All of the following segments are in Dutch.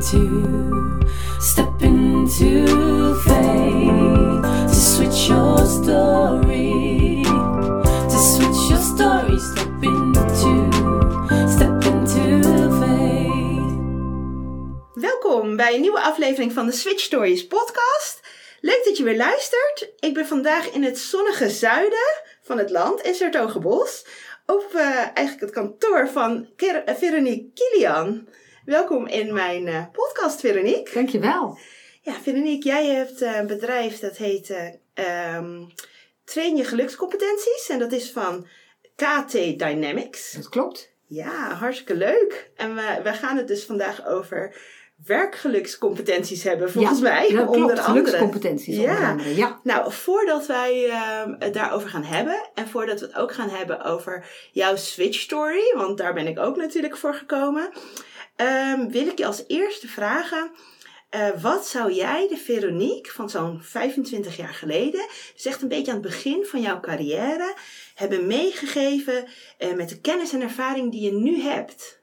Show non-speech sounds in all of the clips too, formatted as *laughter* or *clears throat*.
into, step into faith to switch your story, to switch your story, step into, step. Welkom bij een nieuwe aflevering van de Switch Stories podcast. Leuk dat je weer luistert. Ik ben vandaag in het zonnige zuiden van het land, in Sertogenbos, op eh, eigenlijk het kantoor van Veronique Kilian. Welkom in mijn eh, podcast, Veronique. Dankjewel. Ja, Veronique, jij hebt een bedrijf dat heet eh, ehm, Train je gelukscompetenties en dat is van KT Dynamics. Dat klopt. Ja, hartstikke leuk. En we, we gaan het dus vandaag over werkgelukscompetenties hebben, volgens Ja, mij. dat klopt. onder andere. Gelukscompetenties onder Ja. andere. Ja. Nou, voordat wij ehm, het daarover gaan hebben en voordat we het ook gaan hebben over jouw switch story, want daar ben ik ook natuurlijk voor gekomen, ehm, wil ik je als eerste vragen. eh, wat zou jij, de Veronique van zo'n 25 jaar geleden, dus echt een beetje aan het begin van jouw carrière, hebben meegegeven eh, met de kennis en ervaring die je nu hebt?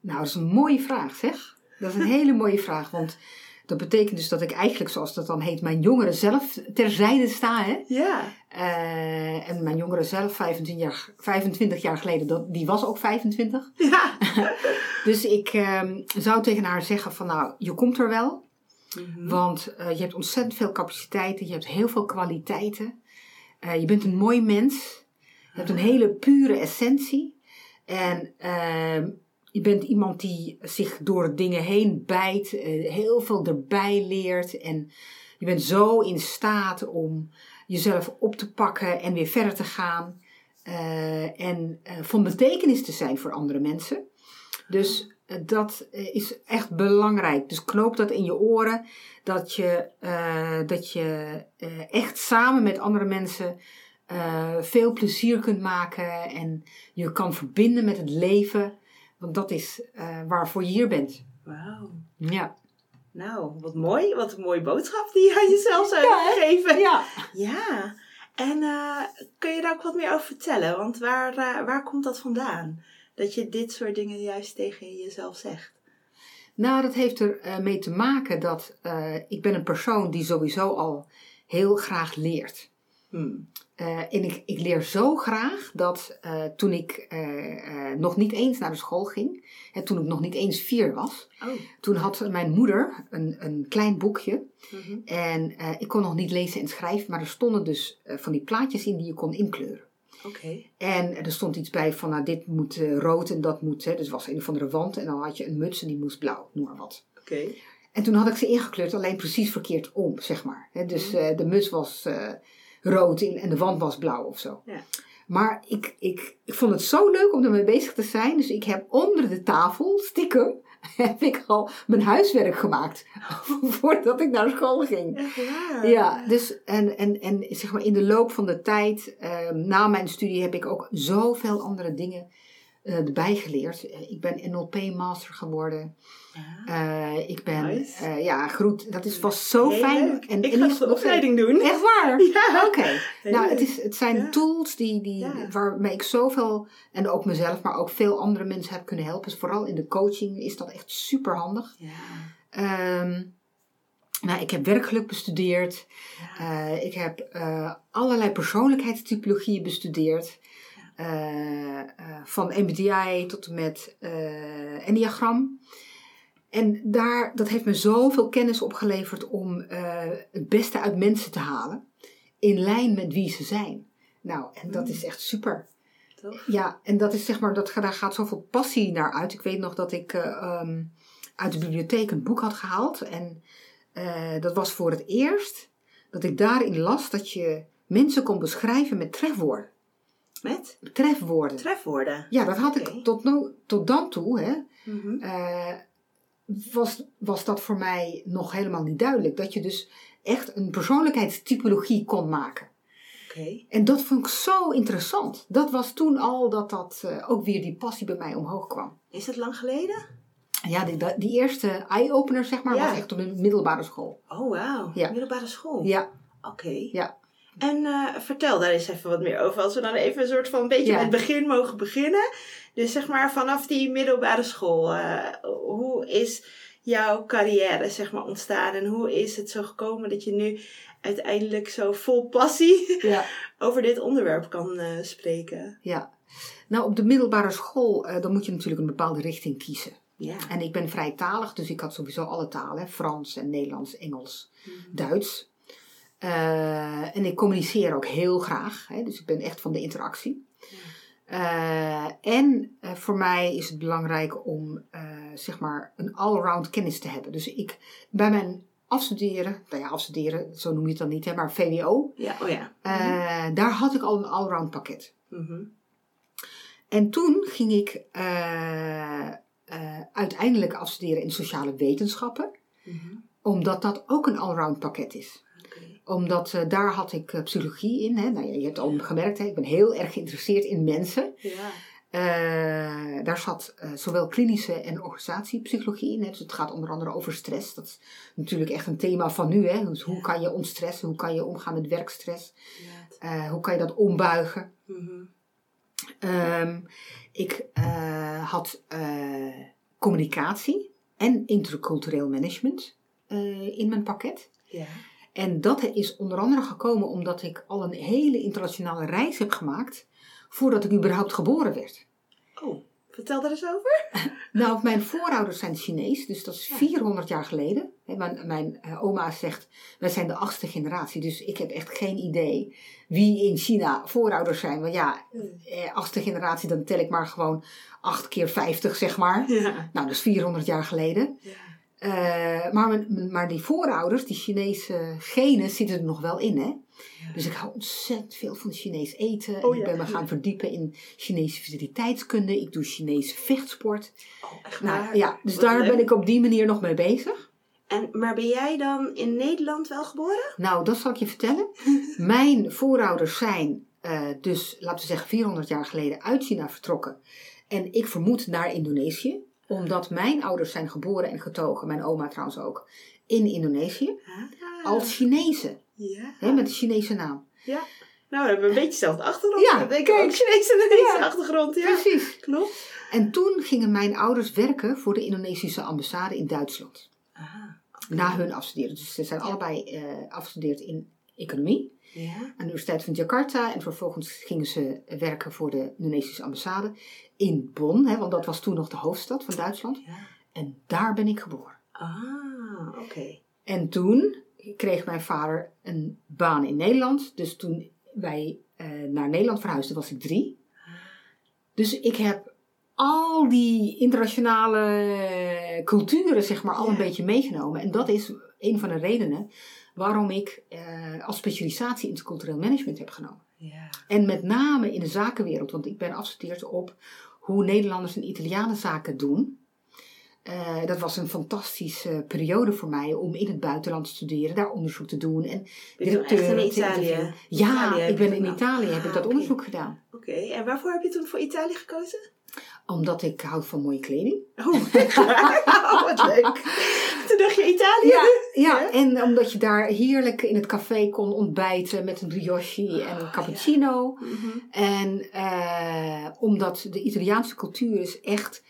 Nou, dat is een mooie vraag, zeg. Dat is een hele mooie vraag, want dat betekent dus dat ik eigenlijk, zoals dat dan heet, mijn jongeren zelf terzijde sta. Hè? Ja. Eh, en mijn jongeren zelf, 25 jaar, 25 jaar geleden, dat, die was ook 25. Ja. *laughs* Dus ik ehm, zou tegen haar zeggen van, nou, je komt er wel. Mhm. Want eh, je hebt ontzettend veel capaciteiten, je hebt heel veel kwaliteiten. Eh, je bent een mooi mens. Je hebt een hele pure essentie. En ehm, je bent iemand die zich door dingen heen bijt, eh, heel veel erbij leert. En je bent zo in staat om jezelf op te pakken en weer verder te gaan. eh, en eh, van betekenis te zijn voor andere mensen. Dus dat is echt belangrijk. Dus knoop dat in je oren. Dat je, dat je echt samen met andere mensen veel plezier kunt maken. En je kan verbinden met het leven. Want dat is eh, waarvoor je hier bent. Wauw. Ja. Nou, wat mooi. Wat een mooie boodschap die je aan jezelf zou Ja, geven. Ja. Ja. En eh, kun je daar ook wat meer over vertellen? Want waar, eh, waar komt dat vandaan? Dat je dit soort dingen juist tegen jezelf zegt. Nou, dat heeft er mee te maken dat ik ben een persoon die sowieso al heel graag leert. Hmm. Eh, en ik, ik leer zo graag dat eh, toen ik eh, nog niet eens naar de school ging, hè, toen ik nog niet eens vier was, Oh. toen had mijn moeder een, een klein boekje. Mhm. En ik kon nog niet lezen en schrijven, maar er stonden dus van die plaatjes in die je kon inkleuren. Oké. En er stond iets bij van, nou, dit moet rood en dat moet, hè, dus was een of andere wand. En dan had je een muts en die moest blauw, noem maar wat. Oké. En toen had ik ze ingekleurd, alleen precies verkeerd om, zeg maar. Hè, dus eh, de muts was rood en en de wand was blauw of zo. Ja. Maar ik, ik, ik vond het zo leuk om ermee bezig te zijn. Dus ik heb onder de tafel, stiekem, *laughs* heb ik al mijn huiswerk gemaakt. *laughs* voordat ik naar school ging. Echt waar? Ja, dus en, en, en zeg maar in de loop van de tijd, ehm, na mijn studie, heb ik ook zoveel andere dingen erbij geleerd. Eh, Ik ben NLP-master geworden. Ja. Eh, ik ben, Nice. eh, ja, groet. Dat is, was zo Heel fijn. leuk. En, ik en ga de opleiding doen. Echt waar? *laughs* Ja. Oké. Nou, het, is, het zijn Ja. tools die, die, Ja. waarmee ik zoveel, en ook mezelf, maar ook veel andere mensen heb kunnen helpen. Dus vooral in de coaching is dat echt super handig. Ja. Ehm, nou, ik heb werkgeluk bestudeerd. Ja. Eh, ik heb eh, allerlei persoonlijkheidstypologieën bestudeerd. Eh, eh, van MBTI tot en met eh Enneagram. En daar, dat heeft me zoveel kennis opgeleverd om het beste uit mensen te halen. In lijn met wie ze zijn. Nou, en dat is echt super. Tof. Ja, en dat is zeg maar, dat, daar gaat zoveel passie naar uit. Ik weet nog dat ik eh, ehm, uit de bibliotheek een boek had gehaald. En dat was voor het eerst dat ik daarin las dat je mensen kon beschrijven met trefwoorden. Met Trefwoorden. trefwoorden. Ja, dat had ik tot, no, tot dan toe. Hè, Mhm. eh, was, was dat voor mij nog helemaal niet duidelijk. Dat je dus echt een persoonlijkheidstypologie kon maken. Oké. En dat vond ik zo interessant. Dat was toen al dat dat eh, ook weer die passie bij mij omhoog kwam. Is dat lang geleden? Ja, die, die eerste eye-opener zeg maar Ja. was echt op de middelbare school. Oh, wauw. Ja. Middelbare school. Ja, Oké. ja. En eh, vertel daar eens even wat meer over. Als we dan even een soort van een beetje Ja. met het begin mogen beginnen. Dus zeg maar vanaf die middelbare school. eh, hoe is jouw carrière zeg maar, ontstaan? En hoe is het zo gekomen dat je nu uiteindelijk zo vol passie Ja. *laughs* over dit onderwerp kan eh, spreken? ja. Nou, op de middelbare school, dan moet je natuurlijk een bepaalde richting kiezen. Ja. En ik ben vrijtalig, dus ik had sowieso alle talen. Frans en Nederlands, Engels, Duits. Eh, en ik communiceer ook heel graag. Hè, dus ik ben echt van de interactie. Eh, en eh, voor mij is het belangrijk om zeg maar een allround kennis te hebben. Dus ik bij mijn afstuderen, nou ja, afstuderen, zo noem je het dan niet, hè, maar VWO, Ja, oh ja. eh, daar had ik al een allround pakket. Mhm. En toen ging ik uiteindelijk afstuderen in sociale wetenschappen, Mhm. omdat dat ook een allround pakket is. Omdat eh, daar had ik eh, psychologie in. Hè? Nou, ja, je hebt al gemerkt, hè? ik ben heel erg geïnteresseerd in mensen. Ja. Eh, daar zat zowel klinische en organisatiepsychologie in. Hè? Dus het gaat onder andere over stress. Dat is natuurlijk echt een thema van nu. Hè? Dus hoe Ja. kan je ontstressen? Hoe kan je omgaan met werkstress? Ja. Hoe kan je dat ombuigen? Mhm. Ehm, ik had communicatie en intercultureel management in mijn pakket. Ja. En dat is onder andere gekomen omdat ik al een hele internationale reis heb gemaakt voordat ik überhaupt geboren werd. Oh, vertel daar eens over. *laughs* Nou, mijn voorouders zijn Chinees, dus dat is Ja. 400 jaar geleden. Mijn, mijn eh, oma zegt, wij zijn de achtste generatie, dus ik heb echt geen idee wie in China voorouders zijn. Want ja, eh, achtste generatie, dan tel ik maar gewoon 8 keer 50, zeg maar. Ja. Nou, dat is 400 jaar geleden. Ja. Eh, maar, maar die voorouders, die Chinese genen, zitten er nog wel in, hè? Dus ik hou ontzettend veel van Chinees eten. En Oh, ik ja. ben me gaan verdiepen in Chinese vitaliteitskunde. Ik doe Chinese vechtsport. Oh, echt Nou, waar? ja, dus Wat daar leuk. ben ik op die manier nog mee bezig. En, maar ben jij dan in Nederland wel geboren? Nou, dat zal ik je vertellen. *laughs* Mijn voorouders zijn eh, dus, laten we zeggen, 400 jaar geleden uit China vertrokken. En ik vermoed naar Indonesië. Omdat mijn ouders zijn geboren en getogen, mijn oma trouwens ook, in Indonesië. Ah, Als Chinezen, Ja. hè, met een Chinese naam. ja. Nou, we hebben een beetje dezelfde achtergrond. Ja, ik kijk. ook Chinese en Ja. achtergrond. Ja, Precies. klopt. En toen gingen mijn ouders werken voor de Indonesische ambassade in Duitsland. Ah, Na hun afstuderen. Dus ze zijn allebei eh, afgestudeerd in economie. ja. aan de Universiteit van Jakarta. En vervolgens gingen ze werken voor de Indonesische ambassade in Bonn. Hè, want dat was toen nog de hoofdstad van Duitsland. ja. En daar ben ik geboren. Ah, oké. En toen kreeg mijn vader een baan in Nederland. Dus toen wij eh, naar Nederland verhuisden was ik drie. Dus ik heb al die internationale culturen zeg maar al een beetje meegenomen. En dat is een van de redenen waarom ik eh, als specialisatie intercultureel management heb genomen. Ja. En met name in de zakenwereld, want ik ben afgestudeerd op hoe Nederlanders en Italianen zaken doen. Eh, dat was een fantastische periode voor mij om in het buitenland te studeren, daar onderzoek te doen en toen echt in Italië? Ja, Italië ik ben in Italië, heb ik Ah, dat oké. onderzoek gedaan. Oké, en waarvoor heb je toen voor Italië gekozen? Omdat ik hou van mooie kleding. Oh? Oh, *laughs* wat leuk. Toen dacht je Italië? Ja, ja, Ja? en omdat je daar heerlijk in het café kon ontbijten met een brioche en een cappuccino. Mhm. En eh, omdat de Italiaanse cultuur is echt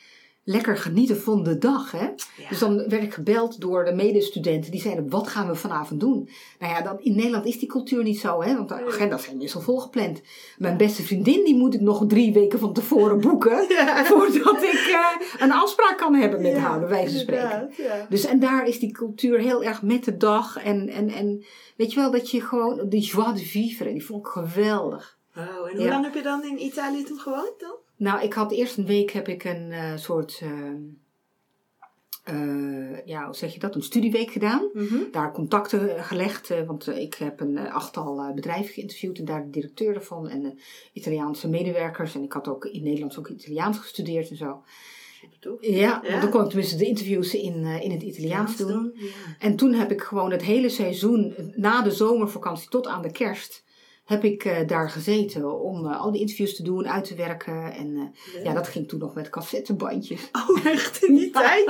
lekker genieten van de dag. Hè? Ja. Dus dan werd ik gebeld door de medestudenten. Die zeiden, wat gaan we vanavond doen? Nou ja, dan, in Nederland is die cultuur niet zo. Hè? Want de agenda's zijn meestal volgepland. Mijn beste vriendin, die moet ik nog drie weken van tevoren boeken. *laughs* Ja. Voordat ik eh, een afspraak kan hebben met Ja, haar, bij wijze van spreken. Dus en daar is die cultuur heel erg met de dag. En, en, en weet je wel, dat je gewoon die joie de vivre, die vond ik geweldig. Wow, en hoe lang heb je dan in Italië toen gewoond dan? Nou, ik had eerst een week heb ik een eh, soort, eh, eh, ja, hoe zeg je dat, een studieweek gedaan. Daar contacten gelegd, want ik heb een achttal bedrijven geïnterviewd en daar de directeur ervan en de Italiaanse medewerkers. En ik had ook in Nederland ook Italiaans gestudeerd en zo. Ja, Ja. dan kon ik tenminste de interviews in, in het Italiaans doen. Ja. En toen heb ik gewoon het hele seizoen, na de zomervakantie tot aan de kerst, heb ik eh, daar gezeten om eh, al die interviews te doen, uit te werken. En eh, ja, dat ging toen nog met cassettebandjes. *laughs* Oh, echt in die tijd?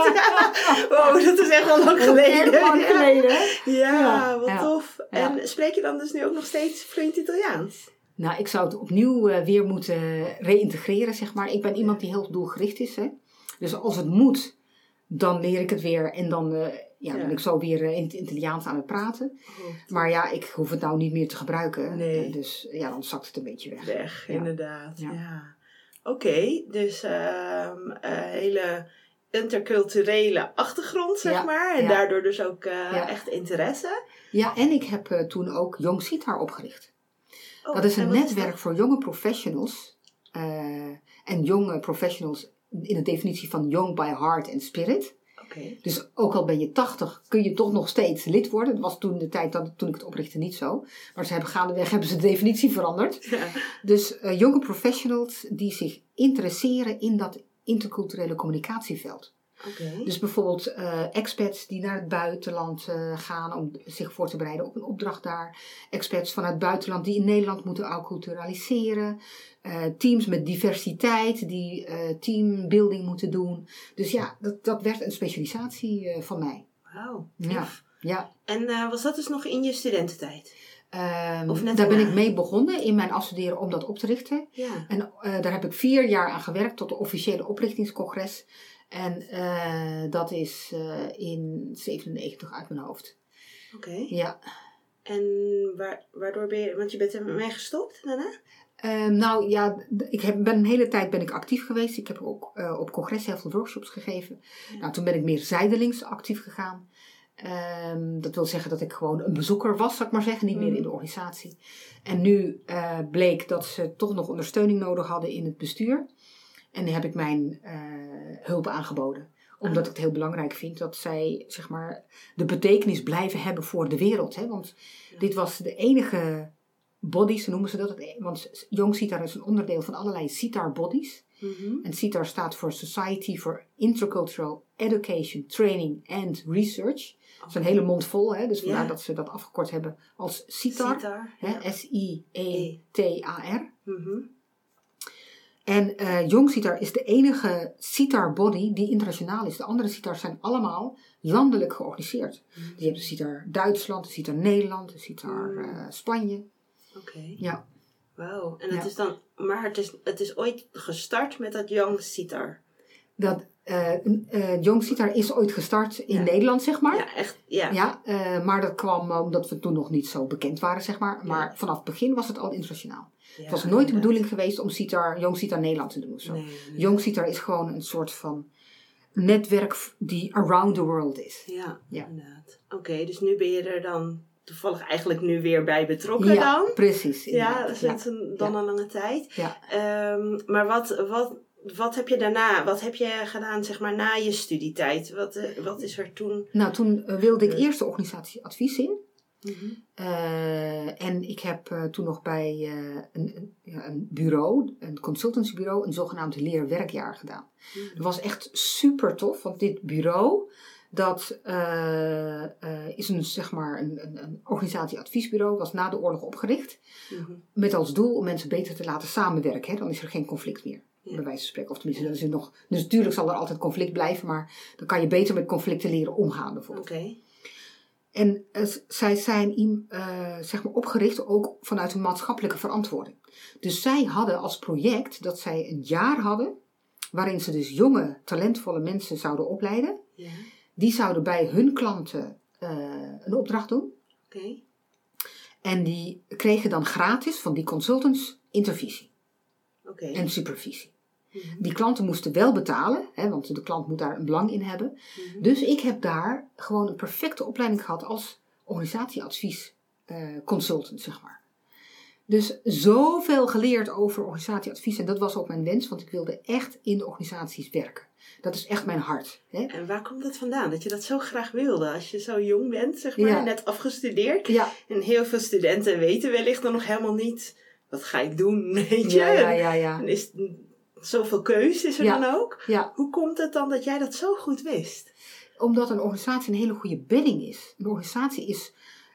Wow, dat is echt wel lang geleden. Erg lang Ja. geleden? Ja, Ja, wat ja. tof. Ja. En spreek je dan dus nu ook nog steeds vloeiend Italiaans? Nou, ik zou het opnieuw weer moeten reïntegreren, zeg maar. Ik ben iemand die heel doelgericht is, hè. Dus als het moet, dan leer ik het weer en dan ja, ben ik zo weer eh, in het Italiaans aan het praten. Goed. Maar ja, ik hoef het nou niet meer te gebruiken. Nee. Dus ja, dan zakt het een beetje weg. Weg, inderdaad. Ja. Oké, dus eh, hele interculturele achtergrond, zeg Ja, maar. En ja. daardoor dus ook eh, Ja. echt interesse. Ja, en ik heb toen ook Jong Sitar opgericht. Oh, dat is en een netwerk voor jonge professionals. en jonge professionals in de definitie van young by heart and spirit. Dus ook al ben je 80, kun je toch nog steeds lid worden. Dat was toen de tijd dat, toen ik het oprichtte niet zo. Maar ze hebben gaandeweg hebben ze de definitie veranderd. Ja. Dus eh, jonge professionals die zich interesseren in dat interculturele communicatieveld. Dus bijvoorbeeld eh, expats die naar het buitenland eh, gaan om zich voor te bereiden op een opdracht daar. Expats vanuit het buitenland die in Nederland moeten acculturaliseren. Eh, teams met diversiteit die teambuilding moeten doen. Dus ja, dat, dat werd een specialisatie van mij. Wauw. Ja. Ja. En was dat dus nog in je studententijd? Of net daar ben ik mee begonnen in mijn afstuderen om dat op te richten. Ja. En daar heb ik vier jaar aan gewerkt tot de officiële oprichtingscongres. En eh, dat is eh, in 97 uit mijn hoofd. Oké. Ja. En waar, waardoor ben je... Want je bent ermee gestopt daarna? Ehm, nou ja, ik heb, ben een hele tijd ben ik actief geweest. Ik heb ook eh, op congressen heel veel workshops gegeven. Ja. Nou, toen ben ik meer zijdelings actief gegaan. Ehm, dat wil zeggen dat ik gewoon een bezoeker was, zou ik maar zeggen, niet meer Mhm. in de organisatie. En nu bleek dat ze toch nog ondersteuning nodig hadden in het bestuur. En heb ik mijn eh, hulp aangeboden. Omdat Ah. ik het heel belangrijk vind dat zij zeg maar, de betekenis blijven hebben voor de wereld. Hè? Want Ja. dit was de enige bodies, zo noemen ze dat. Want Young Sitar is een onderdeel van allerlei Sitar bodies. Mhm. En CITAR staat voor Society for Intercultural Education, Training and Research. Dat is een hele mond vol, hè? dus vandaar dat ze dat afgekort hebben als. Sitar. hè, Ja. S-I-E-T-A-R. Mhm. En eh Jong CITAR is de enige CITAR-body die internationaal is. De andere CITAR's zijn allemaal landelijk georganiseerd. Mhm. Je hebt de CITAR Duitsland, de CITAR Nederland, de CITAR Mm. eh, Spanje. Oké. Ja. Wauw. En het Ja. is dan... Maar het is, het is ooit gestart met dat Young Sitar. Dat, eh, Jong CITAR is ooit gestart in Ja. Nederland, zeg maar. Ja, echt. Ja. Ja, eh, maar dat kwam omdat we toen nog niet zo bekend waren, zeg maar. Maar Ja. vanaf het begin was het al internationaal. Het was nooit de bedoeling geweest om Sitar, Jong Sitar Nederland te doen of zo. Nee, nee. Jong Sitar is gewoon een soort van netwerk die around the world is. Ja, inderdaad. Oké, dus nu ben je er dan toevallig eigenlijk nu weer bij betrokken ja, dan? precies. Ja, sinds een, dan een lange tijd. Ja. Ehm, maar wat, wat, wat heb je daarna, wat heb je gedaan zeg maar na je studietijd? Wat, eh, wat is er toen? Nou, toen eh, wilde ik eerst de organisatie advies in. Eh, en ik heb toen nog bij een, een, bureau, een consultancybureau, een zogenaamd leerwerkjaar gedaan. Dat was echt super tof, want dit bureau, dat is een, zeg maar, een, een, een organisatie-adviesbureau, was na de oorlog opgericht. Mhm. Met als doel om mensen beter te laten samenwerken. Hè? Dan is er geen conflict meer, Ja. bij wijze van spreken. Of tenminste, dat is nog. Dus natuurlijk zal er altijd conflict blijven, maar dan kan je beter met conflicten leren omgaan, bijvoorbeeld. Oké. En eh, zij zijn eh, zeg maar opgericht ook vanuit een maatschappelijke verantwoording. Dus zij hadden als project dat zij een jaar hadden, waarin ze dus jonge, talentvolle mensen zouden opleiden. Ja. Die zouden bij hun klanten eh, een opdracht doen. Oké. En die kregen dan gratis van die consultants intervisie En supervisie. Mhm. Die klanten moesten wel betalen, hè, want de klant moet daar een belang in hebben. Mhm. Dus ik heb daar gewoon een perfecte opleiding gehad als organisatieadvies eh, consultant, zeg maar. Dus zoveel geleerd over organisatieadvies. En dat was ook mijn wens, want ik wilde echt in de organisaties werken. Dat is echt mijn hart. Hè? En waar komt dat vandaan? Dat je dat zo graag wilde als je zo jong bent, zeg maar, Ja. net afgestudeerd. Ja, En heel veel studenten weten wellicht dan nog helemaal niet, wat ga ik doen, *laughs* weet je? ja, ja, ja. En is zoveel keus is er dan ook. ja. Hoe komt het dan dat jij dat zo goed wist? Omdat een organisatie een hele goede bedding is. Een organisatie is,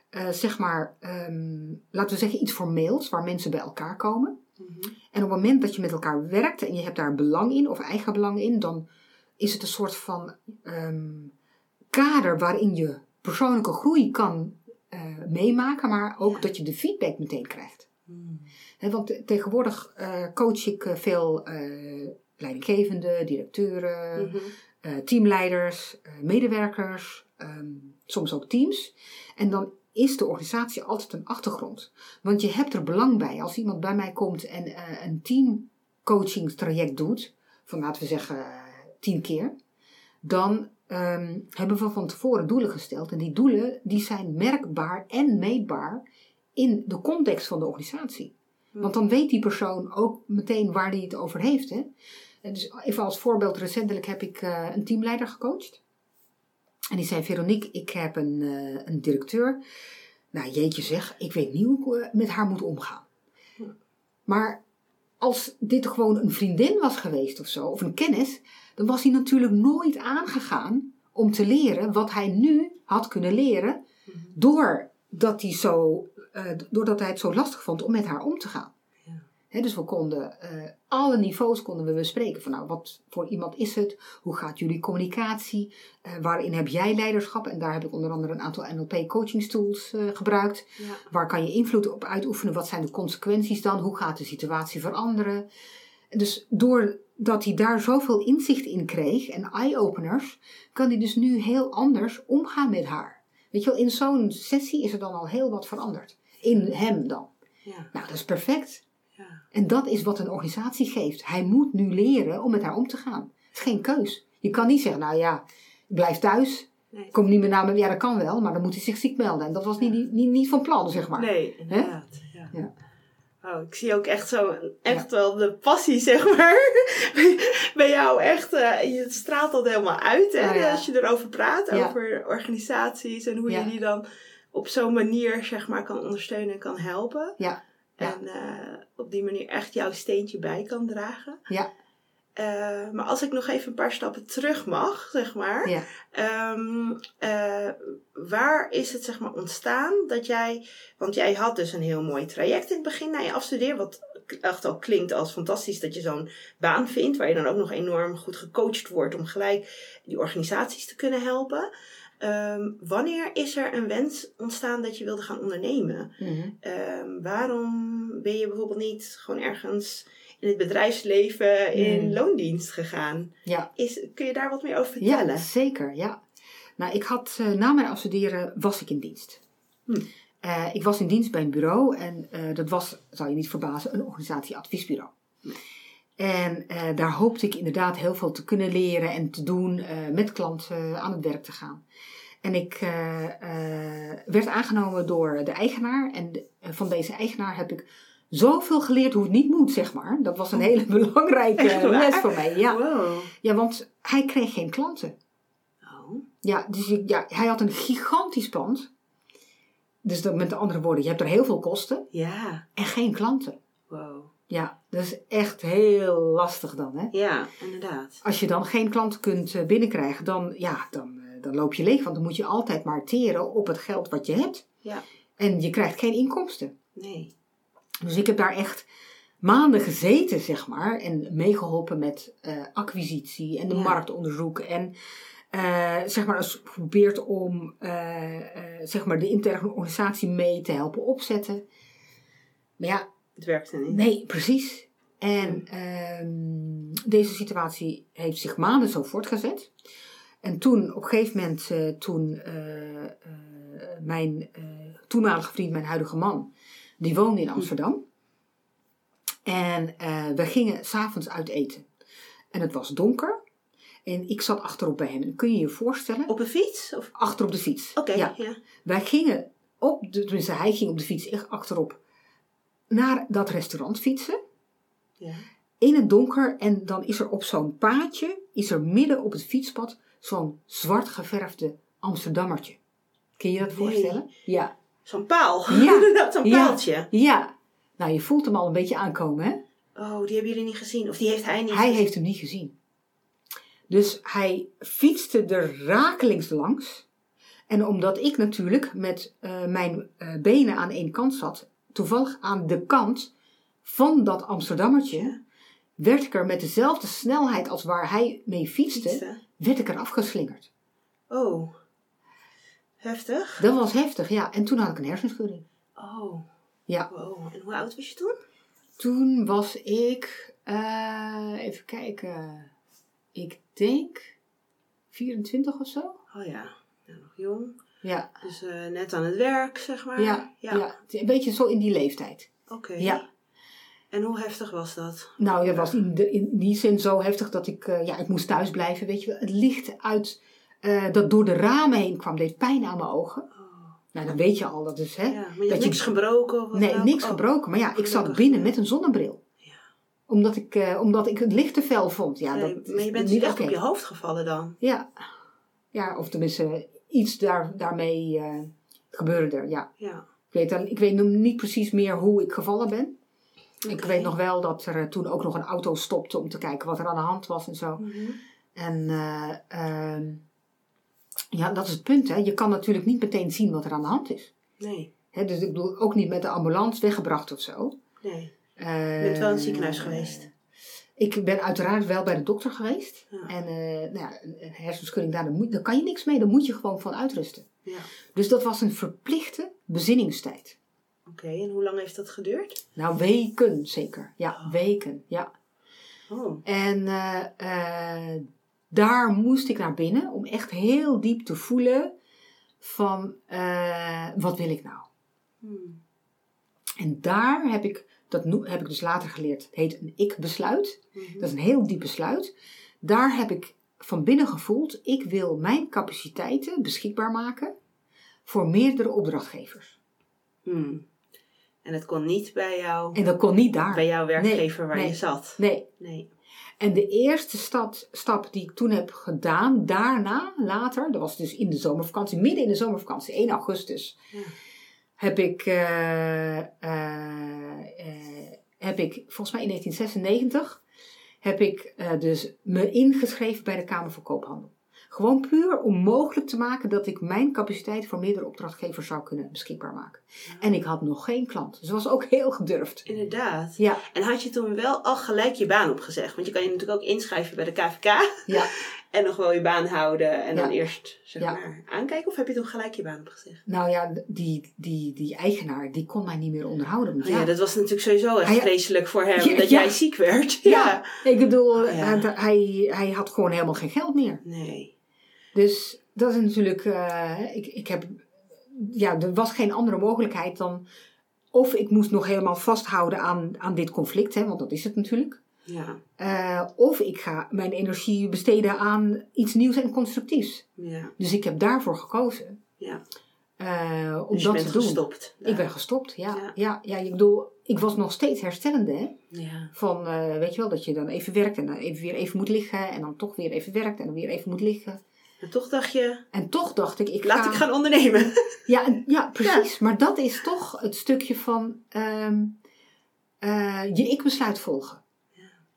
eh, zeg maar, ehm, laten we zeggen iets formeels, waar mensen bij elkaar komen. En op het moment dat je met elkaar werkt en je hebt daar belang in of eigen belang in, dan is het een soort van ehm, kader waarin je persoonlijke groei kan eh, meemaken, maar ook dat je de feedback meteen krijgt. Hè, want te- tegenwoordig eh, coach ik eh, veel eh, leidinggevenden, directeuren, Mhm. teamleiders, medewerkers, ehm, soms ook teams. En dan is de organisatie altijd een achtergrond. Want je hebt er belang bij. Als iemand bij mij komt en een teamcoachingstraject doet, van laten we zeggen tien keer, dan ehm, hebben we van tevoren doelen gesteld. En die doelen die zijn merkbaar en meetbaar in de context van de organisatie. Want dan weet die persoon ook meteen waar hij het over heeft. Hè? En Dus even als voorbeeld, recentelijk heb ik eh, een teamleider gecoacht. En die zei, Veronique, ik heb een, eh, een directeur. Nou, jeetje zeg, ik weet niet hoe ik eh, met haar moet omgaan. Maar als dit gewoon een vriendin was geweest of zo, of een kennis, dan was hij natuurlijk nooit aangegaan om te leren wat hij nu had kunnen leren, doordat hij, zo, eh, doordat hij het zo lastig vond om met haar om te gaan. Ja. Dus we konden eh, alle niveaus konden we bespreken. Van nou, wat voor iemand is het? Hoe gaat jullie communicatie? Eh, waarin heb jij leiderschap? En daar heb ik onder andere een aantal NLP coachingstools eh gebruikt. Ja. Waar kan je invloed op uitoefenen? Wat zijn de consequenties dan? Hoe gaat de situatie veranderen? Dus doordat hij daar zoveel inzicht in kreeg en eye-openers, kan hij dus nu heel anders omgaan met haar. Weet je wel, in zo'n sessie is er dan al heel wat veranderd. In hem dan. Ja. Nou, dat is perfect. Ja. En dat is wat een organisatie geeft. Hij moet nu leren om met haar om te gaan. Het is geen keus. Je kan niet zeggen, nou ja, blijf thuis. Nee. Kom niet meer naar me. Ja, dat kan wel, maar dan moet hij zich ziek melden. En dat was niet, niet, niet van plan, zeg maar. Nee, inderdaad. Ja. Ja. Oh, ik zie ook echt zo echt wel de passie, zeg maar. *laughs* Bij jou echt, eh, je straalt dat helemaal uit hè, Oh, ja. als je erover praat, Ja. over organisaties en hoe je die dan op zo'n manier zeg maar kan ondersteunen en kan helpen. Ja. En eh, op die manier echt jouw steentje bij kan dragen. ja, Eh, maar als ik nog even een paar stappen terug mag, zeg maar. ja. Ehm, eh, waar is het zeg maar ontstaan dat jij, want jij had dus een heel mooi traject in het begin na je afstuderen, wat echt al klinkt als fantastisch dat je zo'n baan vindt, waar je dan ook nog enorm goed gecoacht wordt om gelijk die organisaties te kunnen helpen. Ehm, wanneer is er een wens ontstaan dat je wilde gaan ondernemen? Mhm. Ehm, waarom ben je bijvoorbeeld niet gewoon ergens in het bedrijfsleven in Hmm. loondienst gegaan? Ja. Is, kun je daar wat meer over vertellen? Ja, zeker, ja. Nou, ik had, eh, na mijn afstuderen was ik in dienst. Hm. Eh, ik was in dienst bij een bureau en eh, dat was, zou je niet verbazen, een organisatieadviesbureau. En eh, daar hoopte ik inderdaad heel veel te kunnen leren en te doen, met klanten aan het werk te gaan. En ik eh, eh, werd aangenomen door de eigenaar. En de- eh, van deze eigenaar heb ik zoveel geleerd hoe het niet moet, zeg maar. Dat was een hele *laughs* belangrijke les voor mij. Ja. Wow. ja, want hij kreeg geen klanten. Oh. Ja, dus ja, hij had een gigantisch pand. Dus dat, met andere woorden, je hebt er heel veel kosten Ja. en geen klanten. Wow. Ja, dat is echt heel lastig dan. Hè? Ja, inderdaad. Als je dan geen klanten kunt binnenkrijgen, dan, ja, dan, dan loop je leeg. Want dan moet je altijd maar teren op het geld wat je hebt. Ja. En je krijgt geen inkomsten. Nee. Dus ik heb daar echt maanden gezeten, zeg maar. En meegeholpen met eh, acquisitie en de Ja. marktonderzoek. En eh, zeg maar, eens geprobeerd om eh, zeg maar de interne organisatie mee te helpen opzetten. Maar ja, Het werkte niet. nee, precies. En ehm, deze situatie heeft zich maanden zo voortgezet. En toen, op een gegeven moment, eh, toen eh, eh, mijn toenmalige vriend, mijn huidige man, die woonde in Amsterdam. En we gingen s'avonds uit eten. En het was donker. En ik zat achterop bij hem. En kun je je voorstellen? Op een fiets? Of... Achter op de fiets. Oké, Ja. ja. Wij gingen op, de, tenminste hij ging op de fiets echt achterop, naar dat restaurant fietsen. Ja. In het donker en dan is er op zo'n paadje, is er midden op het fietspad zo'n zwart geverfde Amsterdammertje. Kun je je dat Nee. voorstellen? Ja. Zo'n paal. Ja. *laughs* Inderdaad, zo'n Ja. paaltje. Ja. Nou, je voelt hem al een beetje aankomen, hè? Oh, die hebben jullie niet gezien. Of die heeft hij niet Hij gezien. heeft hem niet gezien. Dus hij fietste er rakelings langs. En omdat ik natuurlijk met eh, mijn eh, benen aan één kant zat, toevallig aan de kant van dat Amsterdammertje, werd ik er met dezelfde snelheid als waar hij mee fietste. Werd ik er afgeslingerd. Oh. Heftig. Dat was heftig, ja. En toen had ik een hersenschudding. Oh. Ja. Wow. En hoe oud was je toen? Toen was ik, eh, even kijken, ik denk 24 of zo. Oh ja, ja nog jong. Ja, Dus eh, net aan het werk, zeg maar. ja, ja. Een beetje zo in die leeftijd. Oké. Ja. En hoe heftig was dat? Nou, dat was in, de, in die zin zo heftig dat ik, eh, ja, ik moest thuis blijven, weet je wel. Het licht uit, eh, dat door de ramen heen kwam, deed pijn aan mijn ogen. Oh. Nou, dan weet je al, dat is, hè. Ja, maar je hebt dat je- niks gebroken of wat Nee, niks Oh. gebroken. Maar ja, ik zat binnen ja. met een zonnebril. Ja. Omdat ik, eh, omdat ik het licht te fel vond. Ja, Nee, dat maar je bent niet echt op je hoofd gevallen dan. Ja. ja, of tenminste iets daar, daarmee gebeurde er, ja. Ja. Ik weet, dan- ik weet nog niet precies meer hoe ik gevallen ben. Ik weet nog wel dat er eh, toen ook nog een auto stopte om te kijken wat er aan de hand was en zo. Mhm. En eh, ehm, ja, dat is het punt. Hè. Je kan natuurlijk niet meteen zien wat er aan de hand is. Nee, Hè, dus ik bedoel, ook niet met de ambulance weggebracht of zo. nee. Eh, Je bent wel in het ziekenhuis geweest. Ik ben uiteraard wel bij de dokter geweest. Ja. En nou ja, een hersenschudding daar, daar, moet- daar kan je niks mee. Daar moet je gewoon van uitrusten. Ja. Dus dat was een verplichte bezinningstijd. Oké, en hoe lang heeft dat geduurd? Nou, weken zeker. Ja, Oh. weken. Ja. Oh, En eh, eh, daar moest ik naar binnen om echt heel diep te voelen van eh, wat wil ik nou? hmm. En daar heb ik, dat heb ik dus later geleerd, het heet een ik-besluit. Mhm. Dat is een heel diep besluit. Daar heb ik van binnen gevoeld, ik wil mijn capaciteiten beschikbaar maken voor meerdere opdrachtgevers. Hmm. En het kon niet bij jou, En dat kon niet daar. bij jouw werkgever Nee, waar nee. je zat. Nee. Nee. En de eerste stap, stap die ik toen heb gedaan, daarna, later, dat was dus in de zomervakantie, midden in de zomervakantie, 1 augustus, Ja. heb ik, eh, eh, eh, heb ik volgens mij in 1996, heb ik dus me ingeschreven bij de Kamer van Koophandel. Gewoon puur om mogelijk te maken dat ik mijn capaciteit voor meerdere opdrachtgevers zou kunnen beschikbaar maken. En ik had nog geen klant. Dus dat was ook *laughs* heel gedurfd. Inderdaad. Ja, En had je toen wel al gelijk je baan opgezegd? Want je kan je natuurlijk ook inschrijven bij de KVK ja. *laughs* en nog wel je baan houden en dan eerst zeg Ja. maar aankijken. Of heb je toen gelijk je baan opgezegd? Nou ja, die, die, die eigenaar, die kon mij niet meer onderhouden. Want Oh ja. ja, dat was natuurlijk sowieso echt Ah, vreselijk voor hem *laughs* dat jij ziek werd. Ja. ik bedoel, Oh hij, hij had gewoon helemaal geen geld meer. Nee. Dus dat is natuurlijk, eh, ik, ik heb, ja, er was geen andere mogelijkheid dan, of ik moest nog helemaal vasthouden aan, aan dit conflict, hè, want dat is het natuurlijk. Ja. Eh, of ik ga mijn energie besteden aan iets nieuws en constructiefs. Ja. Dus ik heb daarvoor gekozen Ja. eh, om Dus je dat bent te doen. gestopt. Ik ben gestopt, ja. Ja. Ja, ja, ik bedoel, ik was nog steeds herstellende, hè. Ja. Van, weet je wel, dat je dan even werkt en dan even weer even moet liggen. En dan toch weer even werkt en dan weer even moet liggen. En toch dacht je, En toch dacht ik, ik laat ga... ik gaan ondernemen. *laughs* Ja, en- ja precies. Maar dat is toch het stukje van ehm, eh, je ik-besluit volgen.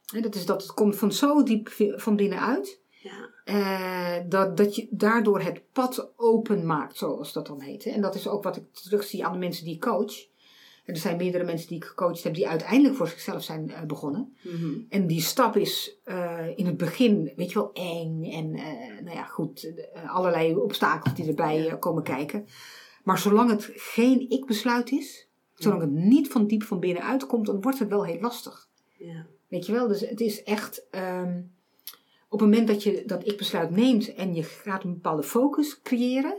Hè, dat is dat het komt van zo diep van binnenuit. Ja. eh, dat, dat je daardoor het pad open maakt, zoals dat dan heet. En dat is ook wat ik terugzie aan de mensen die ik coach. En er zijn meerdere mensen die ik gecoacht heb die uiteindelijk voor zichzelf zijn eh, begonnen. Mhm. En die stap is eh, in het begin, weet je wel, eng. En eh, nou ja, goed, allerlei obstakels die erbij komen kijken. Maar zolang het geen ik-besluit is, zolang het niet van diep van binnen uitkomt, dan wordt het wel heel lastig. Ja. Weet je wel, dus het is echt. ehm, op het moment dat je dat ik-besluit neemt en je gaat een bepaalde focus creëren,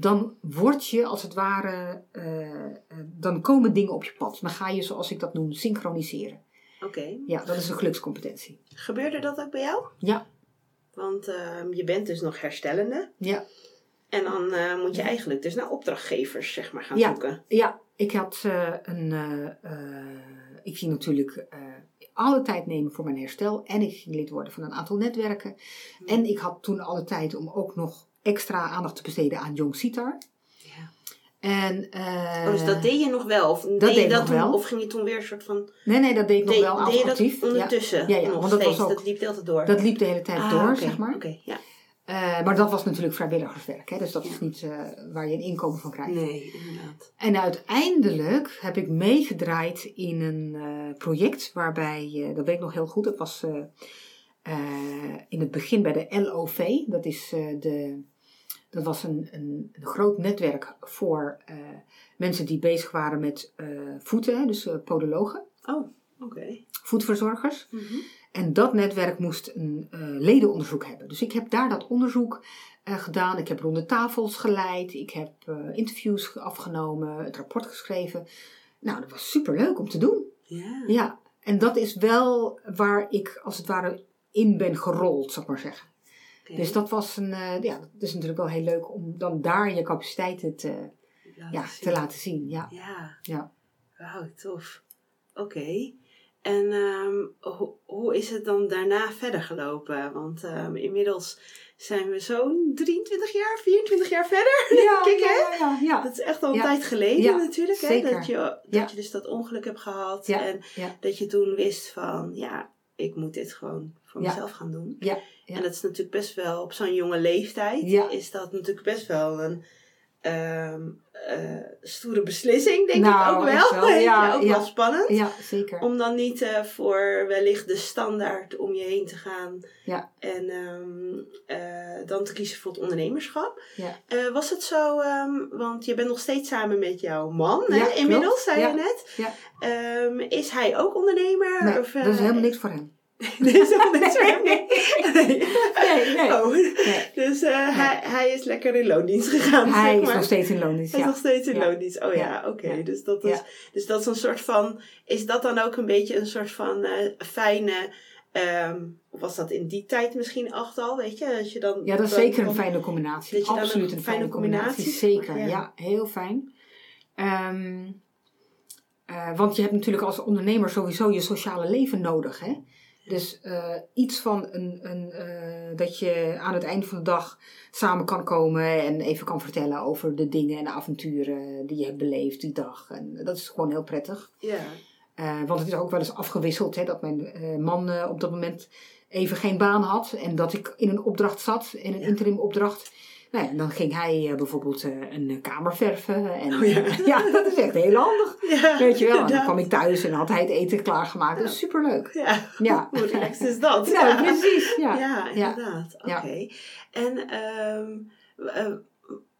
dan word je als het ware. eh, eh, dan komen dingen op je pad. Dan ga je, zoals ik dat noem, synchroniseren. Oké. Ja, dat is een gelukscompetentie. Gebeurde dat ook bij jou? Ja, Want ehm, je bent dus nog herstellende. ja. En dan eh, moet je eigenlijk dus naar opdrachtgevers zeg maar, gaan Ja. zoeken. Ja, ik had een. ik ging natuurlijk alle tijd nemen voor mijn herstel. En ik ging lid worden van een aantal netwerken. En ik had toen alle tijd om ook nog extra aandacht te besteden aan Jong Sitar. Ja. En, eh, Oh, dus dat deed je nog wel? Of deed, deed je dat toen, wel. Of ging je toen weer een soort van... Nee, nee, dat deed ik nog deed, wel deed je dat. Ja, ondertussen? Ja, ja, nog want dat was steeds? ook- Dat liep de hele tijd door? dat liep de hele tijd Ah, door, zeg maar. Oké, ja. Eh, maar dat was natuurlijk vrijwilligerswerk. Hè? Dus dat is niet eh, waar je een inkomen van krijgt. Nee, inderdaad. En uiteindelijk heb ik meegedraaid in een project waarbij, dat weet ik nog heel goed, dat was in het begin bij de LOV. Dat, is, de, dat was een, een, een groot netwerk voor eh, mensen die bezig waren met eh, voeten, hè, dus eh, podologen. Oh, Oké. voedverzorgers. Mhm. En dat netwerk moest een ledenonderzoek hebben. Dus ik heb daar dat onderzoek gedaan. Ik heb ronde tafels geleid. Ik heb interviews afgenomen, het rapport geschreven. Nou, dat was super leuk om te doen. Ja. Ja, en dat is wel waar ik als het ware in ben gerold, zou ik maar zeggen. Dus dat was een, eh, ja, dat is natuurlijk wel heel leuk om dan daar je capaciteiten te, Laten ja, zien. te laten zien. Ja. Ja. Ja. Wauw, tof. Oké. En ho- hoe is het dan daarna verder gelopen? Want ehm, inmiddels zijn we zo'n 23 jaar, 24 jaar verder. *laughs* Kijk, hè? ja, ja. Dat is echt al een Ja. tijd geleden Ja, natuurlijk. Hè? Dat, je, dat Ja. je dus dat ongeluk hebt gehad. Ja, En ja. dat je toen wist van, ja, ik moet dit gewoon voor Ja. mezelf gaan doen. Ja, ja. En dat is natuurlijk best wel, op zo'n jonge leeftijd, Ja. is dat natuurlijk best wel een ehm, eh, stoere beslissing, denk Nou, ik ook echt wel. wel. *laughs* Ja, ook wel spannend. ja, zeker. Om dan niet eh, voor wellicht de standaard om je heen te gaan. Ja. En ehm, eh, dan te kiezen voor het ondernemerschap. Ja. Was het zo, ehm, want je bent nog steeds samen met jouw man, Ja, hè, klopt. inmiddels, zei je net. Ja. Is hij ook ondernemer? Nee, of, dat is helemaal niks voor hem. *laughs* Is hem. Nee. Nee, nee. Oh. Nee. Dus eh, hij, hij is lekker in loondienst gegaan, Hij zeg is nog steeds in loondienst, Hij is nog steeds in Ja. loondienst. Oh ja, Ja. oké. Dus, dat is, dus dat is een soort van... Is dat dan ook een beetje een soort van eh, fijne... ehm, was dat in die tijd misschien echt al, weet je? Als je dan, Ja, dat is zeker een fijne combinatie. Absoluut een een fijne combinatie. combinatie- Zeker, ja. ja. heel fijn. Ehm, eh, want je hebt natuurlijk als ondernemer sowieso je sociale leven nodig. Hè? Dus eh, iets van een, een, eh, dat je aan het einde van de dag samen kan komen en even kan vertellen over de dingen en de avonturen die je hebt beleefd die dag. En dat is gewoon heel prettig. Ja, Eh, want het is ook wel eens afgewisseld hè, dat mijn man op dat moment even geen baan had. En dat ik in een opdracht zat, in een interim opdracht. Nou ja, dan ging hij eh, bijvoorbeeld eh, een eh, kamer verven. En, Oh ja. *laughs* ja, dat is echt heel handig. *laughs* ja Weet je wel, en dan kwam ik thuis en had hij het eten klaargemaakt. Dat is superleuk. Ja, Ja. *laughs* hoe relaxed is dat? Nou, precies. Ja. Ja, Ja. inderdaad. Oké. En ehm, eh,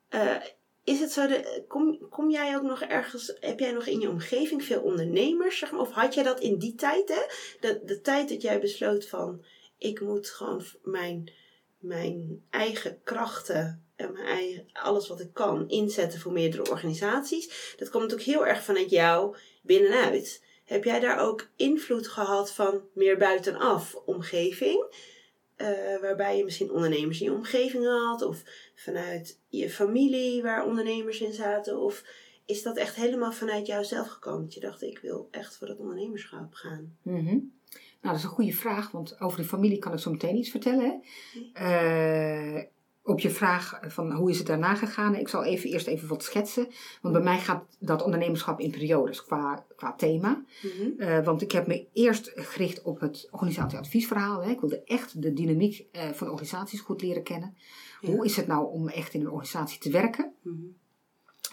eh, is het zo, de, kom, kom jij ook nog ergens, heb jij nog in je omgeving veel ondernemers? Zeg maar, of had jij dat in die tijd, hè? De, de tijd dat jij besloot van, ik moet gewoon mijn, mijn eigen krachten en mijn eigen, alles wat ik kan inzetten voor meerdere organisaties. Dat komt natuurlijk heel erg vanuit jou binnenuit. Heb jij daar ook invloed gehad van meer buitenaf omgeving? Eh, waarbij je misschien ondernemers in je omgeving had, of vanuit je familie waar ondernemers in zaten? Of is dat echt helemaal vanuit jou zelf gekomen? Dat je dacht, ik wil echt voor dat ondernemerschap gaan. Mhm. Nou, dat is een goede vraag, want over de familie kan ik zo meteen iets vertellen. Hè. Eh, op je vraag van hoe is het daarna gegaan, ik zal even, eerst even wat schetsen. Want bij mij gaat dat ondernemerschap in periodes qua, qua thema. Eh, want ik heb me eerst gericht op het organisatieadviesverhaal. Hè. Ik wilde echt de dynamiek eh, van organisaties goed leren kennen. Ja. Hoe is het nou om echt in een organisatie te werken? Mhm.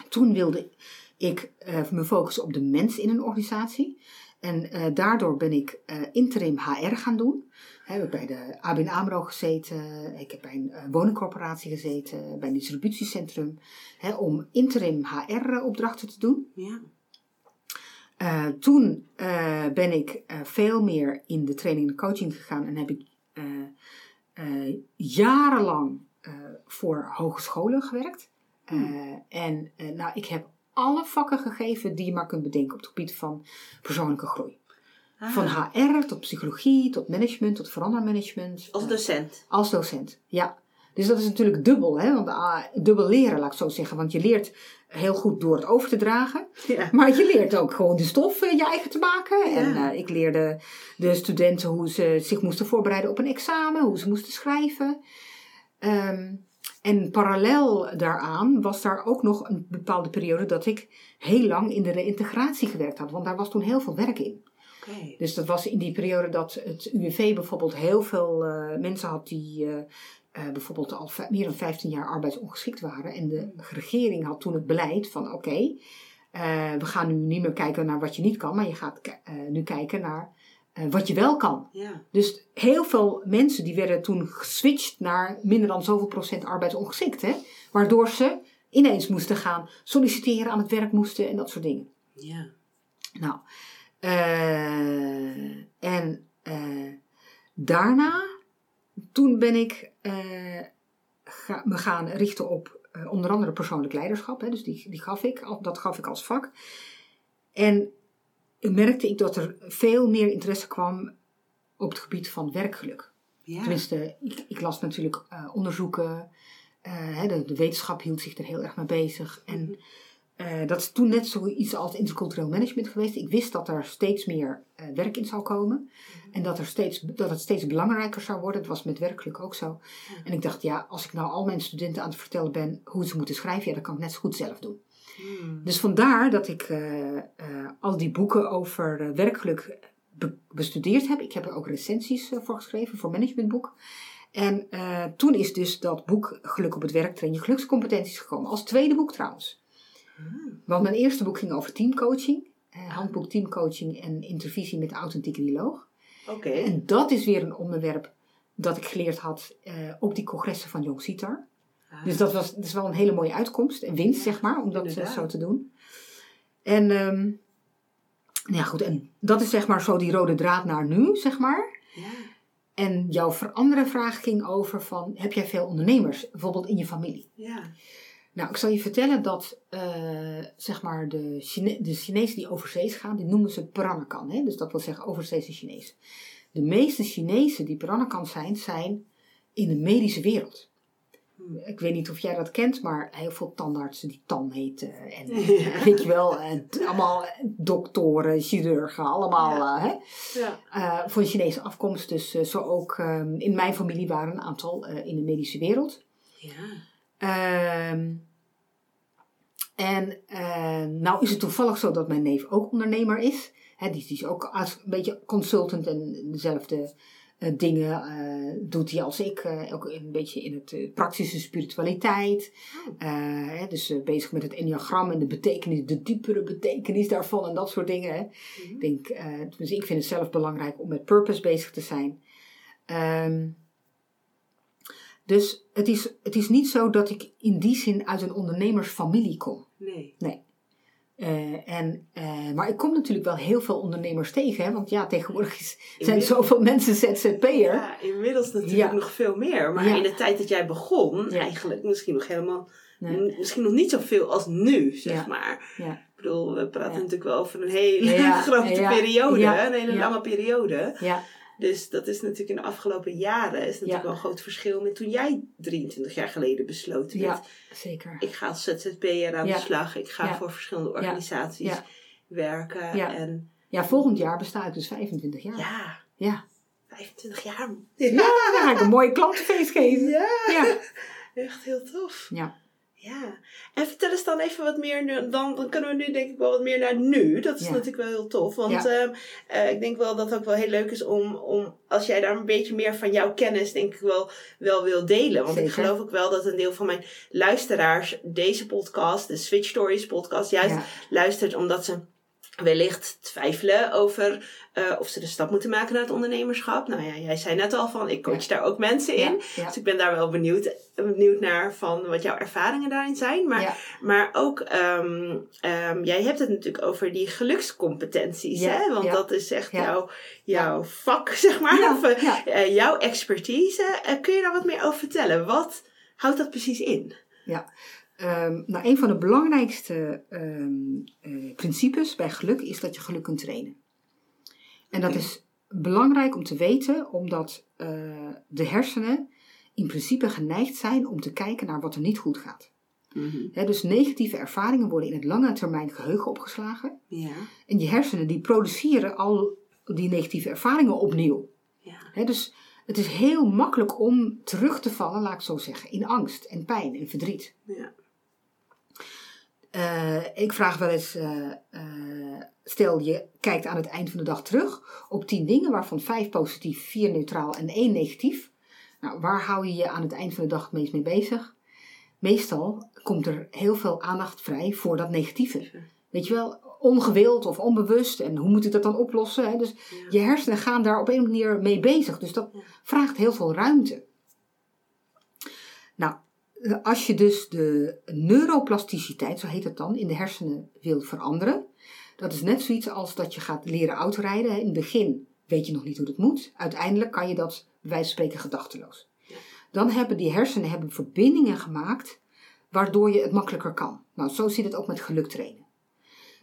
Toen wilde ik me focussen op de mens in een organisatie. En eh, daardoor ben ik eh, interim HR gaan doen. Hè, heb ik bij de ABN AMRO gezeten. Ik heb bij een eh, woningcorporatie gezeten. Bij een distributiecentrum. Hè, om interim HR-opdrachten te doen. Ja. Toen ben ik veel meer in de training en coaching gegaan. En heb ik jarenlang voor hogescholen gewerkt. Eh, en nou, ik heb alle vakken gegeven die je maar kunt bedenken op het gebied van persoonlijke groei. Ah, Van HR tot psychologie, tot management, tot verandermanagement. als Eh, docent. als docent, ja. Dus dat is natuurlijk dubbel, hè? Want, ah, dubbel leren, laat ik zo zeggen. Want je leert heel goed door het over te dragen. Ja. Maar je leert ook gewoon de stof eh, je eigen te maken. En Ja. eh, ik leerde de studenten hoe ze zich moesten voorbereiden op een examen, hoe ze moesten schrijven. Ehm, en parallel daaraan was daar ook nog een bepaalde periode dat ik heel lang in de reïntegratie gewerkt had. Want daar was toen heel veel werk in. Dus dat was in die periode dat het UWV bijvoorbeeld heel veel eh, mensen had die eh, eh, bijvoorbeeld al meer dan 15 jaar arbeidsongeschikt waren. En de regering had toen het beleid van oké, we gaan nu niet meer kijken naar wat je niet kan, maar je gaat nu kijken naar wat je wel kan. Ja. Dus heel veel mensen die werden toen geswitcht naar minder dan zoveel procent arbeidsongeschikt. Hè? Waardoor ze ineens moesten gaan solliciteren, aan het werk moesten en dat soort dingen. Ja. Nou, Eh, en eh, daarna, toen ben ik eh, ga, me gaan richten op eh, onder andere persoonlijk leiderschap. Hè, dus die, die gaf ik, dat gaf ik als vak. En merkte ik dat er veel meer interesse kwam op het gebied van werkgeluk. Ja. Tenminste, ik, ik las natuurlijk eh, onderzoeken. eh, hè, de, de wetenschap hield zich er heel erg mee bezig. En eh, dat is toen net zoiets als intercultureel management geweest. Ik wist dat er steeds meer werk in zou komen. En dat, er steeds, dat het steeds belangrijker zou worden. Dat was met werkgeluk ook zo. En ik dacht, ja, als ik nou al mijn studenten aan het vertellen ben hoe ze moeten schrijven, ja, dan kan ik net zo goed zelf doen. Hmm. Dus vandaar dat ik eh, eh, al die boeken over eh, werkgeluk be- bestudeerd heb. Ik heb er ook recensies voor geschreven, voor managementboek. En toen is dus dat boek Geluk op het werk, train je gelukscompetenties gekomen. Als tweede boek trouwens. Want mijn eerste boek ging over teamcoaching. eh, handboek teamcoaching en intervisie met de authentieke dialoog. Oké. En dat is weer een onderwerp dat ik geleerd had op die congressen van Jong Sitar. Ah. Dus dat was, dat is wel een hele mooie uitkomst en winst, zeg maar, om dat eh, zo te doen. En, ehm, nou ja, goed, en dat is zeg maar zo die rode draad naar nu, zeg maar. Ja. En jouw andere vraag ging over van, heb jij veel ondernemers, bijvoorbeeld in je familie? Ja. Nou, ik zal je vertellen dat, eh, zeg maar, de, Chine de Chinezen die overzees gaan, die noemen ze Peranakan. Hè? Dus dat wil zeggen overzeese Chinezen. De meeste Chinezen die Peranakan zijn, zijn in de medische wereld. Ik weet niet of jij dat kent, maar heel veel tandartsen die Tan heten. En *laughs* weet je wel, en allemaal doktoren, chirurgen, allemaal Ja. eh, hè? Ja. Eh, van Chinese afkomst. Dus eh, zo ook ehm, in mijn familie waren een aantal in de medische wereld. Ja. Ehm, en nou is het toevallig zo dat mijn neef ook ondernemer is. Hè, die, die is ook als, een beetje consultant en dezelfde dingen eh, doet hij als ik. eh, ook een beetje in het eh, praktische spiritualiteit. Oh. Eh, hè, dus eh, bezig met het enneagram en de betekenis, de diepere betekenis daarvan en dat soort dingen. Hè. Ik denk, eh, dus ik vind het zelf belangrijk om met purpose bezig te zijn. Ehm, dus het is, het is niet zo dat ik in die zin uit een ondernemersfamilie kom. Nee. Eh, en, eh, maar ik kom natuurlijk wel heel veel ondernemers tegen. Hè? Want ja, tegenwoordig is, zijn zoveel mensen ZZP'er. Ja, inmiddels natuurlijk Ja. nog veel meer. Maar Ja. in de tijd dat jij begon, Ja. eigenlijk misschien nog helemaal, Nee. misschien nog niet zoveel als nu, zeg maar. Ja. Ik bedoel, we praten natuurlijk wel over een hele *laughs* grote periode, een hele lange periode. Ja, Dus dat is natuurlijk in de afgelopen jaren is natuurlijk Ja. wel een groot verschil met toen jij 23 jaar geleden besloten werd. ja, zeker. Ik ga als ZZP'er aan Ja. de slag. Ik ga voor verschillende organisaties werken. Ja. En Ja, volgend jaar besta ik dus 25 jaar. ja, Ja. 25 jaar. Ja, dan ga ik een mooie klantenfeest geven. Ja, Ja. echt heel tof. Ja. Ja, en vertel eens dan even wat meer, nu- dan, dan kunnen we nu denk ik wel wat meer naar nu. Dat is Ja. natuurlijk wel heel tof, want Ja. ehm, eh, ik denk wel dat het ook wel heel leuk is om, om, als jij daar een beetje meer van jouw kennis denk ik wel, wel wil delen. Want ik geloof ook wel dat een deel van mijn luisteraars deze podcast, de Switch Stories podcast, juist Ja. luistert omdat ze wellicht twijfelen over eh, of ze de stap moeten maken naar het ondernemerschap. Nou ja, jij zei net al van, ik coach daar ook mensen in. Ja. Ja. Dus ik ben daar wel benieuwd, benieuwd naar van wat jouw ervaringen daarin zijn. Maar, Ja. maar ook, ehm, ehm, jij hebt het natuurlijk over die gelukscompetenties. Ja, Hè? Want ja. dat is echt Ja. jouw, jouw vak, *laughs* zeg maar. Ja, Of, eh, ja. eh, jouw expertise. Eh, kun je daar wat meer over vertellen? Wat houdt dat precies in? Ehm, nou, een van de belangrijkste eh, principes bij geluk is dat je geluk kunt trainen. En dat is belangrijk om te weten, omdat eh, de hersenen in principe geneigd zijn om te kijken naar wat er niet goed gaat. Hè, dus negatieve ervaringen worden in het lange termijn geheugen opgeslagen. Ja. En je hersenen die produceren al die negatieve ervaringen opnieuw. Ja. Dus het is heel makkelijk om terug te vallen, laat ik zo zeggen, in angst en pijn en verdriet. Ja. Eh, ik vraag wel eens, eh, eh, stel je kijkt aan het eind van de dag terug op 10 dingen, waarvan 5 positief, 4 neutraal en 1 negatief. Nou, waar hou je je aan het eind van de dag het meest mee bezig? Meestal komt er heel veel aandacht vrij voor dat negatieve. Weet je wel, ongewild of onbewust en hoe moet ik dat dan oplossen? Hè? Dus Ja. je hersenen gaan daar op een manier mee bezig. Dus dat vraagt heel veel ruimte. Nou, als je dus de neuroplasticiteit, zo heet het dan, in de hersenen wilt veranderen, Dat is net zoiets als dat je gaat leren autorijden. In het begin weet je nog niet hoe dat moet. Uiteindelijk kan je dat, bij wijze van spreken, gedachteloos. Dan hebben die hersenen hebben verbindingen gemaakt waardoor je het makkelijker kan. Nou, zo zit het ook met geluk trainen.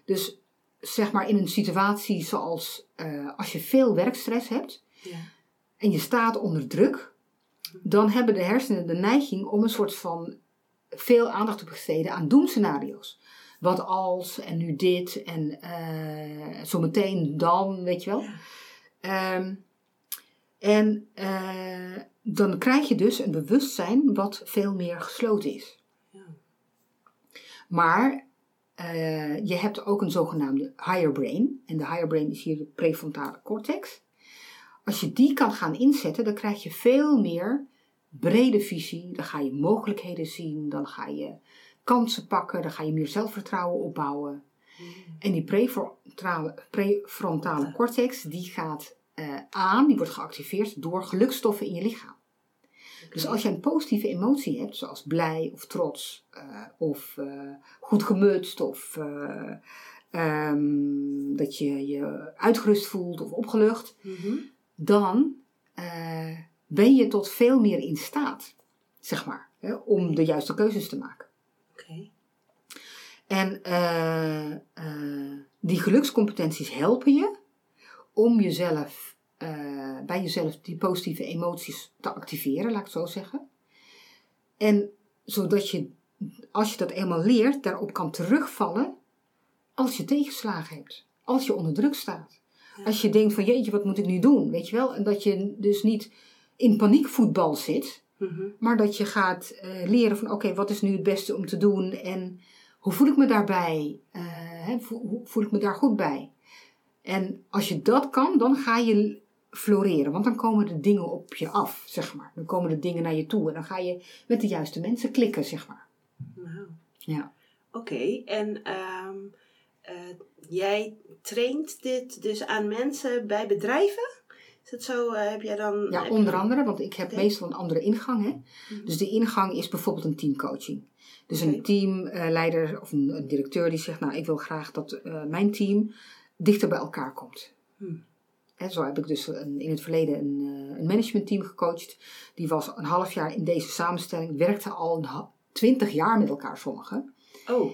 Dus zeg maar in een situatie zoals eh, als je veel werkstress hebt Ja. en je staat onder druk, dan hebben de hersenen de neiging om een soort van veel aandacht te besteden aan doemscenario's. Wat als en nu dit en eh zometeen dan, weet je wel. Ja. Ehm, en eh, dan krijg je dus een bewustzijn wat veel meer gesloten is. Ja. Maar eh, je hebt ook een zogenaamde higher brain. En de higher brain is hier de prefrontale cortex. Als je die kan gaan inzetten, dan krijg je veel meer brede visie. Dan ga je mogelijkheden zien. Dan ga je kansen pakken. Dan ga je meer zelfvertrouwen opbouwen. En die prefrontale, prefrontale cortex, die gaat eh, aan, die wordt geactiveerd door gelukstoffen in je lichaam. Dus als je een positieve emotie hebt, zoals blij of trots, eh, of eh, goed gemutst, of eh, ehm, dat je je uitgerust voelt of opgelucht, Mhm. Dan eh, ben je tot veel meer in staat, zeg maar, hè, om de juiste keuzes te maken. Oké. En eh, eh, die gelukscompetenties helpen je om jezelf, bij jezelf die positieve emoties te activeren, laat ik het zo zeggen. En zodat je, als je dat eenmaal leert, daarop kan terugvallen als je tegenslagen hebt. Als je onder druk staat. Als je denkt van jeetje, wat moet ik nu doen? Weet je wel? En dat je dus niet in paniekvoetbal zit, Mhm. maar dat je gaat eh, leren van oké, wat is nu het beste om te doen en hoe voel ik me daarbij? Eh, hoe voel ik me daar goed bij? En als je dat kan, dan ga je floreren, want dan komen de dingen op je af, zeg maar. Dan komen de dingen naar je toe en dan ga je met de juiste mensen klikken, zeg maar. Nou. Ja. Oké, en ehm, eh, jij traint dit dus aan mensen bij bedrijven? Is dat zo? eh, heb jij dan. Ja, je onder andere, want ik heb meestal een andere ingang. Hè? Mhm. Dus de ingang is bijvoorbeeld een teamcoaching. Dus een teamleider of een, een directeur die zegt, nou ik wil graag dat eh, mijn team dichter bij elkaar komt. Hmm. Zo heb ik dus een, in het verleden een, een managementteam gecoacht. Die was een half jaar in deze samenstelling, werkte al twintig jaar met elkaar sommigen. Oh,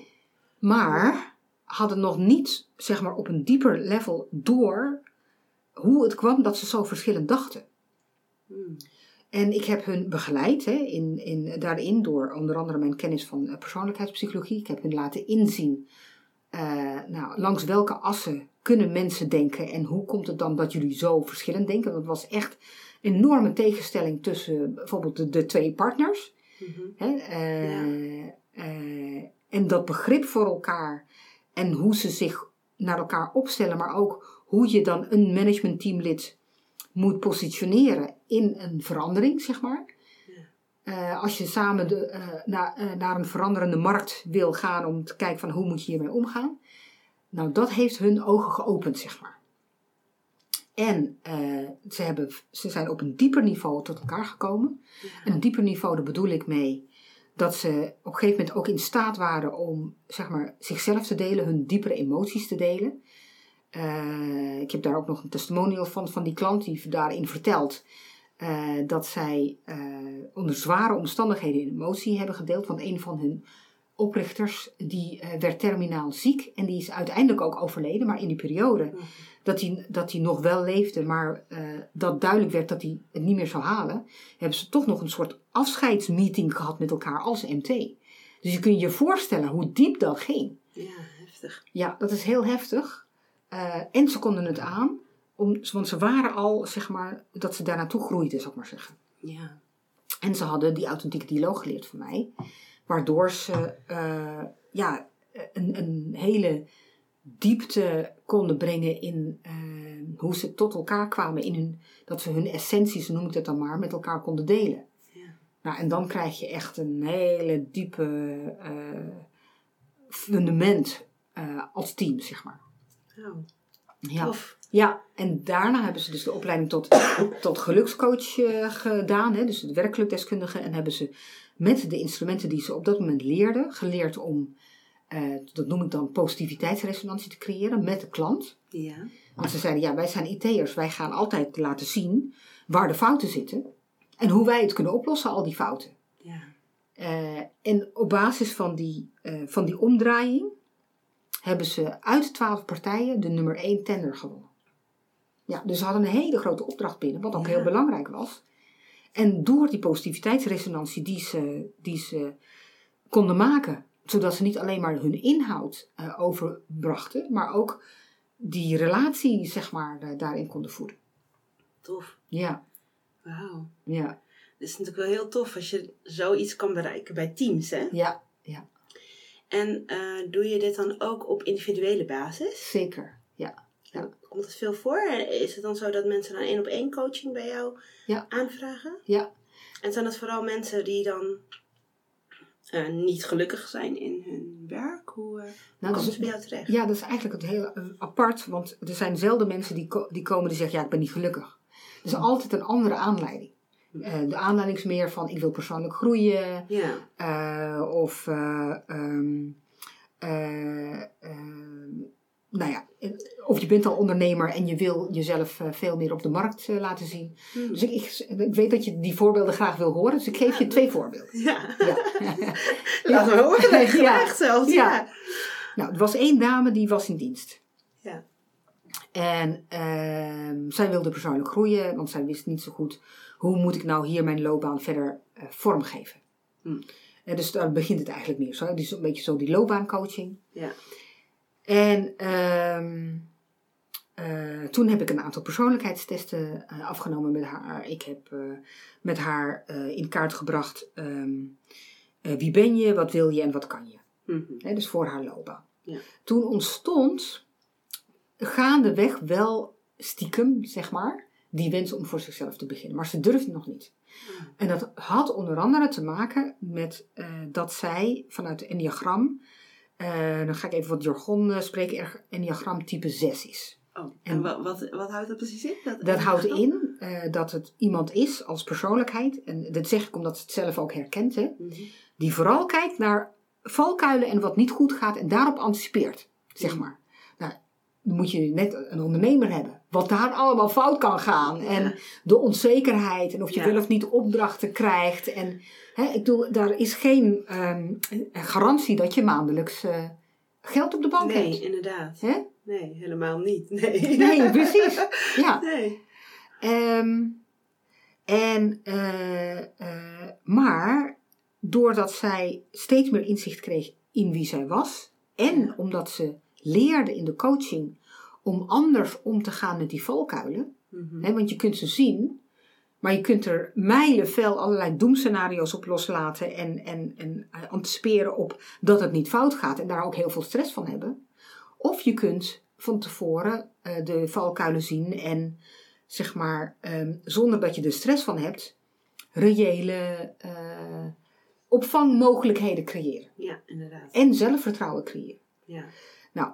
Maar hadden nog niet, zeg maar, op een dieper level door hoe het kwam dat ze zo verschillend dachten. hmm. En ik heb hun begeleid hè, in, in, daarin door onder andere mijn kennis van eh, persoonlijkheidspsychologie. Ik heb hun laten inzien eh, nou, langs welke assen kunnen mensen denken en hoe komt het dan dat jullie zo verschillend denken. Dat was echt een enorme tegenstelling tussen bijvoorbeeld de, de twee partners. Mhm. Hè, eh, en dat begrip voor elkaar en hoe ze zich naar elkaar opstellen, maar ook hoe je dan een managementteamlid moet positioneren in een verandering, zeg maar. Eh, als je samen de, eh, na- eh, naar een veranderende markt wil gaan om te kijken van hoe moet je hiermee omgaan. Nou, dat heeft hun ogen geopend, zeg maar. En ze, hebben, ze zijn op een dieper niveau tot elkaar gekomen. En een dieper niveau, daar bedoel ik mee dat ze op een gegeven moment ook in staat waren om zeg maar, zichzelf te delen, hun diepere emoties te delen. Eh, ik heb daar ook nog een testimonial van, van die klant die daarin vertelt eh, dat zij eh, onder zware omstandigheden emotie hebben gedeeld. Want een van hun oprichters die werd terminaal ziek en die is uiteindelijk ook overleden. Maar in die periode dat hij, dat hij nog wel leefde, maar eh, dat duidelijk werd dat hij het niet meer zou halen, hebben ze toch nog een soort afscheidsmeeting gehad met elkaar als MT. Dus je kunt je voorstellen hoe diep dat ging. Ja, heftig. Ja, dat is heel heftig. Eh, en ze konden het aan, om, want ze waren al, zeg maar, dat ze daar naartoe groeiden, zal ik maar zeggen. Ja. En ze hadden die authentieke dialoog geleerd van mij. Waardoor ze eh, ja, een, een hele diepte konden brengen in eh, hoe ze tot elkaar kwamen. In hun, dat ze hun essenties, noem ik het dan maar, met elkaar konden delen. Ja. Nou, en dan krijg je echt een hele diepe eh, fundament eh, als team, zeg maar. Oh, Ja. tof. Ja, en daarna hebben ze dus de opleiding tot, tot gelukscoach gedaan, hè, dus de werkelijk deskundige. En hebben ze met de instrumenten die ze op dat moment leerden, geleerd om eh, dat noem ik dan positiviteitsresonantie te creëren met de klant. Ja. Want ze zeiden, ja, wij zijn IT'ers. Wij gaan altijd laten zien waar de fouten zitten. En hoe wij het kunnen oplossen, al die fouten. Ja. Eh, en op basis van die, eh, van die omdraaiing hebben ze uit de twaalf partijen de nummer één tender gewonnen. Ja, dus ze hadden een hele grote opdracht binnen, wat ook Ja. heel belangrijk was. En door die positiviteitsresonantie die ze, die ze konden maken, zodat ze niet alleen maar hun inhoud eh, overbrachten, maar ook die relatie, zeg maar, daarin konden voeden. Tof. Ja, Wauw. ja, Het is natuurlijk wel heel tof als je zoiets kan bereiken bij teams, hè? ja, ja, En eh, doe je dit dan ook op individuele basis? zeker. Ja, Ja. Komt het veel voor? Is het dan zo dat mensen dan één op één coaching bij jou Ja. aanvragen? ja. En zijn dat vooral mensen die dan eh, niet gelukkig zijn in hun werk? Hoe eh Nou, komen dat ze is, bij jou terecht? Ja, dat is eigenlijk het heel eh, apart, want er zijn zelden mensen die, ko- die komen die zeggen, ja, ik ben niet gelukkig. Er is altijd een andere aanleiding. De aanleiding is meer van, ik wil persoonlijk groeien, Ja. of, ehm, nou ja, of je bent al ondernemer en je wil jezelf eh, veel meer op de markt eh, laten zien. Hm. Dus ik, ik, ik weet dat je die voorbeelden graag wil horen, dus ik geef je twee voorbeelden. Ja. Ja. *laughs* Laten we horen. Graag zelfs. Ja. Ja. Nou, er was één dame die was in dienst. Ja. En ehm, zij wilde persoonlijk groeien, want zij wist niet zo goed hoe moet ik nou hier mijn loopbaan verder eh, vormgeven. Hm. En dus daar begint het eigenlijk meer zo. Dus een beetje zo die loopbaancoaching. Ja. En ehm, eh, toen heb ik een aantal persoonlijkheidstesten eh, afgenomen met haar. Ik heb eh, met haar in kaart gebracht ehm, eh, wie ben je, wat wil je en wat kan je. Mhm. Dus voor haar loopbaan. Ja. Toen ontstond gaandeweg wel stiekem, zeg maar, die wens om voor zichzelf te beginnen. Maar ze durfde nog niet. Ah. En dat had onder andere te maken met dat zij vanuit het enneagram, eh, dan ga ik even wat jargon eh, spreken, enneagram type 6 is. Oh, en En- wat, wat, wat houdt dat precies in? Dat houdt in eh, dat het iemand is als persoonlijkheid, en dat zeg ik omdat ze het zelf ook herkent, hè, Mhm. die vooral kijkt naar valkuilen en wat niet goed gaat en daarop anticipeert, zeg Mm. maar. Nou, dan moet je net een ondernemer hebben, wat daar allemaal fout kan gaan en Ja. de onzekerheid en of je Ja. wel of niet opdrachten krijgt. En hè, ik bedoel, daar is geen ehm, garantie dat je maandelijks eh, geld op de bank Nee, hebt. inderdaad. Hè? Nee, helemaal niet. Nee, Nee, precies. *laughs* Ja. Nee. Ehm, en, eh, eh, maar doordat zij steeds meer inzicht kreeg in wie zij was, en Ja. omdat ze leerde in de coaching om anders om te gaan met die valkuilen, Mhm. hè, want je kunt ze zien, maar je kunt er mijlenvel allerlei doemscenario's op loslaten en, en, en eh, anticiperen op dat het niet fout gaat en daar ook heel veel stress van hebben. Of je kunt van tevoren eh, de valkuilen zien en zeg maar, ehm, zonder dat je er stress van hebt, reële eh, opvangmogelijkheden creëren. Ja, inderdaad. En zelfvertrouwen creëren. Ja. Nou,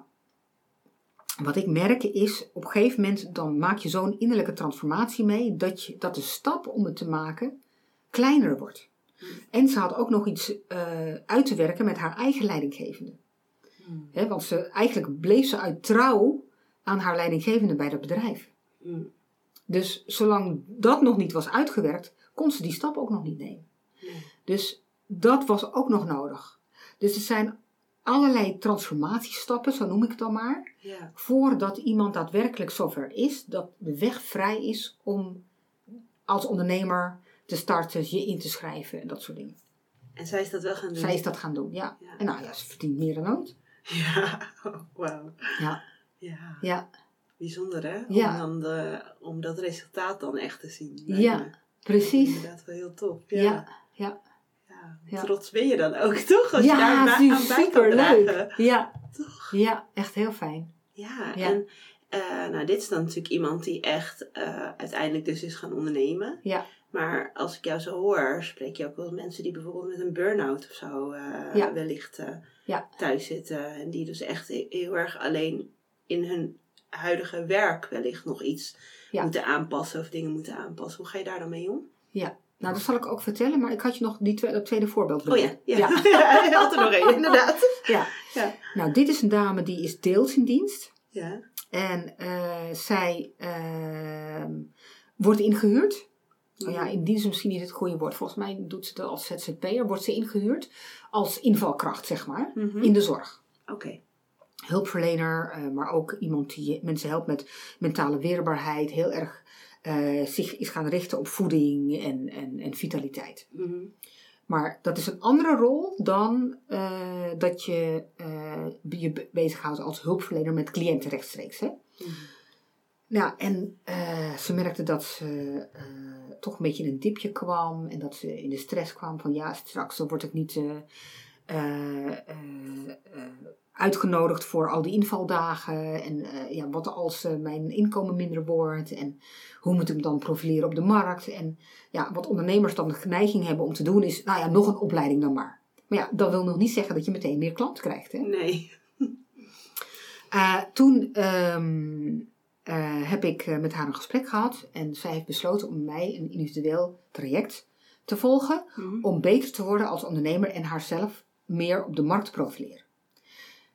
wat ik merk is, op een gegeven moment dan maak je zo'n innerlijke transformatie mee, dat, je, dat de stap om het te maken kleiner wordt. En ze had ook nog iets eh, uit te werken met haar eigen leidinggevende. Mm. Hè, want ze, eigenlijk bleef ze uit trouw aan haar leidinggevende bij dat bedrijf. Mm. Dus zolang dat nog niet was uitgewerkt, kon ze die stap ook nog niet nemen. Nee. Dus dat was ook nog nodig. Dus er zijn allerlei transformatiestappen, zo noem ik het dan maar, Ja. voordat iemand daadwerkelijk zover is dat de weg vrij is om als ondernemer te starten, je in te schrijven en dat soort dingen. En zij is dat wel gaan doen? Zij is dat gaan doen, ja. Ja. En nou ja, ze verdient meer dan ooit. Ja, *laughs* oh, wauw. Ja, Ja, ja, bijzonder hè? Ja. Om, dan de, om dat resultaat dan echt te zien. Ja, me. precies. Inderdaad wel heel tof. Ja, Ja. Ja. Trots ben je dan ook toch? Als je daar Ja, het is aan bij kan dragen. Ja, Toch? ja, echt heel fijn. Ja, Ja. en eh, nou, dit is dan natuurlijk iemand die echt eh, uiteindelijk dus is gaan ondernemen. Ja. Maar als ik jou zo hoor, spreek je ook wel mensen die bijvoorbeeld met een burn-out of zo eh, Ja. wellicht Ja. thuis zitten. En die dus echt he- heel erg alleen in hun huidige werk wellicht nog iets moeten aanpassen of dingen moeten aanpassen. Hoe ga je daar dan mee om? Ja, nou dat zal ik ook vertellen, maar ik had je nog die twe- dat tweede voorbeeld Oh ja, ja. ja. *laughs* je had er nog één, inderdaad. *laughs* ja. Ja. Nou, dit is een dame die is deels in dienst. Ja. En eh, zij ehm, wordt ingehuurd. Nou ja, in dienst is misschien niet het goede woord. Volgens mij doet ze dat als ZZP'er. Wordt ze ingehuurd als invalkracht, zeg maar, Mhm. in de zorg. Oké. Hulpverlener, eh, maar ook iemand die mensen helpt met mentale weerbaarheid. Heel erg eh, zich is gaan richten op voeding en, en, en vitaliteit. Mhm. Maar dat is een andere rol dan eh, dat je eh, je be- bezighoudt als hulpverlener met cliënten rechtstreeks. Hè? Mhm. Nou, en ze merkte dat ze toch een beetje in een dipje kwam en dat ze in de stress kwam van ja, straks dan word ik niet uitgenodigd voor al die invaldagen en eh, ja, wat als eh, mijn inkomen minder wordt en hoe moet ik me dan profileren op de markt en ja, wat ondernemers dan de neiging hebben om te doen is, nou ja, nog een opleiding dan maar. Maar ja, dat wil nog niet zeggen dat je meteen meer klanten krijgt. Hè? Nee. *laughs* Eh, toen ehm, eh, heb ik eh, met haar een gesprek gehad en zij heeft besloten om mij een individueel traject te volgen Mhm. om beter te worden als ondernemer en haarzelf meer op de markt profileren.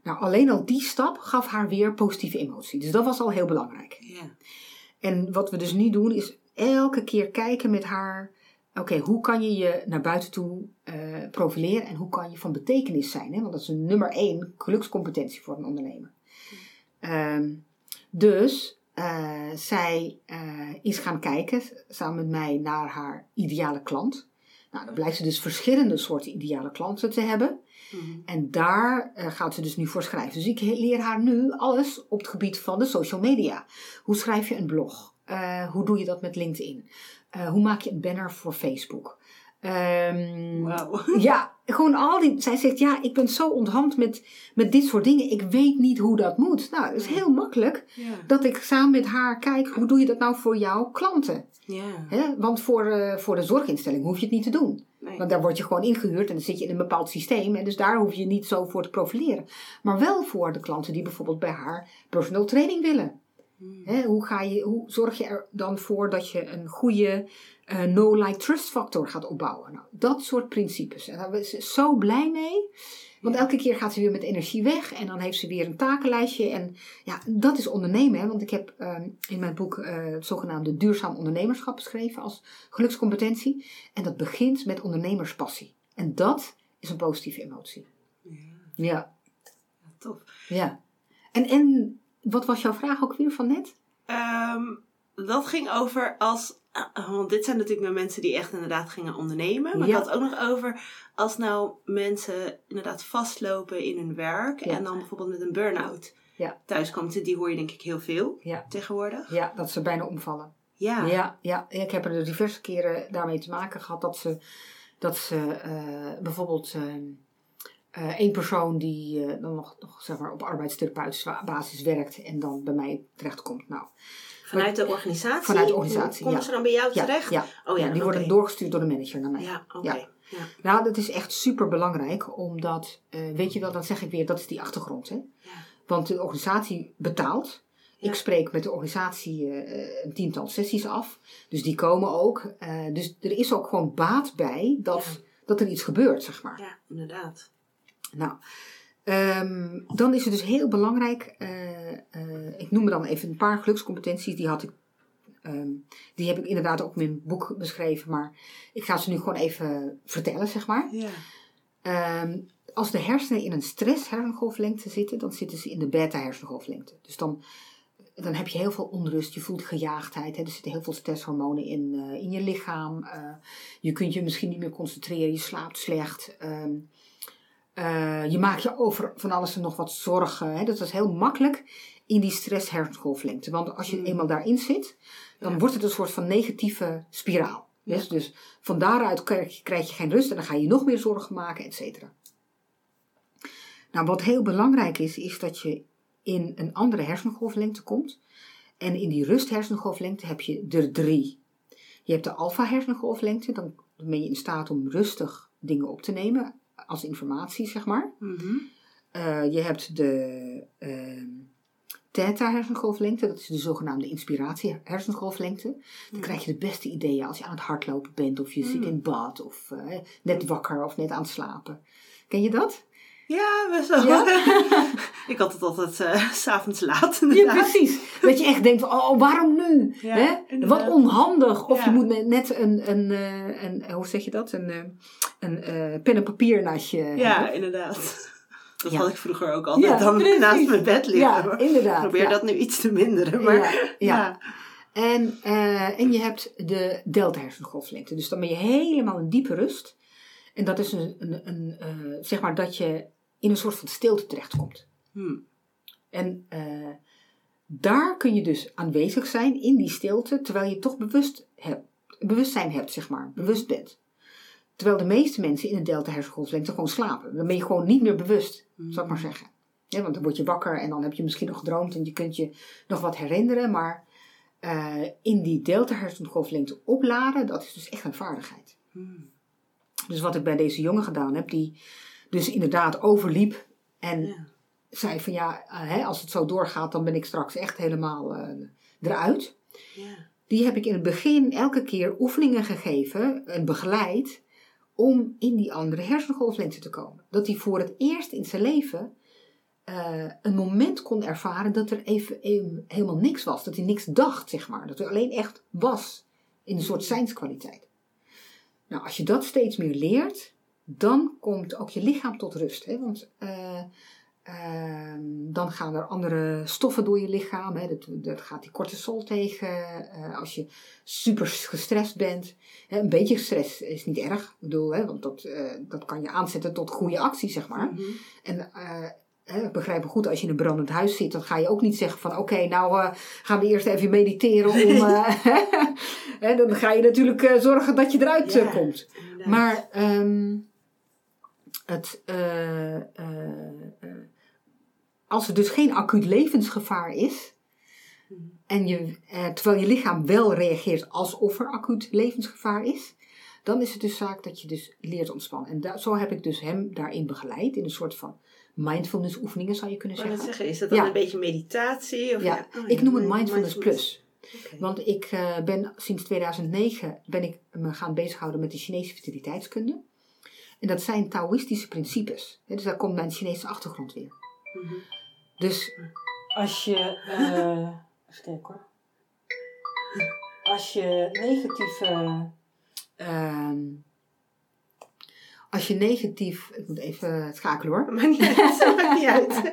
Nou, alleen al die stap gaf haar weer positieve emotie. Dus dat was al heel belangrijk. Ja. En wat we dus nu doen is elke keer kijken met haar. Oké, hoe kan je je naar buiten toe eh, profileren en hoe kan je van betekenis zijn? Hè? Want dat is een nummer één gelukscompetentie voor een ondernemer. Ehm, dus eh, zij eh, is gaan kijken samen met mij naar haar ideale klant. Nou, dan blijkt ze dus verschillende soorten ideale klanten te hebben. Mhm. En daar eh, gaat ze dus nu voor schrijven. Dus ik leer haar nu alles op het gebied van de social media. Hoe schrijf je een blog? Eh, hoe doe je dat met LinkedIn? Eh, hoe maak je een banner voor Facebook? Ehm, Wauw. *laughs* ja, gewoon al die. Zij zegt: Ja, ik ben zo onthand met, met dit soort dingen. Ik weet niet hoe dat moet. Nou, het is heel makkelijk Ja. dat ik samen met haar kijk: hoe doe je dat nou voor jouw klanten? Ja. Hè? Want voor, eh, voor de zorginstelling hoef je het niet te doen. Nee. Want daar word je gewoon ingehuurd en dan zit je in een bepaald systeem. En dus daar hoef je niet zo voor te profileren. Maar wel voor de klanten die bijvoorbeeld bij haar personal training willen. Hè, hoe, ga je, hoe zorg je er dan voor dat je een goede eh, no-like-trust factor gaat opbouwen? Nou, dat soort principes. En daar is ze zo blij mee. Want elke keer gaat ze weer met energie weg en dan heeft ze weer een takenlijstje. En ja, dat is ondernemen. Hè? Want ik heb ehm, in mijn boek eh, het zogenaamde duurzaam ondernemerschap beschreven als gelukscompetentie. En dat begint met ondernemerspassie. En dat is een positieve emotie. Ja. Ja, Tof. ja. En, en wat was jouw vraag ook weer van net? Ehm, dat ging over als. Ah, Want dit zijn natuurlijk nou mensen die echt inderdaad gingen ondernemen. Maar Ja. ik had het ook nog over als nou mensen inderdaad vastlopen in hun werk. Ja. En dan bijvoorbeeld met een burn-out Ja. thuis komt. Die hoor je denk ik heel veel tegenwoordig. Ja, dat ze bijna omvallen. Ja. Ja, ja, ik heb er diverse keren daarmee te maken gehad dat ze, dat ze eh, bijvoorbeeld eh, één persoon die eh, dan nog, nog zeg maar, op arbeidstherapeutische basis werkt en dan bij mij terechtkomt. Nou, Vanuit de organisatie? Vanuit de organisatie, Komen ja. ze dan bij jou terecht? ja, Oh ja, die worden doorgestuurd door de manager naar mij. Ja, oké. Nou, dat is echt super belangrijk, omdat, eh, weet je wel, dan zeg ik weer, dat is die achtergrond. Hè? Want de organisatie betaalt. Ik spreek met de organisatie eh, een tiental sessies af. Dus die komen ook. Eh, dus er is ook gewoon baat bij dat, dat er iets gebeurt, zeg maar. Ja, inderdaad. Nou, ehm, dan is het dus heel belangrijk. eh, eh, ik noem me dan even een paar gelukscompetenties. Die had ik. ehm, die heb ik inderdaad ook in mijn boek beschreven. Maar ik ga ze nu gewoon even vertellen, zeg maar. Ja. Ehm, als de hersenen in een stress hersengolflengte zitten, dan zitten ze in de beta hersengolflengte. Dus dan, dan heb je heel veel onrust, je voelt gejaagdheid, hè, er zitten heel veel stresshormonen in, eh, in je lichaam. je kunt je misschien niet meer concentreren, je slaapt slecht. Eh, je maakt je over van alles en nog wat zorgen. Hè. Dat is heel makkelijk in die stress hersengolflengte. Want als je Mm. eenmaal daarin zit, dan Ja. wordt het een soort van negatieve spiraal. Ja. Dus, dus van daaruit krijg je, krijg je geen rust en dan ga je nog meer zorgen maken, et cetera. Nou, wat heel belangrijk is, is dat je in een andere hersengolflengte komt. En in die rust hersengolflengte heb je er drie. Je hebt de alfa hersengolflengte, dan ben je in staat om rustig dingen op te nemen als informatie, zeg maar. Mhm. Eh, je hebt de ehm theta hersengolflengte, dat is de zogenaamde inspiratie hersengolflengte. Dan krijg je de beste ideeën als je aan het hardlopen bent of je zit in bad of eh, net wakker of net aan het slapen. Ken je dat? Ja, best wel. Ja? *laughs* ik had het altijd eh, s s'avonds laat Ja, inderdaad. precies. Dat je echt denkt, van, oh, waarom nu? Ja, Hè? Wat onhandig. Of Ja. je moet ne- net een, een, eh, een, hoe zeg je dat? Een, eh, een eh, pen en papier naast je Ja, hebben. inderdaad. Dat Ja. had ik vroeger ook altijd Ja, dan precies. naast mijn bed liggen. Ja, inderdaad. Ik probeer ja. dat nu iets te minderen. Maar Ja, ja. ja. En, eh, en je hebt de delta hersengolflengte. Dus dan ben je helemaal in diepe rust. En dat is een, een, een eh, zeg maar dat je in een soort van stilte terechtkomt. Hm. En eh, daar kun je dus aanwezig zijn in die stilte, terwijl je toch bewust hebt, bewustzijn hebt, zeg maar, bewust bent. Terwijl de meeste mensen in de delta hersengolflengte gewoon slapen. Dan ben je gewoon niet meer bewust, zou ik maar zeggen. Ja, want dan word je wakker en dan heb je misschien nog gedroomd en je kunt je nog wat herinneren. Maar eh, in die delta hersengolflengte opladen, dat is dus echt een vaardigheid. Hm. Dus wat ik bij deze jongen gedaan heb, die dus inderdaad overliep en Ja. zei van ja, eh, hè, als het zo doorgaat, dan ben ik straks echt helemaal eh, eruit. Ja. Die heb ik in het begin elke keer oefeningen gegeven en begeleid om in die andere hersengolflengte te komen. Dat hij voor het eerst in zijn leven eh, een moment kon ervaren dat er even, even helemaal niks was. Dat hij niks dacht, zeg maar. Dat hij alleen echt was in een soort zijnskwaliteit. Nou, als je dat steeds meer leert, dan komt ook je lichaam tot rust. Hè? Want eh, ehm, dan gaan er andere stoffen door je lichaam. Hè? Dat, dat gaat die cortisol tegen. eh, als je super gestrest bent. Hè? Een beetje stress is niet erg. Ik bedoel, hè? want dat, eh, dat kan je aanzetten tot goede actie, zeg maar. Mhm. En hè, ik begrijp me goed, als je in een brandend huis zit, dan ga je ook niet zeggen van oké, nou gaan we eerst even mediteren om. *laughs* *laughs* hè, dan ga je natuurlijk zorgen dat je eruit Ja. komt. Inderdaad. Maar ehm, het, eh, eh, eh, als er dus geen acuut levensgevaar is, en je, eh, terwijl je lichaam wel reageert alsof er acuut levensgevaar is, dan is het dus zaak dat je dus leert ontspannen. En da- zo heb ik dus hem daarin begeleid, in een soort van mindfulness oefeningen zou je kunnen zeggen. zeggen, is dat dan Ja. een beetje meditatie? Of Ja, Oh, ik noem het mind- Mindfulness Plus. Want ik ben sinds 2009 ben ik me gaan bezighouden met de Chinese vitaliteitskunde. En dat zijn Taoïstische principes. Hè, dus daar komt mijn Chinese achtergrond weer. Mhm. Dus Als je. eh *laughs* even kijken hoor. Als je negatieve. ehm, als je negatief. Ik moet even schakelen hoor. Maakt niet. *laughs* Maakt niet uit.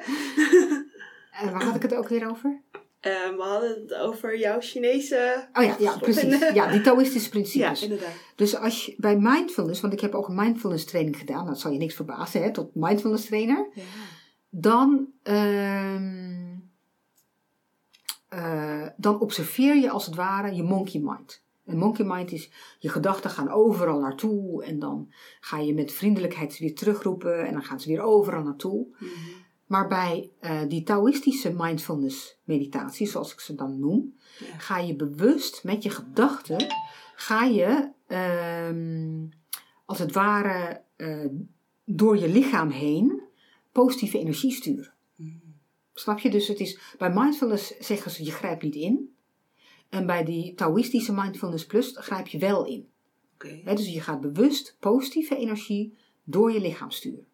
Eh, waar had ik het ook weer over? Eh, we hadden het over jouw Chinese... Oh ja, ja precies. Ja, die Taoïstische *laughs* Ja, principes. inderdaad. Dus als je bij mindfulness, want ik heb ook een mindfulness training gedaan, dat zal je niks verbazen, hè, tot mindfulness trainer. Ja. dan, ehm, eh, dan observeer je als het ware je monkey mind. En monkey mind is, je gedachten gaan overal naartoe en dan ga je met vriendelijkheid ze weer terugroepen en dan gaan ze weer overal naartoe. Mhm. Maar bij eh, die Taoïstische mindfulness meditatie, zoals ik ze dan noem, Ja. ga je bewust met je gedachten, ga je ehm, als het ware eh, door je lichaam heen positieve energie sturen. Mhm. Snap je? Dus het is, bij mindfulness zeggen ze je grijpt niet in. En bij die Taoïstische mindfulness plus grijp je wel in. Oké. Hè, dus je gaat bewust positieve energie door je lichaam sturen.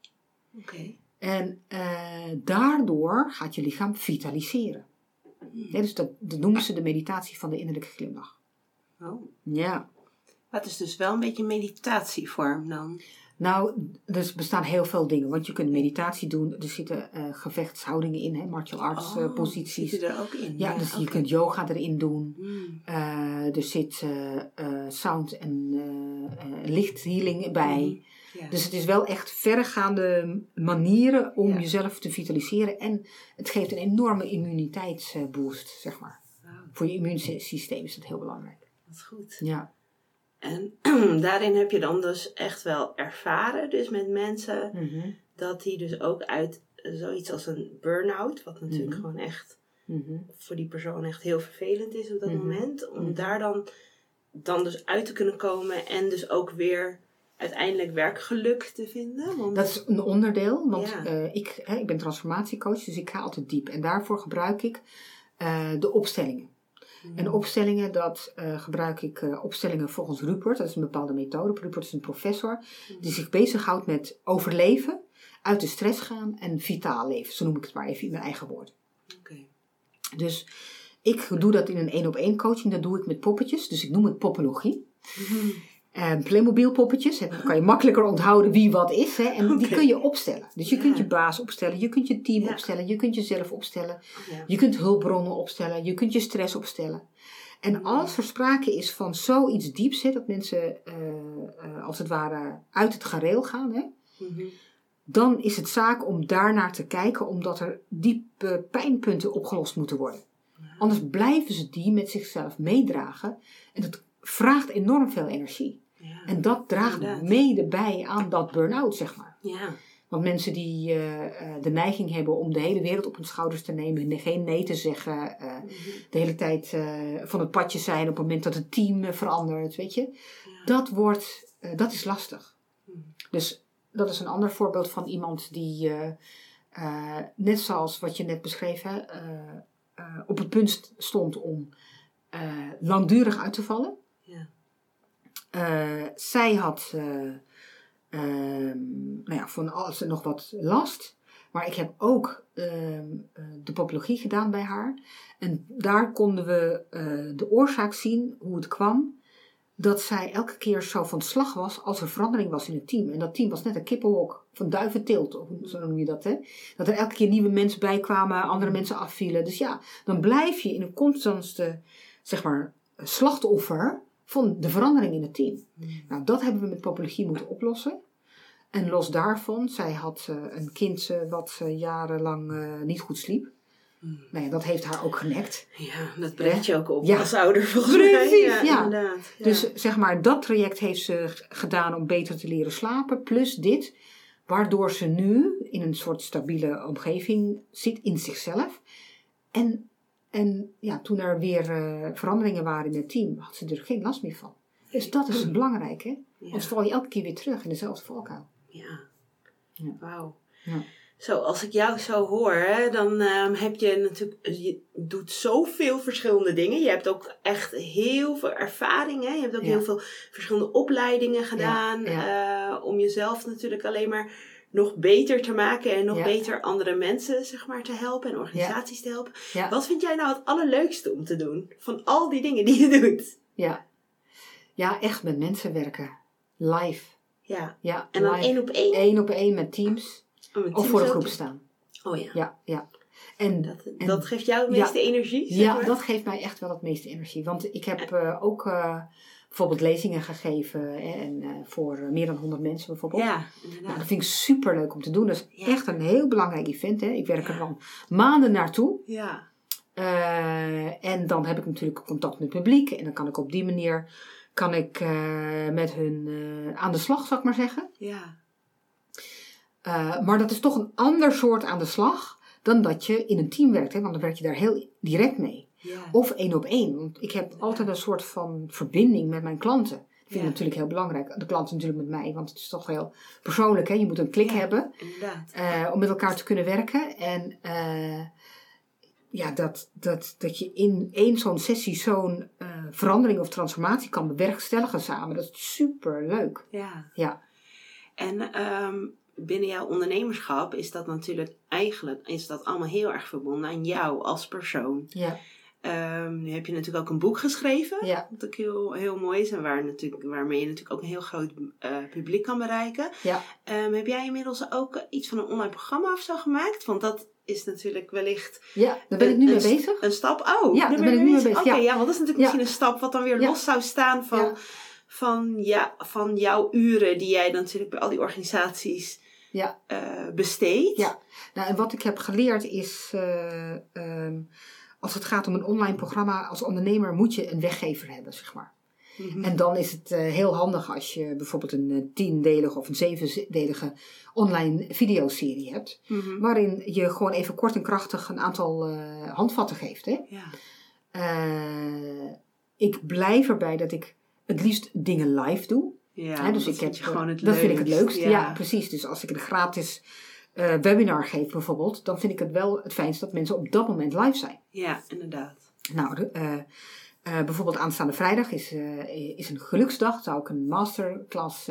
Oké. En eh, daardoor gaat je lichaam vitaliseren. Dus dat, dat noemen ze de meditatie van de innerlijke glimlach. Oh. Ja. Het is dus wel een beetje een meditatievorm dan. Nou, er bestaan heel veel dingen. Want je kunt meditatie doen. Er zitten eh, gevechtshoudingen in, hè, martial arts eh, Oh, posities. Zit er ook in? Ja, dus je kunt yoga erin doen. Hmm. Er zit sound en lichthealing bij. Ja. Dus het is wel echt verregaande manieren om Ja. jezelf te vitaliseren. En het geeft een enorme immuniteitsboost, zeg maar. Voor je immuunsysteem is dat heel belangrijk. dat is goed. Ja. En *clears throat* daarin heb je dan dus echt wel ervaren, dus met mensen, Mhm. dat die dus ook uit zoiets als een burn-out, wat natuurlijk Mhm. gewoon echt Mhm. voor die persoon echt heel vervelend is op dat moment, om daar dan, dan dus uit te kunnen komen en dus ook weer uiteindelijk werkgeluk te vinden. Want, Dat is een onderdeel, want Ja. eh, ik, hè, ik ben transformatiecoach, dus ik ga altijd diep. En daarvoor gebruik ik eh, de opstellingen. Mhm. En opstellingen, dat eh, gebruik ik opstellingen volgens Rupert. Dat is een bepaalde methode. Rupert is een professor die zich bezighoudt met overleven uit de stress gaan en vitaal leven. Zo noem ik het maar even in mijn eigen woorden. Oké. Dus ik doe dat in een één op één coaching. Dat doe ik met poppetjes. Dus ik noem het poppologie. En Playmobil poppetjes. Dan kan je makkelijker onthouden wie wat is. Hè, en die kun je opstellen. Dus je Ja. kunt je baas opstellen. Je kunt je team Ja. opstellen. Je kunt jezelf opstellen. Ja. Je kunt hulpbronnen opstellen. Je kunt je stress opstellen. En als er sprake is van zoiets dieps. Hè, dat mensen eh, eh, als het ware uit het gareel gaan. Hè, Mhm. dan is het zaak om daarnaar te kijken, omdat er diepe pijnpunten opgelost moeten worden. Anders blijven ze die met zichzelf meedragen en dat vraagt enorm veel energie. Ja. En dat draagt Inderdaad. mede bij aan dat burn-out, zeg maar. Ja. Want mensen die eh, eh, de neiging hebben om de hele wereld op hun schouders te nemen, en geen nee te zeggen, eh, Mhm. de hele tijd van het padje zijn op het moment dat het team verandert, weet je. Dat wordt, dat is lastig. Mhm. Dus dat is een ander voorbeeld van iemand die, net zoals wat je net eh, op het punt st- stond om langdurig uit te vallen. Ja. Eh, zij had eh, ehm, nou ja, van alles nog wat last. Maar ik heb ook ehm, eh, de popologie gedaan bij haar. En daar konden we de oorzaak zien, hoe het kwam. Dat zij elke keer zo van slag was als er verandering was in het team. En dat team was net een kippenhok van duiventeelt, of zo noem je dat. Hè? Dat er elke keer nieuwe mensen bij kwamen, andere mensen afvielen. Dus ja, dan blijf je in een constante, zeg maar, slachtoffer van de verandering in het team. Nou, dat hebben we met popologie moeten oplossen. En los daarvan, zij had eh, een kind eh, wat eh, jarenlang niet goed sliep. Nou ja, dat heeft haar ook genekt. Ja, dat brengt je ook op Ja. als ouder volgens Precies, mij. Ja, ja. Dus zeg maar, dat traject heeft ze gedaan om beter te leren slapen. Plus dit, waardoor ze nu in een soort stabiele omgeving zit in zichzelf. En, en ja, toen er weer eh, veranderingen waren in het team, had ze er geen last meer van. Dus dat is *clears throat* belangrijk, hè? ja. Anders val je elke keer weer terug in dezelfde valkuil. Ja. Ja. Wauw. Ja. Zo, als ik jou zo hoor, hè, dan ehm, heb je natuurlijk, je doet zoveel verschillende dingen. Je hebt ook echt heel veel ervaring. Hè? Je hebt ook Ja. heel veel verschillende opleidingen gedaan. ja. eh, om jezelf natuurlijk alleen maar nog beter te maken en nog Ja. beter andere mensen zeg maar, te helpen en organisaties te helpen. Ja. Wat vind jij nou het allerleukste om te doen van al die dingen die je doet? Ja. ja, echt met mensen werken. Live. Ja, Ja, en dan één op één. Eén op één met teams. Oh, met Of voor de teams groep ook? staan. Oh ja, Ja, ja. En dat, en- dat geeft jou het Ja. meeste energie. zeg Ja, maar? dat geeft mij echt wel het meeste energie. Want ik heb eh, ook eh, bijvoorbeeld lezingen gegeven hè, en, eh, voor eh, meer dan 100 mensen bijvoorbeeld. Ja, Nou, dat vind ik super leuk om te doen. Dat is Ja. echt een heel belangrijk event. Hè. Ik werk er dan maanden naartoe. Ja, Eh, en dan heb ik natuurlijk contact met het publiek. En dan kan ik op die manier kan ik, met hun aan de slag, zou ik maar zeggen. ja, maar dat is toch een ander soort aan de slag dan dat je in een team werkt. Hè? Want dan werk je daar heel direct mee. Ja. Of één op één. Want ik heb altijd een soort van verbinding met mijn klanten. Dat vind ik Ja. natuurlijk heel belangrijk. De klanten natuurlijk met mij, want het is toch heel persoonlijk. Hè? Je moet een klik Ja. hebben eh, om met elkaar te kunnen werken. En eh, ja, dat, dat, dat je in één zo'n sessie zo'n eh, verandering of transformatie kan bewerkstelligen samen. Dat is super leuk. Ja. Ja. En ehm, binnen jouw ondernemerschap is dat natuurlijk eigenlijk is dat allemaal heel erg verbonden aan jou als persoon. Ja, Ehm, nu heb je natuurlijk ook een boek geschreven. ja, Wat ook heel, heel mooi is en waar natuurlijk, waarmee je natuurlijk ook een heel groot eh, publiek kan bereiken. ja. Ehm, heb jij inmiddels ook eh, iets van een online programma of zo gemaakt? Want dat is natuurlijk wellicht ja daar ben ik nu mee een, bezig. Een stap. Oh, Ja, daar ben ik nu mee bezig, Oké, ja. ja. want dat is natuurlijk misschien een stap wat dan weer los zou staan van, van, ja, van jouw uren die jij dan natuurlijk bij al die organisaties Ja. eh, besteedt. Ja. Nou, en wat ik heb geleerd is, eh, ehm, als het gaat om een online programma, als ondernemer moet je een weggever hebben, zeg maar. Mhm. En dan is het eh, heel handig als je bijvoorbeeld een eh, tiendelige of een zevendelige online videoserie hebt. Mhm. Waarin je gewoon even kort en krachtig een aantal eh, handvatten geeft. Hè? Ja. Ik blijf erbij dat ik het liefst dingen live doe. Ja, Hè, dus dat ik heb, gewoon het dat vind ik het leukst. leukst. Ja. precies. Dus als ik een gratis eh, webinar geef bijvoorbeeld, dan vind ik het wel het fijnst dat mensen op dat moment live zijn. Ja, inderdaad. Nou, de, eh, Eh, bijvoorbeeld aanstaande vrijdag is, is een geluksdag. Zou ik een masterclass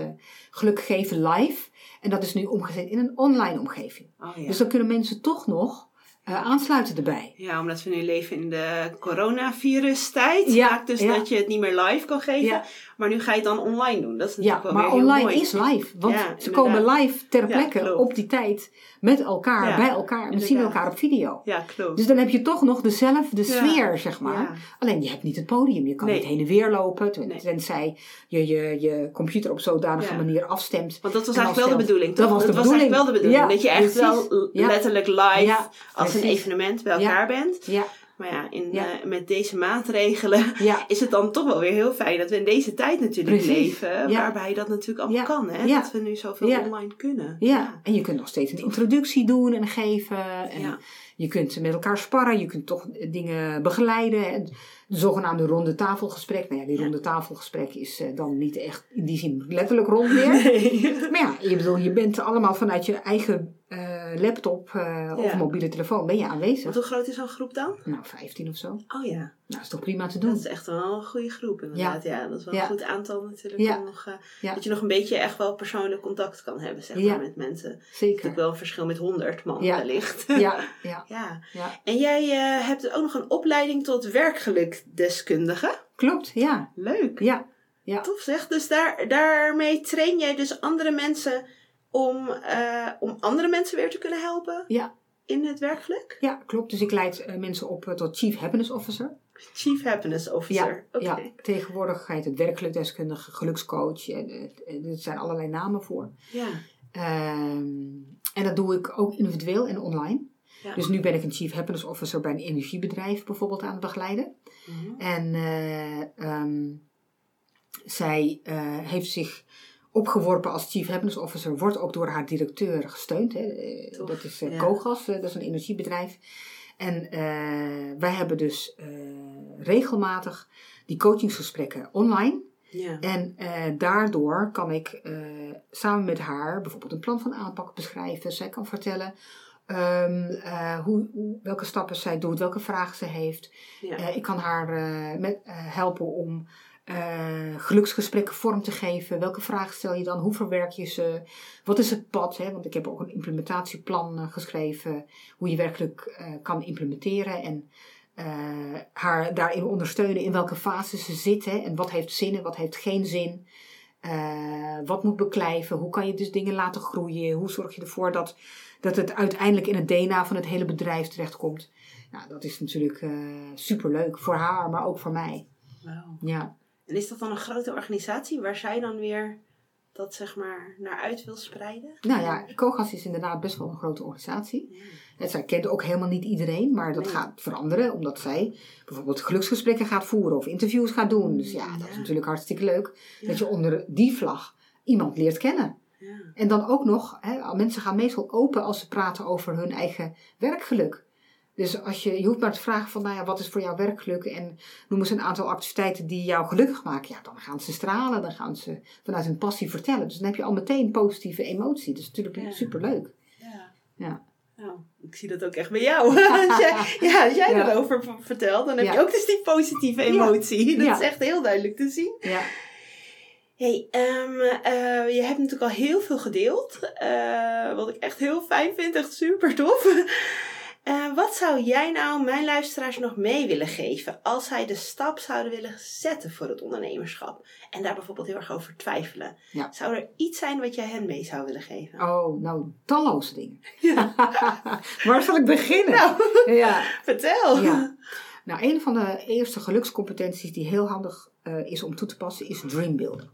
geluk geven live. En dat is nu omgezet in een online omgeving. Oh, ja. Dus dan kunnen mensen toch nog aansluiten erbij. ja, omdat we nu leven in de coronavirus-tijd. Ja, maakt dus ja. dat je het niet meer live kan geven. Ja. Maar nu ga je het dan online doen. Dat is Ja, natuurlijk wel maar weer heel online mooi. is live. Want Ja, ze inderdaad. komen live ter Ja, plekke op die tijd met elkaar, Ja, bij elkaar. En we zien elkaar op video. Ja, klopt. Dus dan heb je toch nog dezelfde Ja. sfeer, zeg maar. Ja. Alleen je hebt niet het podium. Je kan Nee. niet heen en weer lopen. Nee. Tenzij je, je je computer op zodanige Ja. manier afstemt. Want dat was En eigenlijk wel de bedoeling, Dat was de eigenlijk wel de bedoeling. Ja, dat je echt precies. wel Ja. letterlijk live Ja, als een evenement bij Ja. elkaar bent. Ja, Maar ja, in, Ja. eh, met deze maatregelen ja, *laughs* is het dan toch wel weer heel fijn dat we in deze tijd natuurlijk Precies. leven. Ja. Waarbij dat natuurlijk allemaal kan. Hè? Dat we nu zoveel online kunnen. ja. En je kunt nog steeds een introductie doen en geven. En Ja. Je kunt met elkaar sparren. Je kunt toch dingen begeleiden. En De zogenaamde ronde tafelgesprek. Nou ja, die ronde tafelgesprek is eh, dan niet echt in die zin letterlijk rond meer. *laughs* Maar ja, je, bedoel, je bent allemaal vanuit je eigen eh, laptop eh, of mobiele telefoon ben je aanwezig. Want hoe groot is zo'n groep dan? Nou, 15 of zo. Oh ja, Nou, is toch prima te dat doen. is echt wel een goede groep inderdaad. Ja, dat is wel Ja. een goed aantal natuurlijk. Nog, eh. Dat je nog een beetje echt wel persoonlijk contact kan hebben zeg maar, met mensen. natuurlijk Zeker. wel een verschil met 100 man wellicht. Ja, *laughs* ja, ja. En jij hebt ook nog een opleiding tot werkgelukdeskundige. Klopt, ja. Leuk. Ja, ja. Tof zeg. Dus daar, daarmee train jij dus andere mensen om, eh, om andere mensen weer te kunnen helpen Ja. in het werkgeluk? Ja, klopt. Dus ik leid eh, mensen op eh, tot Chief Happiness Officer. Chief Happiness Officer. Oké. Ja, tegenwoordig heet het werkgelukdeskundige, gelukscoach. En, er zijn allerlei namen voor. Ja. Ehm, en dat doe ik ook individueel en online. Ja. Dus nu ben ik een Chief Happiness Officer bij een energiebedrijf bijvoorbeeld aan het begeleiden. Mhm. En eh, ehm, zij heeft zich opgeworpen als Chief Happiness Officer, wordt ook door haar directeur gesteund. Hè. Tof, Dat is eh, ja. Kogas, eh, dat is een energiebedrijf. En eh, wij hebben dus regelmatig die coachingsgesprekken online. Ja. En daardoor kan ik samen met haar bijvoorbeeld een plan van aanpak beschrijven. Zij kan vertellen ehm, eh, hoe, hoe- welke stappen zij doet, welke vragen ze heeft. Ja. Ik kan haar met, helpen om eh, geluksgesprekken vorm te geven. Welke vragen stel je dan? Hoe verwerk je ze? Wat is het pad? Hè? Want ik heb ook een implementatieplan eh, geschreven. Hoe je werkelijk eh, kan implementeren. En haar daarin ondersteunen in welke fase ze zit. Hè? En wat heeft zin en wat heeft geen zin. Wat moet beklijven? Hoe kan je dus dingen laten groeien? Hoe zorg je ervoor dat, dat het uiteindelijk in het DNA van het hele bedrijf terechtkomt? Nou, dat is natuurlijk eh superleuk voor haar, maar ook voor mij. Ja, En is dat dan een grote organisatie waar zij dan weer dat zeg maar naar uit wil spreiden? nou ja, Kogas is inderdaad best wel een grote organisatie. Ja. En zij kent ook helemaal niet iedereen, maar dat Nee. gaat veranderen omdat zij bijvoorbeeld geluksgesprekken gaat voeren of interviews gaat doen. Dus ja, dat is natuurlijk hartstikke leuk Ja. dat je onder die vlag iemand leert kennen. Ja. En dan ook nog, hè, mensen gaan meestal open als ze praten over hun eigen werkgeluk. Dus als je, je hoeft maar te vragen van, nou ja, wat is voor jou werkgeluk? En noem eens een aantal activiteiten die jou gelukkig maken. Ja, dan gaan ze stralen, dan gaan ze vanuit hun passie vertellen. Dus dan heb je al meteen positieve emotie. Dat is natuurlijk Ja. superleuk. Ja. Ja. Nou, ik zie dat ook echt bij jou. *laughs* als jij, ja, als jij Ja. erover vertelt, dan heb je ook dus die positieve emotie. *laughs* Dat is echt heel duidelijk te zien. Ja. Hey, ehm, eh, je hebt natuurlijk al heel veel gedeeld. eh, wat ik echt heel fijn vind. Echt super tof. *laughs* Eh, wat zou jij nou mijn luisteraars nog mee willen geven als zij de stap zouden willen zetten voor het ondernemerschap en daar bijvoorbeeld heel erg over twijfelen? Ja. Zou er iets zijn wat jij hen mee zou willen geven? Oh, nou, talloze dingen. Ja. *laughs* Waar zal ik beginnen? Nou, *laughs* Ja. vertel. Ja. Nou, een van de eerste gelukscompetenties die heel handig eh, is om toe te passen, is dreambuilding.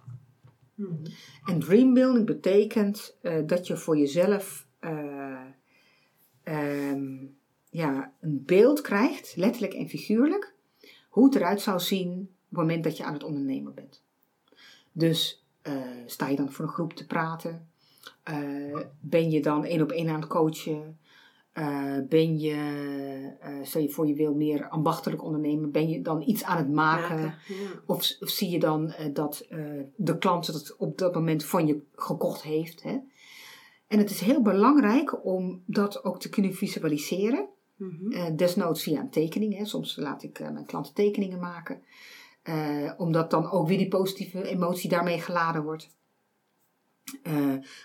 Mhm. En dreambuilding betekent eh, dat je voor jezelf eh, ehm, ja, een beeld krijgt, letterlijk en figuurlijk, hoe het eruit zou zien op het moment dat je aan het ondernemen bent. Dus eh, sta je dan voor een groep te praten? Eh, ben je dan één op één aan het coachen? Eh, ben je, stel je voor je wil meer ambachtelijk ondernemen, ben je dan iets aan het maken? Maken, ja. Of, of zie je dan dat de klant het op dat moment van je gekocht heeft? Hè? En het is heel belangrijk om dat ook te kunnen visualiseren. Mhm. Eh, desnoods via een tekening. Hè. Soms laat ik eh, mijn klanten tekeningen maken. Eh, omdat dan ook weer die positieve emotie daarmee geladen wordt.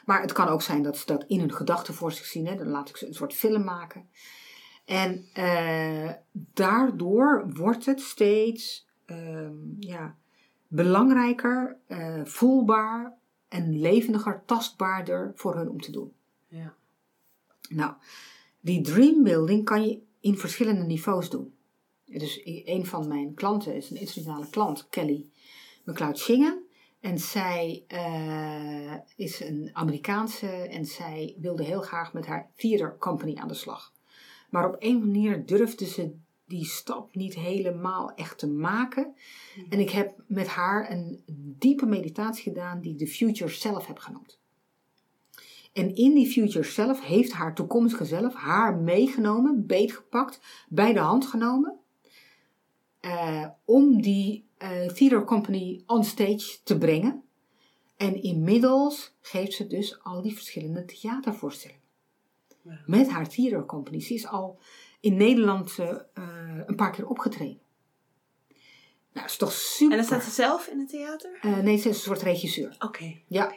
Maar het kan ook zijn dat ze dat in hun gedachten voor zich zien. Hè. Dan laat ik ze een soort film maken. En daardoor wordt het steeds ehm, ja, belangrijker, voelbaar en levendiger, tastbaarder voor hun om te doen. Ja. Nou, die dreambuilding kan je in verschillende niveaus doen. Dus een van mijn klanten is een internationale klant, Kelly McLeod Shingen. En zij eh, is een Amerikaanse en zij wilde heel graag met haar theater company aan de slag. Maar op een manier durfde ze die stap niet helemaal echt te maken. En ik heb met haar een diepe meditatie gedaan die de Future Self heb genoemd. En in die Future Self heeft haar toekomstige zelf haar meegenomen, beetgepakt, bij de hand genomen. eh, om die eh theater company on stage te brengen. En inmiddels geeft ze dus al die verschillende theatervoorstellingen. Ja. Met haar theater company. Ze is al in Nederland eh, een paar keer opgetreden. Nou, dat is toch super. En dan staat ze zelf in het theater? Nee, ze is een soort regisseur. Oké. Ja.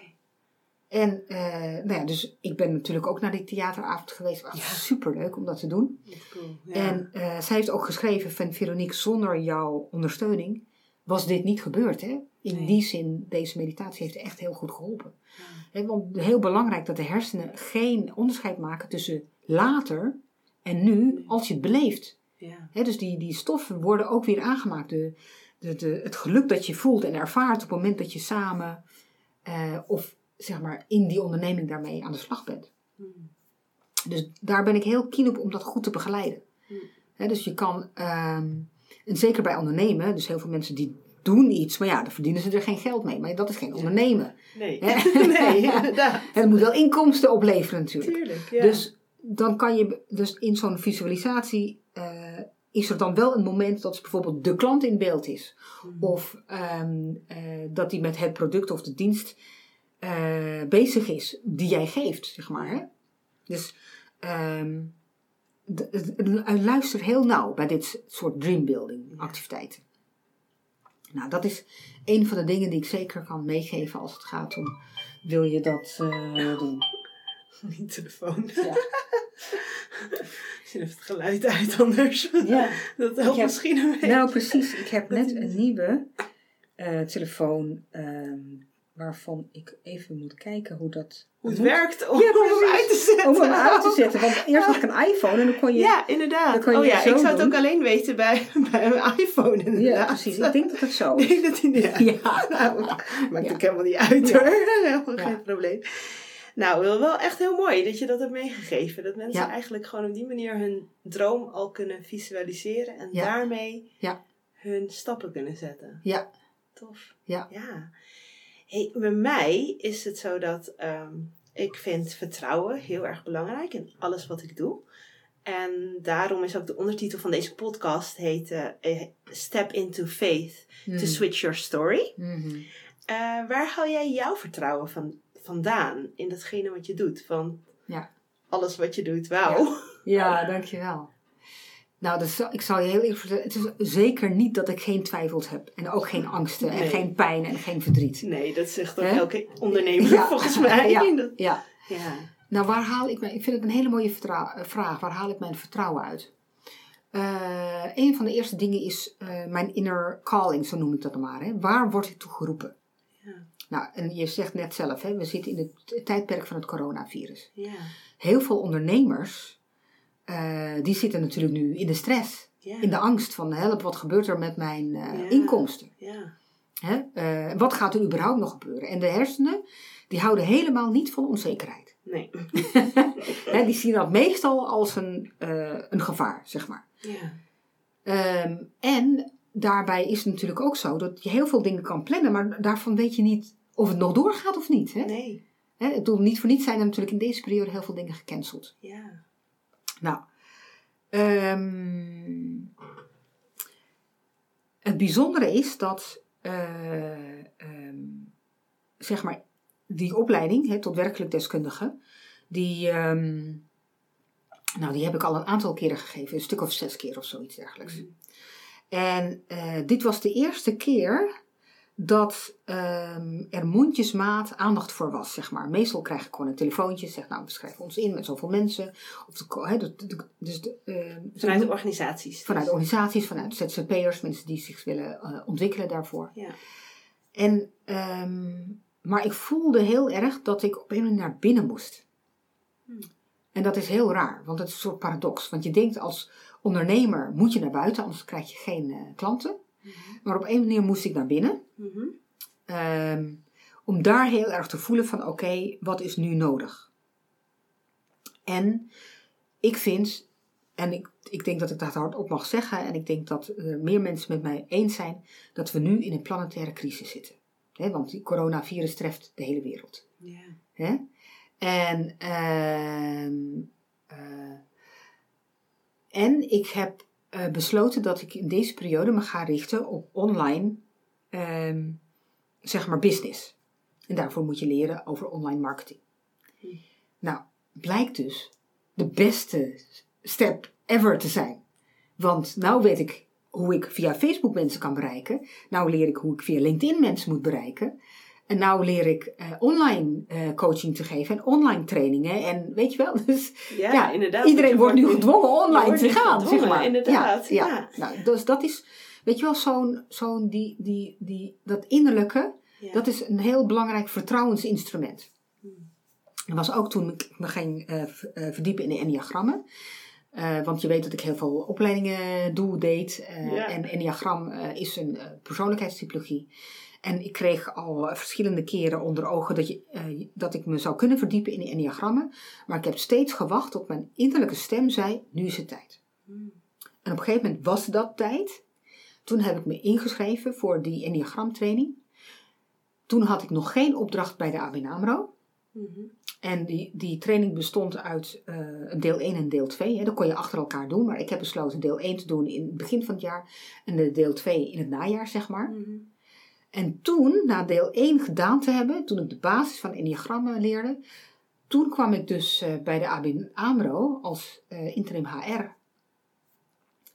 En eh, nou ja, dus ik ben natuurlijk ook naar die theateravond geweest. Was Ja. super leuk om dat te doen. Cool. Ja. En eh, zij heeft ook geschreven van Veronique, zonder jouw ondersteuning was dit niet gebeurd. Hè? In Nee. die zin, deze meditatie heeft echt heel goed geholpen. Ja. Hè, want heel belangrijk dat de hersenen geen onderscheid maken tussen later en nu, als je het beleeft. Ja. Hè, dus die, die stoffen worden ook weer aangemaakt. De, de, de, het geluk dat je voelt en ervaart op het moment dat je samen eh, of zeg maar in die onderneming daarmee aan de slag bent. Hmm. Dus daar ben ik heel keen op om dat goed te begeleiden. Hmm. Dus je kan, ehm, en zeker bij ondernemen, dus heel veel mensen die doen iets, maar ja, dan verdienen ze er geen geld mee. Maar dat is geen ondernemen. Nee. *laughs* Nee, *laughs* inderdaad. Het moet wel inkomsten opleveren natuurlijk. Tuurlijk. Ja. Dus dan kan je, dus in zo'n visualisatie eh, is er dan wel een moment dat bijvoorbeeld de klant in beeld is. Hmm. Of ehm, eh, dat hij met het product of de dienst eh, bezig is die jij geeft, zeg maar. Hè? Dus ehm, de- de- luister heel nauw bij dit soort dreambuilding activiteiten. Nou, dat is een van de dingen die ik zeker kan meegeven als het gaat om wil je dat eh, *laughs* doen. Die telefoon. Ja. *laughs* Misschien heeft het geluid uit anders. Ja. *laughs* Dat helpt heb- misschien een beetje. Nou, precies. Ik heb net een nieuwe eh, telefoon ehm, waarvan ik even moet kijken hoe dat Hoe het moet. werkt om Ja, hem uit te zetten. Om hem uit te zetten. Want eerst had ik een iPhone en dan kon je... Ja, inderdaad. Je oh ja, ik zou het doen. ook alleen weten bij, *laughs* bij een iPhone inderdaad. Ja, precies. Ik denk dat het zo *laughs* Ik is. denk dat hij niet Ja. *laughs* Nou, maakt Ja. ook helemaal niet uit Ja. hoor. Helemaal Ja. geen probleem. Nou, wel, echt heel mooi dat je dat hebt meegegeven. Dat mensen Ja. eigenlijk gewoon op die manier hun droom al kunnen visualiseren. En Ja. daarmee Ja. hun stappen kunnen zetten. Ja. Tof. Ja. ja. Hey, bij mij is het zo dat ehm, ik vind vertrouwen heel erg belangrijk in alles wat ik doe. En daarom is ook de ondertitel van deze podcast heet eh, eh, Step into Faith to Mhm. Switch Your Story. Mhm. Eh, waar haal jij jouw vertrouwen van, vandaan in datgene wat je doet? Van Ja. alles wat je doet, wauw. Ja, dankjewel. Nou, dat ik zal je heel eerlijk vertellen. Het is zeker niet dat ik geen twijfels heb. En ook geen angsten. En geen pijn en geen verdriet. Nee, dat zegt ook elke ondernemer Ja. volgens mij. Ja. Ja. ja. Nou, waar haal ik mijn... Ik vind het een hele mooie vraag. Waar haal ik mijn vertrouwen uit? Eh, een van de eerste dingen is eh, mijn inner calling, zo noem ik dat dan maar. Hè. Waar word ik toe geroepen? Ja. Nou, en je zegt net zelf, hè, we zitten in het tijdperk van het coronavirus. Ja. Heel veel ondernemers, eh, die zitten natuurlijk nu in de stress. In de angst van, help, wat gebeurt er met mijn eh, inkomsten? Hè? Eh, wat gaat er überhaupt nog gebeuren? En de hersenen, die houden helemaal niet van onzekerheid. Nee. *laughs* Hè, die zien dat meestal als een, een gevaar, zeg maar. Ehm, en daarbij is het natuurlijk ook zo dat je heel veel dingen kan plannen, maar daarvan weet je niet of het nog doorgaat of niet. Hè? Nee. Hè, het doel niet voor niets zijn er natuurlijk in deze periode heel veel dingen gecanceld. Ja. Nou, ehm, het bijzondere is dat, eh, ehm, zeg maar, die opleiding tot werkelijk deskundige, die, ehm, Nou, die heb ik al een aantal keren gegeven, een stuk of zes keer of zoiets dergelijks. Mhm. En eh, dit was de eerste keer dat ehm, er mondjesmaat aandacht voor was, zeg maar. Meestal krijg ik gewoon een telefoontje, zeg nou, we schrijven ons in met zoveel mensen. Of de, dus de, ehm, Vanuit de organisaties. vanuit organisaties, vanuit ZZP'ers, mensen die zich willen eh, ontwikkelen daarvoor. Ja. En, ehm, maar ik voelde heel erg dat ik op een manier naar binnen moest. Hmm. En dat is heel raar, want het is een soort paradox. Want je denkt als ondernemer moet je naar buiten, anders krijg je geen eh, klanten. Mhm. Maar op een manier moest ik naar binnen. Mhm. ehm, om daar heel erg te voelen van oké, wat is nu nodig? En ik vind, en ik, ik denk dat ik dat hardop mag zeggen, en ik denk dat er meer mensen met mij eens zijn, dat we nu in een planetaire crisis zitten. Hè, want die coronavirus treft de hele wereld. Ja. Hè? En, ehm, eh, en ik heb eh, besloten dat ik in deze periode me ga richten op online, ehm, zeg maar, business. En daarvoor moet je leren over online marketing. Hm. Nou, blijkt dus de beste step ever te zijn. Want nou weet ik hoe ik via Facebook mensen kan bereiken. Nou leer ik hoe ik via LinkedIn mensen moet bereiken. En nou leer ik eh, online eh, coaching te geven en online trainingen. En weet je wel, *laughs* dus Ja, Ja, inderdaad. iedereen wordt nu gedwongen online te gaan, zeg maar. Inderdaad, Ja, ja. ja. Nou, dus dat is, weet je wel, zo'n, zo'n die, die, die, dat innerlijke, Ja. dat is een heel belangrijk vertrouwensinstrument. Hmm. Dat was ook toen ik me ging eh, eh, verdiepen in de enneagrammen. Eh, want je weet dat ik heel veel opleidingen doe, deed. Ja. En enneagram is een persoonlijkheidstypologie. En ik kreeg al verschillende keren onder ogen dat, je, dat ik me zou kunnen verdiepen in de enneagrammen. Maar ik heb steeds gewacht tot mijn innerlijke stem zei, nu is het tijd. Hmm. En op een gegeven moment was dat tijd. Toen heb ik me ingeschreven voor die enneagram training. Toen had ik nog geen opdracht bij de ABN AMRO. Mhm. En die, die training bestond uit een deel 1 en deel 2. Hè. Dat kon je achter elkaar doen. Maar ik heb besloten deel 1 te doen in het begin van het jaar. En de deel 2 in het najaar, zeg maar. Mhm. En toen, na deel 1 gedaan te hebben, toen ik de basis van enneagrammen leerde, toen kwam ik dus eh, bij de ABN AMRO als eh, interim HR.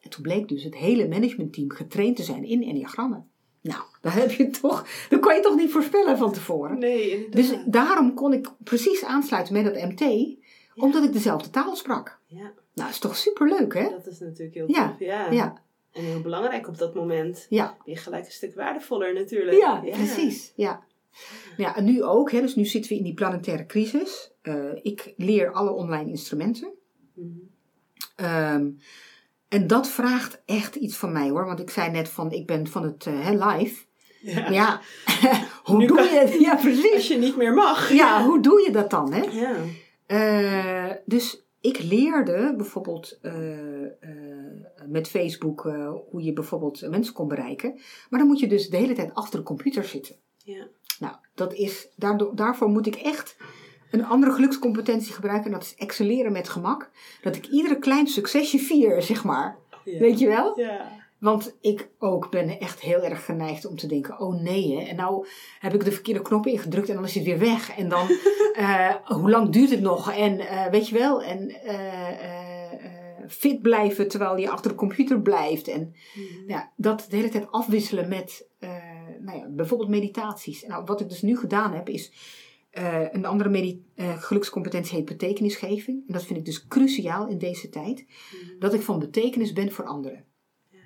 En toen bleek dus het hele managementteam getraind te zijn in enneagrammen. Nou, daar heb je toch, dat kon je toch niet voorspellen van tevoren. Nee, inderdaad. Dus daarom kon ik precies aansluiten met het MT, omdat ik dezelfde taal sprak. Ja, Nou, is toch superleuk, hè? dat is natuurlijk heel Ja, tof. Ja. Ja, En heel belangrijk op dat moment. ja. Ben je gelijk een stuk waardevoller natuurlijk. Ja, precies. Ja. Ja, en nu ook, hè, dus nu zitten we in die planetaire crisis. Eh, ik leer alle online instrumenten. Ehm, en dat vraagt echt iets van mij hoor. Want ik zei net van, ik ben van het eh, live. Ja. *laughs* Hoe Nu doe kan- je het? Ja, Als precies. je niet meer mag. Ja, hoe doe je dat dan? Hè? Ja. Eh, dus ik leerde bijvoorbeeld eh, met Facebook hoe je bijvoorbeeld mensen kon bereiken. Maar dan moet je dus de hele tijd achter de computer zitten. Ja. Nou, dat is, daardoor, daarvoor moet ik echt een andere gelukscompetentie gebruiken. En dat is excelleren met gemak. Dat ik iedere klein succesje vier, zeg maar. Ja. Weet je wel? Ja. Want ik ook ben echt heel erg geneigd om te denken: oh nee, hè, en nou heb ik de verkeerde knop ingedrukt en dan is het weer weg. En dan, *laughs* eh, hoe lang duurt het nog? En eh, weet je wel, en eh, fit blijven terwijl je achter de computer blijft. En Mhm. ja, dat de hele tijd afwisselen met nou ja, bijvoorbeeld meditaties. Nou, wat ik dus nu gedaan heb is. Eh, een andere eh, gelukscompetentie heet betekenisgeving. En dat vind ik dus cruciaal in deze tijd. Mhm. Dat ik van betekenis ben voor anderen. Ja.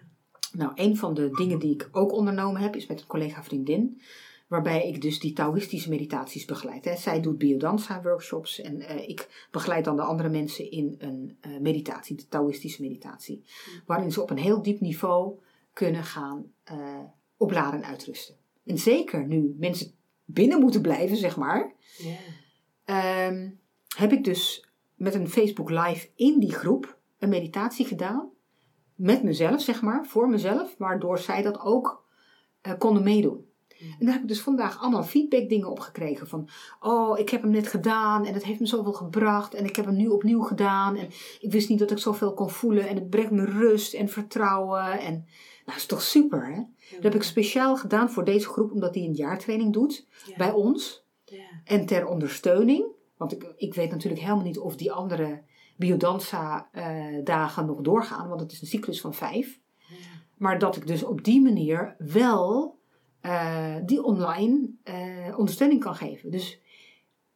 Nou, een van de dingen die ik ook ondernomen heb, is met een collega vriendin. Waarbij ik dus die Taoïstische meditaties begeleid. Hè. Zij doet biodanza workshops en eh, ik begeleid dan de andere mensen in een meditatie, de Taoïstische meditatie. Waarin ze op een heel diep niveau kunnen gaan opladen en uitrusten. En zeker nu mensen binnen moeten blijven, zeg maar, ehm, heb ik dus met een Facebook Live in die groep een meditatie gedaan. Met mezelf, zeg maar, voor mezelf, waardoor zij dat ook eh, konden meedoen. En daar heb ik dus vandaag allemaal feedback dingen op gekregen. Van, oh, ik heb hem net gedaan en het heeft me zoveel gebracht. En ik heb hem nu opnieuw gedaan. En ik wist niet dat ik zoveel kon voelen. En het brengt me rust en vertrouwen. En nou, dat is toch super, hè? Dat heb ik speciaal gedaan voor deze groep, omdat die een jaartraining doet bij ons. Ja. En ter ondersteuning, want ik, ik weet natuurlijk helemaal niet of die andere biodanza eh, dagen nog doorgaan, want het is een cyclus van vijf. Maar dat ik dus op die manier wel eh, die online eh, ondersteuning kan geven. Dus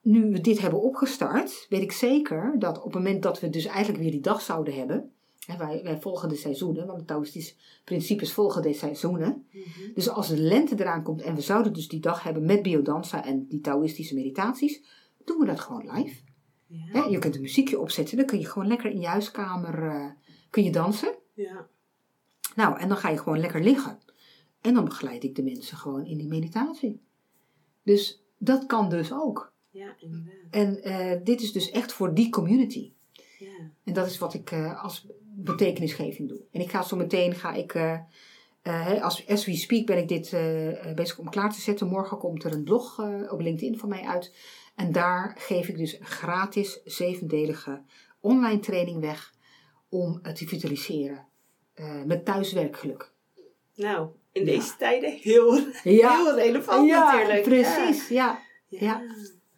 nu we dit hebben opgestart, weet ik zeker dat op het moment dat we dus eigenlijk weer die dag zouden hebben. Wij, wij volgen de seizoenen, want de Taoïstische principes volgen de seizoenen. Mhm. Dus als de lente eraan komt en we zouden dus die dag hebben met biodanza en die Taoïstische meditaties, doen we dat gewoon live. Ja. Je kunt een muziekje opzetten, dan kun je gewoon lekker in je huiskamer eh, kun je dansen. Ja. Nou, en dan ga je gewoon lekker liggen. En dan begeleid ik de mensen gewoon in die meditatie. Dus dat kan dus ook. ja, inderdaad. En eh, dit is dus echt voor die community. Ja. En dat is wat ik eh, als betekenisgeving doe. En ik ga zo meteen, ga ik, eh, eh, als as we speak ben ik dit eh, bezig om klaar te zetten. Morgen komt er een blog op LinkedIn van mij uit. En daar geef ik dus een gratis zevendelige online training weg om het te vitaliseren. met thuiswerkgeluk. Nou, in Ja. deze tijden heel, heel relevant natuurlijk. precies. Ja, Ja. Ja. ja.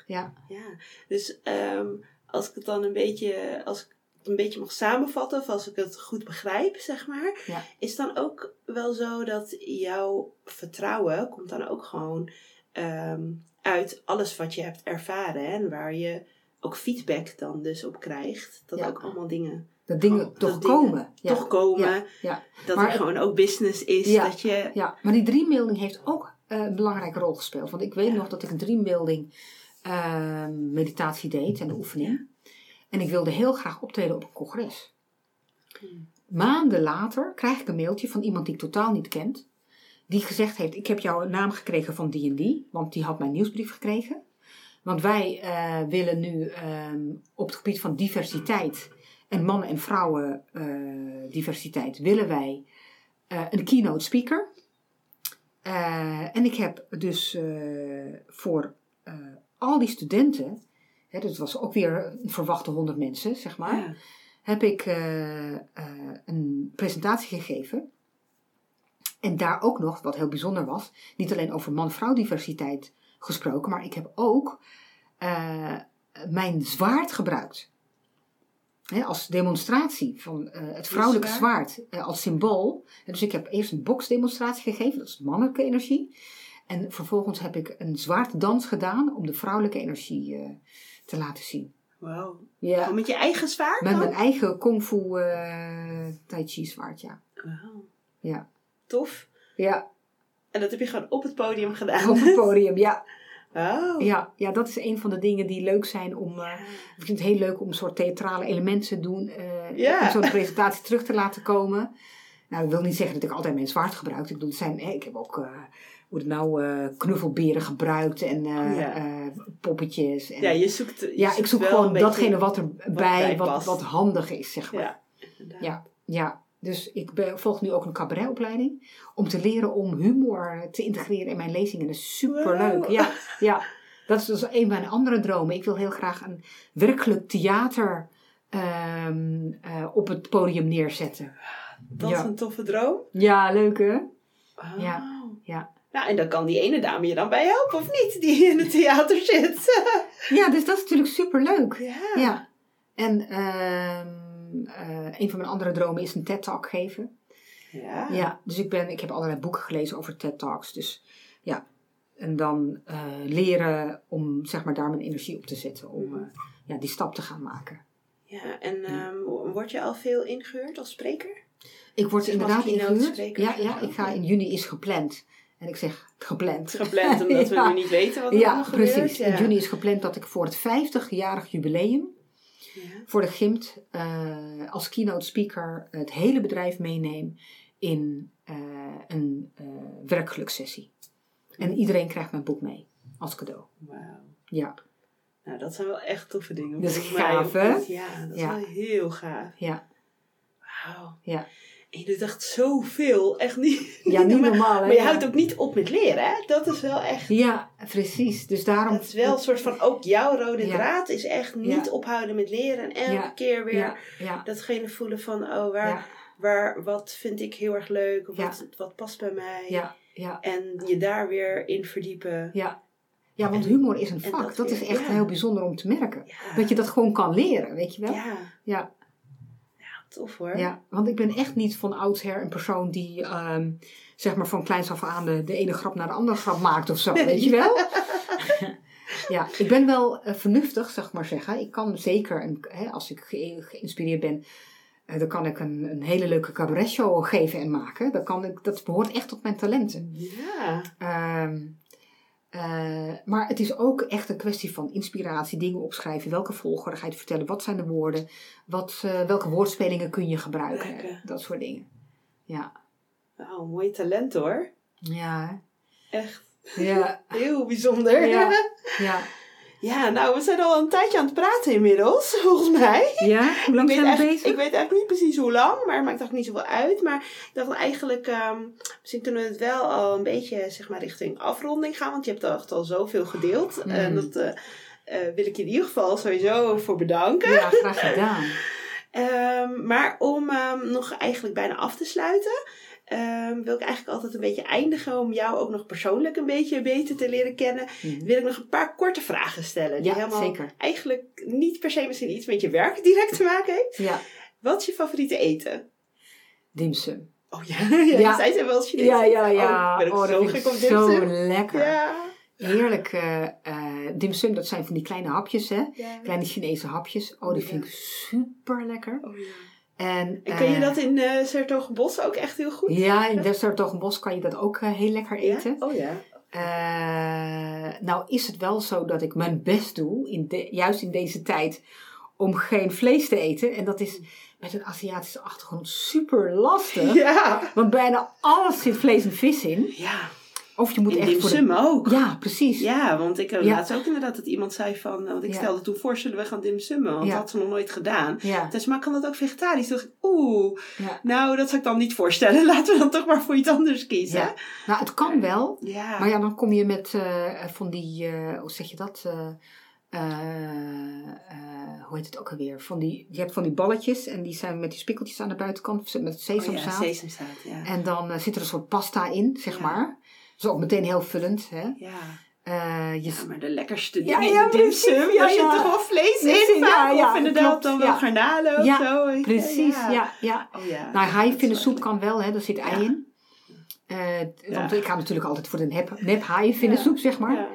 ja. Ja, dus ehm, als ik het dan een beetje, als ik een beetje mag samenvatten, of als ik het goed begrijp, zeg maar, Ja. is dan ook wel zo dat jouw vertrouwen komt dan ook gewoon ehm, uit alles wat je hebt ervaren hè, en waar je ook feedback dan dus op krijgt. Dat Ja. ook allemaal dingen Dat dingen Oh, toch dat dingen komen. Ja. toch komen. Dat Maar er gewoon ook business is. Ja. Dat je, Ja, maar die dreambuilding heeft ook eh, een belangrijke rol gespeeld. Want ik weet nog dat ik een dreambuilding eh, meditatie deed en de oefening. En ik wilde heel graag optreden op een congres. Maanden later krijg ik een mailtje van iemand die ik totaal niet kent. Die gezegd heeft, ik heb jouw naam gekregen van die en die. Want die had mijn nieuwsbrief gekregen. Want wij eh, willen nu ehm, op het gebied van diversiteit en mannen en vrouwen eh, diversiteit willen wij eh, een keynote speaker. En ik heb dus voor al die studenten, hè, dus het was ook weer een verwachte 100 mensen, zeg maar, Ja. heb ik eh, eh, een presentatie gegeven. En daar ook nog, wat heel bijzonder was, niet alleen over man-vrouw diversiteit gesproken, maar ik heb ook eh, mijn zwaard gebruikt. Als demonstratie van het vrouwelijke zwaard? als symbool. En dus ik heb eerst een boksdemonstratie gegeven, dat is mannelijke energie. En vervolgens heb ik een zwaarddans gedaan om de vrouwelijke energie te laten zien. Wauw. Ja. Met je eigen zwaard Met dan? mijn eigen kung fu eh, tai chi zwaard, ja. Wauw. Ja. Tof. Ja, En dat heb je gewoon op het podium gedaan. op het podium, ja. *laughs* Wauw. Ja, ja, dat is een van de dingen die leuk zijn om... eh, ik vind het heel leuk om een soort theatrale elementen te doen. Om zo'n presentatie terug te laten komen. Nou, ik wil niet zeggen dat ik altijd mijn zwaard gebruik. Ik, bedoel, het zijn, hè, ik heb ook... hoe het nou, eh, knuffelberen gebruikt en eh, Ja. eh, poppetjes. En, Ja, je zoekt, je ja, ik zoek gewoon datgene wat erbij, bij wat, past. wat handig is, zeg maar. Ja, inderdaad. Ja, ja. Dus ik ben, volg nu ook een cabaretopleiding om te leren om humor te integreren in mijn lezingen. Dat is superleuk. Wow. Ja, ja, dat is dus een van mijn andere dromen. Ik wil heel graag een werkelijk theater ehm, eh, op het podium neerzetten. Dat Ja. is een toffe droom. Ja, leuk hè? Wauw. Ja, ja. Nou, en dan kan die ene dame je dan bij helpen, of niet? Die in het theater zit. *laughs* Ja, dus dat is natuurlijk superleuk. ja. Ja. En ehm, eh, een van mijn andere dromen is een TED-talk geven. Ja. Ja, dus ik, ben, ik heb allerlei boeken gelezen over TED Talks. Dus ja, en dan eh, leren om zeg maar daar mijn energie op te zetten. Om eh, ja, die stap te gaan maken. Ja, en ehm, word je al veel ingehuurd als spreker? Ik word inderdaad ingehuurd. Ja, ja, ik ga in juni is gepland. En ik zeg gepland. Gepland, *laughs* omdat Ja. we nu niet weten wat er Ja, allemaal gebeurt. precies. In juni is gepland dat ik voor het 50-jarig jubileum Ja. voor de GIMT eh, als keynote speaker het hele bedrijf meeneem in eh, een eh werkgelukssessie. En iedereen krijgt mijn boek mee als cadeau. Wauw. Ja, Nou, dat zijn wel echt toffe dingen. Dat is gaaf, hè? Ja, dat is Ja. wel heel gaaf. ja, Wauw. ja. En je doet echt zoveel. Echt niet, *laughs* Ja, niet normaal. hè? Maar je Ja. houdt ook niet op met leren, hè? Dat is wel echt... Ja, precies. Dus daarom... Dat is wel een soort van, ook jouw rode Ja. draad is echt niet Ja. ophouden met leren. En elke keer weer datgene voelen van, oh, waar, waar, wat vind ik heel erg leuk? Of wat, wat past bij mij? ja, ja, En je daar weer in verdiepen. ja. Ja, want humor is een en vak. dat Dat is echt heel bijzonder om te merken. Dat je dat gewoon kan leren, weet je wel? Ja, ja, Tof hoor. ja. Want ik ben echt niet van oudsher een persoon die, ehm, zeg maar, van kleins af aan de, de ene grap naar de andere grap maakt of zo. Weet je wel? *laughs* ja, ik ben wel eh, vernuftig, zeg maar zeggen. Ik kan zeker, een, hè, als ik ge- geïnspireerd ben, eh, dan kan ik een, een hele leuke cabaretshow geven en maken. Dat, kan ik, dat behoort echt tot mijn talenten. Ja. Ehm, eh, maar het is ook echt een kwestie van inspiratie, dingen opschrijven. Welke volgorde ga je vertellen? Wat zijn de woorden? Wat, eh, welke woordspelingen kun je gebruiken? Dat soort dingen. Ja. Wauw, mooi talent hoor. Ja. Echt Ja. *laughs* heel bijzonder. Ja. *laughs* Ja. Ja, nou, we zijn al een tijdje aan het praten inmiddels, *laughs* volgens mij. Ja? Hoe lang ik, zijn we bezig? ik weet eigenlijk niet precies hoe lang, maar het maakt eigenlijk niet zoveel uit. Maar ik dacht eigenlijk, ehm, misschien kunnen we het wel al een beetje zeg maar, richting afronding gaan. Want je hebt echt al zoveel gedeeld. Mm. En dat eh, eh, wil ik je in ieder geval sowieso voor bedanken. Ja, graag gedaan. *laughs* Ehm, maar om ehm, nog eigenlijk bijna af te sluiten, ehm, wil ik eigenlijk altijd een beetje eindigen om jou ook nog persoonlijk een beetje beter te leren kennen. Mhm. Wil ik nog een paar korte vragen stellen. Die Ja, helemaal zeker. eigenlijk niet per se misschien iets met je werk direct te maken heeft. Ja. Wat is je favoriete eten? Dimsum. Oh ja, *laughs* ja, Ja. zei ze wel Chinees. Ja, ja, Oh, ja. ik ben Oh, zo dat vind gek ik op zo lekker. Ja. Heerlijk. eh, dimsum, dat zijn van die kleine hapjes, hè? ja. Kleine Chinese hapjes. Oh, die vind ik super lekker. Oh, ja. En, En kun je eh, dat in uh, Sertogenbos ook echt heel goed? Ja, in Dessertogenbos kan je dat ook eh, heel lekker eten. Ja? Oh ja. Nou is het wel zo dat ik mijn best doe, in de, juist in deze tijd, om geen vlees te eten. En dat is met een Aziatische achtergrond super lastig. Ja. Want bijna alles zit vlees en vis in. Ja. Of je moet In echt voor de... dimsum ook. Ja, precies. Ja, want ik heb Ja. laatst ook inderdaad dat iemand zei van... Want ik Ja. stelde toen voor, zullen we gaan dimsummen? Want dat had ze nog nooit gedaan. Dus, maar kan dat ook vegetarisch? Toen dacht ik, oeh, nou, dat zou ik dan niet voorstellen. *laughs* Laten we dan toch maar voor iets anders kiezen. Nou, het kan wel. Ja. Maar ja, dan kom je met eh, van die, eh, hoe zeg je dat? Eh, eh, eh, hoe heet het ook alweer? Van die, je hebt van die balletjes en die zijn met die spikkeltjes aan de buitenkant met Oh ja, sesamzaad. sesamzaad, ja. En dan eh, zit er een soort pasta in, zeg Ja. maar. Dat is ook meteen heel vullend. Hè? Ja. Eh, je, ja, maar de lekkerste Ja, dingen ja, in de. Ja, daar zit ja. toch wel vlees in ja, vaak? ja, of inderdaad klopt, dan wel ja. garnalen of Ja, zo. precies, ja. ja, Oh ja. Nou, is kan wel, hè? daar zit ei Ja. in. Eh, Ja. Want ik ga natuurlijk altijd voor de nep, nep haaienvinnensoep, zeg maar. Ja.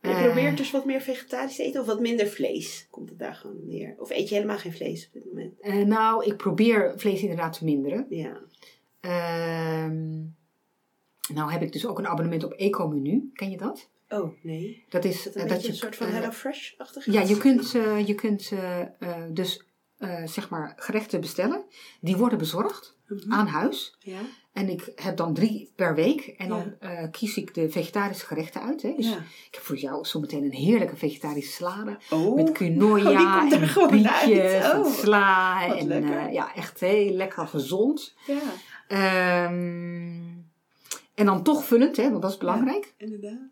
Je Eh, probeert dus wat meer vegetarisch te eten of wat minder vlees? Komt het daar gewoon neer? Of eet je helemaal geen vlees op dit moment? Nou, ik probeer vlees inderdaad te minderen. Ja. Ehm, nou heb ik dus ook een abonnement op Eco-menu. Ken je dat? Oh, nee. Dat is dat een eh, dat je een soort van eh, Hello Fresh-achtig? Ja, je kunt, eh, je kunt dus zeg maar gerechten bestellen. Die worden bezorgd Mhm. aan huis. Ja. En ik heb dan drie per week. En dan Ja. kies ik de vegetarische gerechten uit. Hè. Dus ja. ik heb voor jou zometeen een heerlijke vegetarische salade. Oh. Met Oh, quinoa er en bietjes uit. en Oh, sla. wat En ja, echt heel lekker gezond. Ja, Ehm, en dan toch vullend, hè, want dat is belangrijk. inderdaad.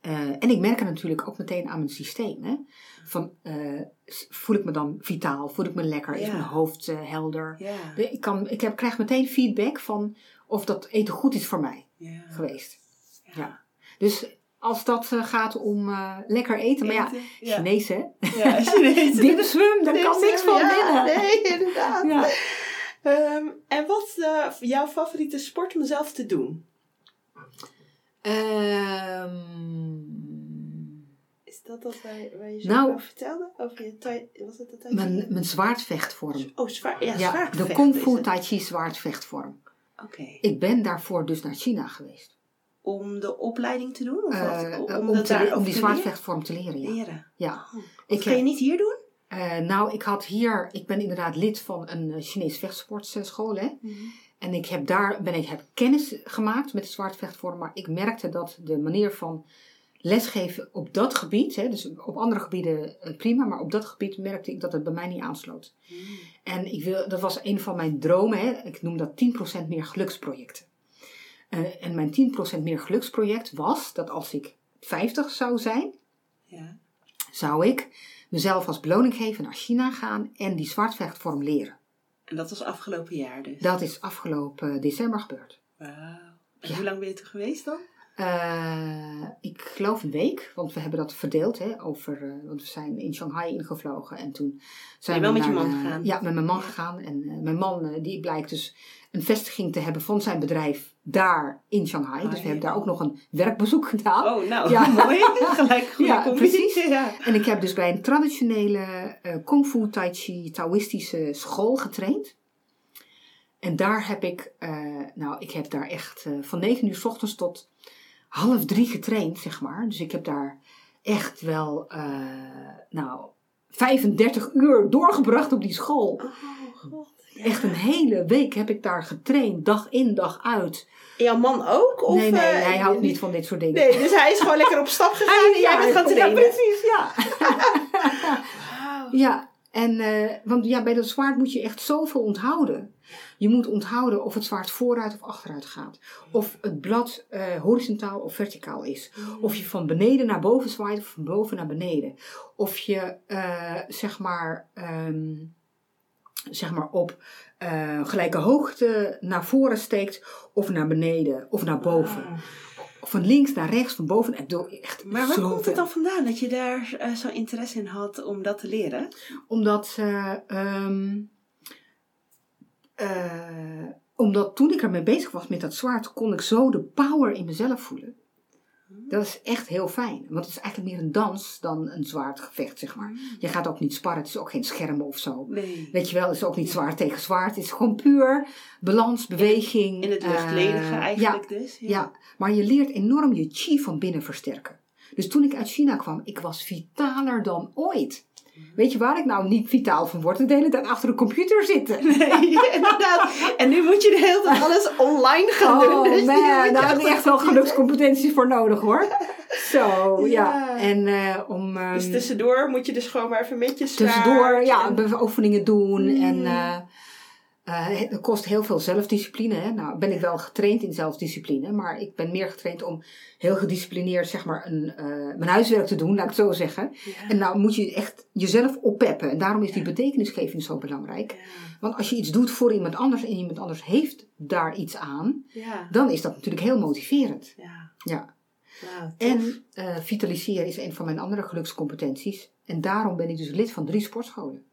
Eh, en ik merk het natuurlijk ook meteen aan mijn systeem. Hè? Van, eh, voel ik me dan vitaal? Voel ik me lekker? Is mijn hoofd eh, helder? Ja. De- Ik, kan, ik heb, krijg meteen feedback van of dat eten goed is voor mij ja. geweest. Ja. Dus als dat gaat om lekker eten, maar ja. Chinees hè? Ja, Chinees. *laughs* Dimsum, daar kan niks van binnen. Nee, inderdaad. Ehm, en wat is eh, jouw favoriete sport om zelf te doen? Ehm, Is dat dat waar, waar je zo Nou. over vertelde? Over je tai, was het de tai mijn, mijn zwaardvechtvorm. Oh, zwaar, ja, Ja, zwaardvechten de Kung Fu. Tai Chi zwaardvechtvorm. Oké. Ik ben daarvoor dus naar China geweest. Om de opleiding te doen? Of Eh, wat? eh, om, om, dat te, daar om die zwaardvechtvorm te leren, ja. leren? ja. Oh. Ik Wat kan je niet hier doen? Eh, nou, ik had hier, ik ben inderdaad lid van een uh, Chinees vechtsportschool, hè. En ik heb daar ben ik, heb kennis gemaakt met de zwaardvechtvorm, maar ik merkte dat de manier van lesgeven op dat gebied, hè, dus op andere gebieden eh, prima, maar op dat gebied merkte ik dat het bij mij niet aansloot. En ik wil, dat was een van mijn dromen, hè. ik noem dat 10% meer geluksprojecten. Eh, en mijn 10% meer geluksproject was dat als ik 50 zou zijn, Ja. zou ik mezelf als beloning geven naar China gaan en die zwaardvechtvorm leren. En dat was afgelopen jaar dus? Dat is afgelopen december gebeurd. Wauw. En Ja. hoe lang ben je toen geweest dan? Eh, ik geloof een week, want we hebben dat verdeeld. Hè, over, eh, want we zijn in Shanghai ingevlogen en toen zijn Ben je we wel met je man gegaan? Ja, met mijn man gegaan. En eh, mijn man die blijkt dus een vestiging te hebben van zijn bedrijf daar in Shanghai. Dus we hebben daar ook nog een werkbezoek gedaan. Oh, nou, Ja. *laughs* mooi. Gelijk *laughs* goede Ja, precies. Ja. En ik heb dus bij een traditionele eh kung fu, tai chi, taoïstische school getraind. En daar heb ik, eh, nou, ik heb daar echt eh, van 9 uur s ochtends tot half drie getraind, zeg maar. Dus ik heb daar echt wel, nou, 35 uur doorgebracht op die school. Oh, god. Echt een hele week heb ik daar getraind, dag in, dag uit. En jouw man ook? Of, nee, nee, eh, hij houdt niet van dit soort dingen. Nee, dus hij is gewoon lekker op stap gegaan en jij bent gaan ja, trainen. precies, ja. Ja, en, eh, want ja, bij dat zwaard moet je echt zoveel onthouden. Je moet onthouden of het zwaard vooruit of achteruit gaat. Of het blad eh, horizontaal of verticaal is. Of je van beneden naar boven zwaait of van boven naar beneden. Of je, zeg maar, ehm, zeg maar op eh, gelijke hoogte naar voren steekt of naar beneden of naar boven. Of van links naar rechts, van boven. Ik bedoel, echt Maar waar komt het dan vandaan dat je daar eh, zo interesse in had om dat te leren? Omdat, eh, ehm, eh, omdat toen ik ermee bezig was met dat zwaard, kon ik zo de power in mezelf voelen. Dat is echt heel fijn. Want het is eigenlijk meer een dans dan een zwaardgevecht, zeg maar. Je gaat ook niet sparren, het is ook geen schermen of zo. Nee. Weet je wel, het is ook niet zwaard tegen zwaard. Het is gewoon puur balans, beweging. In het eh, luchtledige eigenlijk ja, dus. ja, maar je leert enorm je chi van binnen versterken. Dus toen ik uit China kwam, ik was vitaler dan ooit. Weet je waar ik nou niet vitaal van word? De hele tijd achter de computer zitten. *laughs* Nee, *laughs* inderdaad. En nu moet je de hele tijd alles online gaan doen. Oh dus man, je daar heb de echt wel gelukscompetenties voor nodig hoor. Zo, *laughs* ja. Ja. En eh, om... ehm, Dus tussendoor moet je dus gewoon maar even met je tussendoor ja, en- oefeningen doen. Mm. En eh, eh, het kost heel veel zelfdiscipline. Hè? Nou ben ik wel getraind in zelfdiscipline. Maar ik ben meer getraind om heel gedisciplineerd zeg maar, een, eh, mijn huiswerk te doen, laat ik het zo zeggen. Ja. En nou moet je echt jezelf oppeppen. En daarom is die betekenisgeving zo belangrijk. Want als je iets doet voor iemand anders en iemand anders heeft daar iets aan, Ja. dan is dat natuurlijk heel motiverend. Ja. Tof. En eh, vitaliseren is een van mijn andere gelukscompetenties. En daarom ben ik dus lid van drie sportscholen.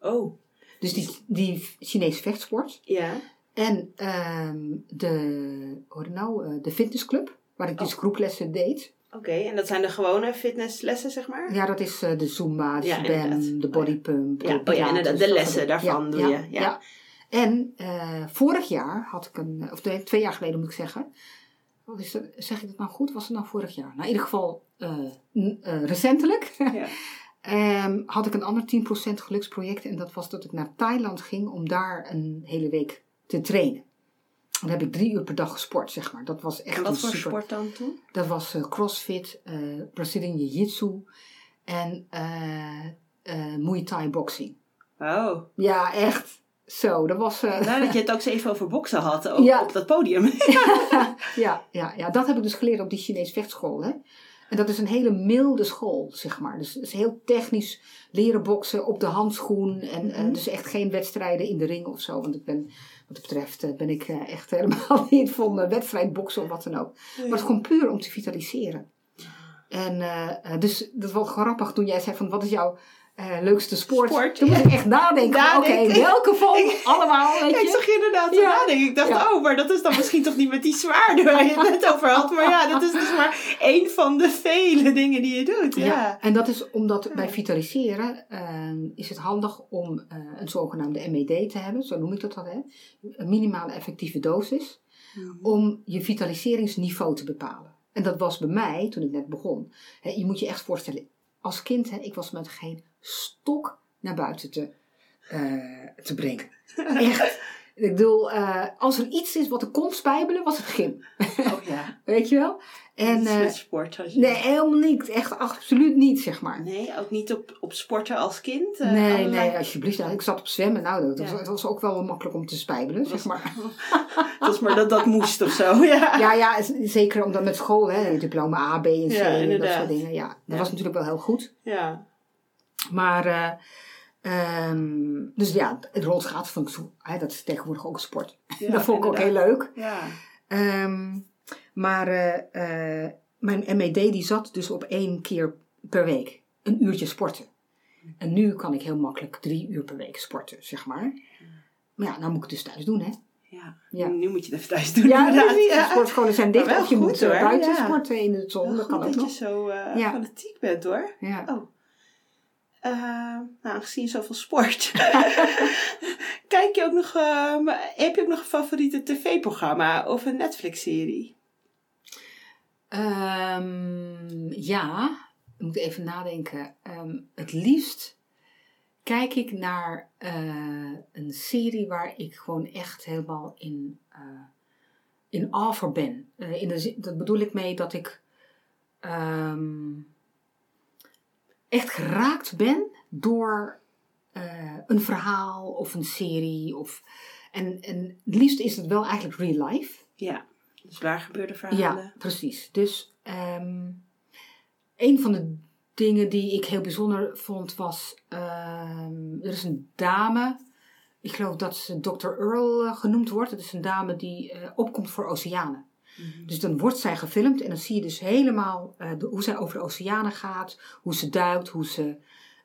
Oh, Dus die, die Chinese vechtsport. ja. En ehm, de, het nou, eh, de fitnessclub, waar ik dus Oh. groeplessen deed. Oké, en dat zijn de gewone fitnesslessen, zeg maar? Ja, dat is eh, de Zumba, de Ja, inderdaad. de bodypump. Ja, de oh ja, inderdaad, de lessen daarvan doe je, ja. En eh, vorig jaar had ik een, of nee, twee jaar geleden moet ik zeggen. Wat is dat, zeg ik dat nou goed? Was het nou vorig jaar? Nou, in ieder geval eh, recentelijk. *laughs* Ehm, had ik een ander 10% geluksproject. En dat was dat ik naar Thailand ging om daar een hele week te trainen. Dan heb ik drie uur per dag gesport, zeg maar. Dat was echt En wat voor super... sport dan toen? Dat was eh, crossfit, eh Brazilian Jiu-Jitsu en eh Muay Thai boxing. Oh, Ja, echt. Zo, dat was... nou dat je het ook zo even over boksen had, ook Ja. op dat podium. *laughs* ja, ja, ja, dat heb ik dus geleerd op die Chinese vechtschool. Hè? En dat is een hele milde school, zeg maar. Dus het is heel technisch leren boksen op de handschoen. En eh, Mhm. dus echt geen wedstrijden in de ring of zo. Want ik ben, wat dat betreft, eh, ben ik eh, echt helemaal *laughs* niet van wedstrijdboksen of wat dan ook. Maar het is gewoon puur om te vitaliseren. En dus dat was grappig toen jij zei van wat is jouw eh, leukste sport? Sport, toen ja. moest ik echt nadenken. Oké, welke van allemaal, weet Ja, ik je? zag je inderdaad Ja. nadenken. Ik dacht, oh, maar dat is dan misschien toch niet met die zwaarden waar je het net over had. Maar ja, dat is dus maar één van de vele dingen die je doet. Ja. Ja, en dat is omdat bij vitaliseren ehm, is het handig om eh, een zogenaamde MED te hebben, zo noem ik dat dan, hè? een minimale effectieve dosis, om je vitaliseringsniveau te bepalen. En dat was bij mij, toen ik net begon, hè, je moet je echt voorstellen, als kind, hè, ik was met geen stok naar buiten te, eh, te brengen. *laughs* Echt. Ik bedoel, eh, als er iets is wat ik kon spijbelen, was het gym. Oh ja. *laughs* Weet je wel? En, met sport. Je... nee, helemaal niet. Echt absoluut niet, zeg maar. Nee, ook niet op, op sporten als kind? eh, Nee, allerlei- nee, alsjeblieft. Nou, ik zat op zwemmen. Nou, dat was, Ja. het was ook wel makkelijk om te spijbelen, zeg maar. *laughs* Het was maar dat dat moest of zo. Ja. Ja, ja, zeker omdat met school, hè, diploma A, B en C Ja, en dat soort dingen. Ja, dat was natuurlijk wel heel goed. ja. Maar, eh, ehm, dus ja, het rolschaatsen vond ik zo, hè, dat is tegenwoordig ook een sport. *laughs* Ja, dat vond ik ook heel leuk. Ja. Ehm, Maar eh, eh, mijn MED die zat dus op één keer per week. Een uurtje sporten. En nu kan ik heel makkelijk drie uur per week sporten, zeg maar. Maar ja, nou moet ik het dus thuis doen, hè. Ja. Ja. Nu moet je het even thuis doen. Ja, inderdaad. dus de sportscholen zijn dicht. Of je goed, moet hoor. buiten Ja. sporten in de zon. Dat kan ook dat nog. je zo Ja. fanatiek bent hoor. Ja. Oh. Eh, nou, aangezien zoveel sport. *laughs* Kijk je ook nog, ehm, heb je ook nog een favoriete tv-programma of een Netflix-serie? Ehm, ja, ik moet even nadenken. Ehm, het liefst kijk ik naar eh, een serie waar ik gewoon echt helemaal in, eh in voor ben. Eh, in de, dat bedoel ik mee dat ik echt geraakt ben door eh, een verhaal of een serie. Of, en, en het liefst is het wel eigenlijk real life. Ja, dus waar gebeurde verhalen? Ja, precies. Dus ehm, een van de dingen die ik heel bijzonder vond was... ehm, er is een dame, ik geloof dat ze Dr. Earl eh, genoemd wordt. Het is een dame die eh, opkomt voor oceanen. Mhm. Dus dan wordt zij gefilmd en dan zie je dus helemaal eh, de- hoe zij over de oceanen gaat, hoe ze duikt, hoe ze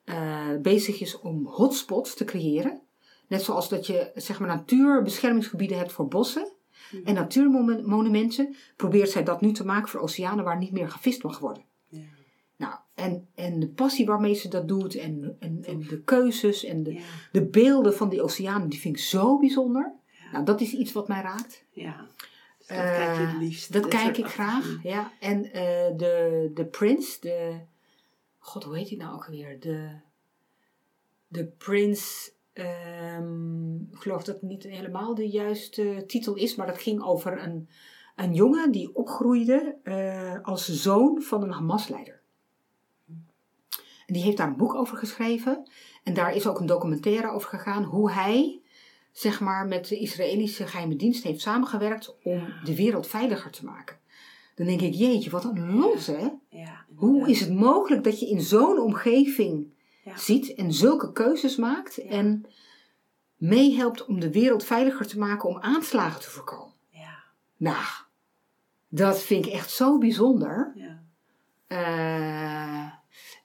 eh, bezig is om hotspots te creëren. Net zoals dat je zeg maar natuurbeschermingsgebieden hebt voor bossen en natuurmonumenten, probeert zij dat nu te maken voor oceanen waar niet meer gevist mag worden. Ja. Nou, en, en de passie waarmee ze dat doet en, en, en de keuzes en de, Ja. de beelden van die oceanen, die vind ik zo bijzonder. Nou, dat is iets wat mij raakt. ja. Dus dat Eh, kijk je het liefst. Dat kijk ik graag, ja. En eh, de, de Prince, de... God, hoe heet die nou ook alweer? De, de Prince... ehm, ik geloof dat het niet helemaal de juiste titel is, maar dat ging over een, een jongen die opgroeide eh, als zoon van een Hamas-leider. En die heeft daar een boek over geschreven. En daar is ook een documentaire over gegaan hoe hij zeg maar, met de Israëlische geheime dienst heeft samengewerkt om de wereld veiliger te maken. Dan denk ik, jeetje, wat een los hè. Ja, Hoe is het mogelijk dat je in zo'n omgeving Ja. ziet en zulke keuzes maakt en meehelpt om de wereld veiliger te maken om aanslagen te voorkomen? Ja, Nou, dat vind ik echt zo bijzonder. ja. Eh,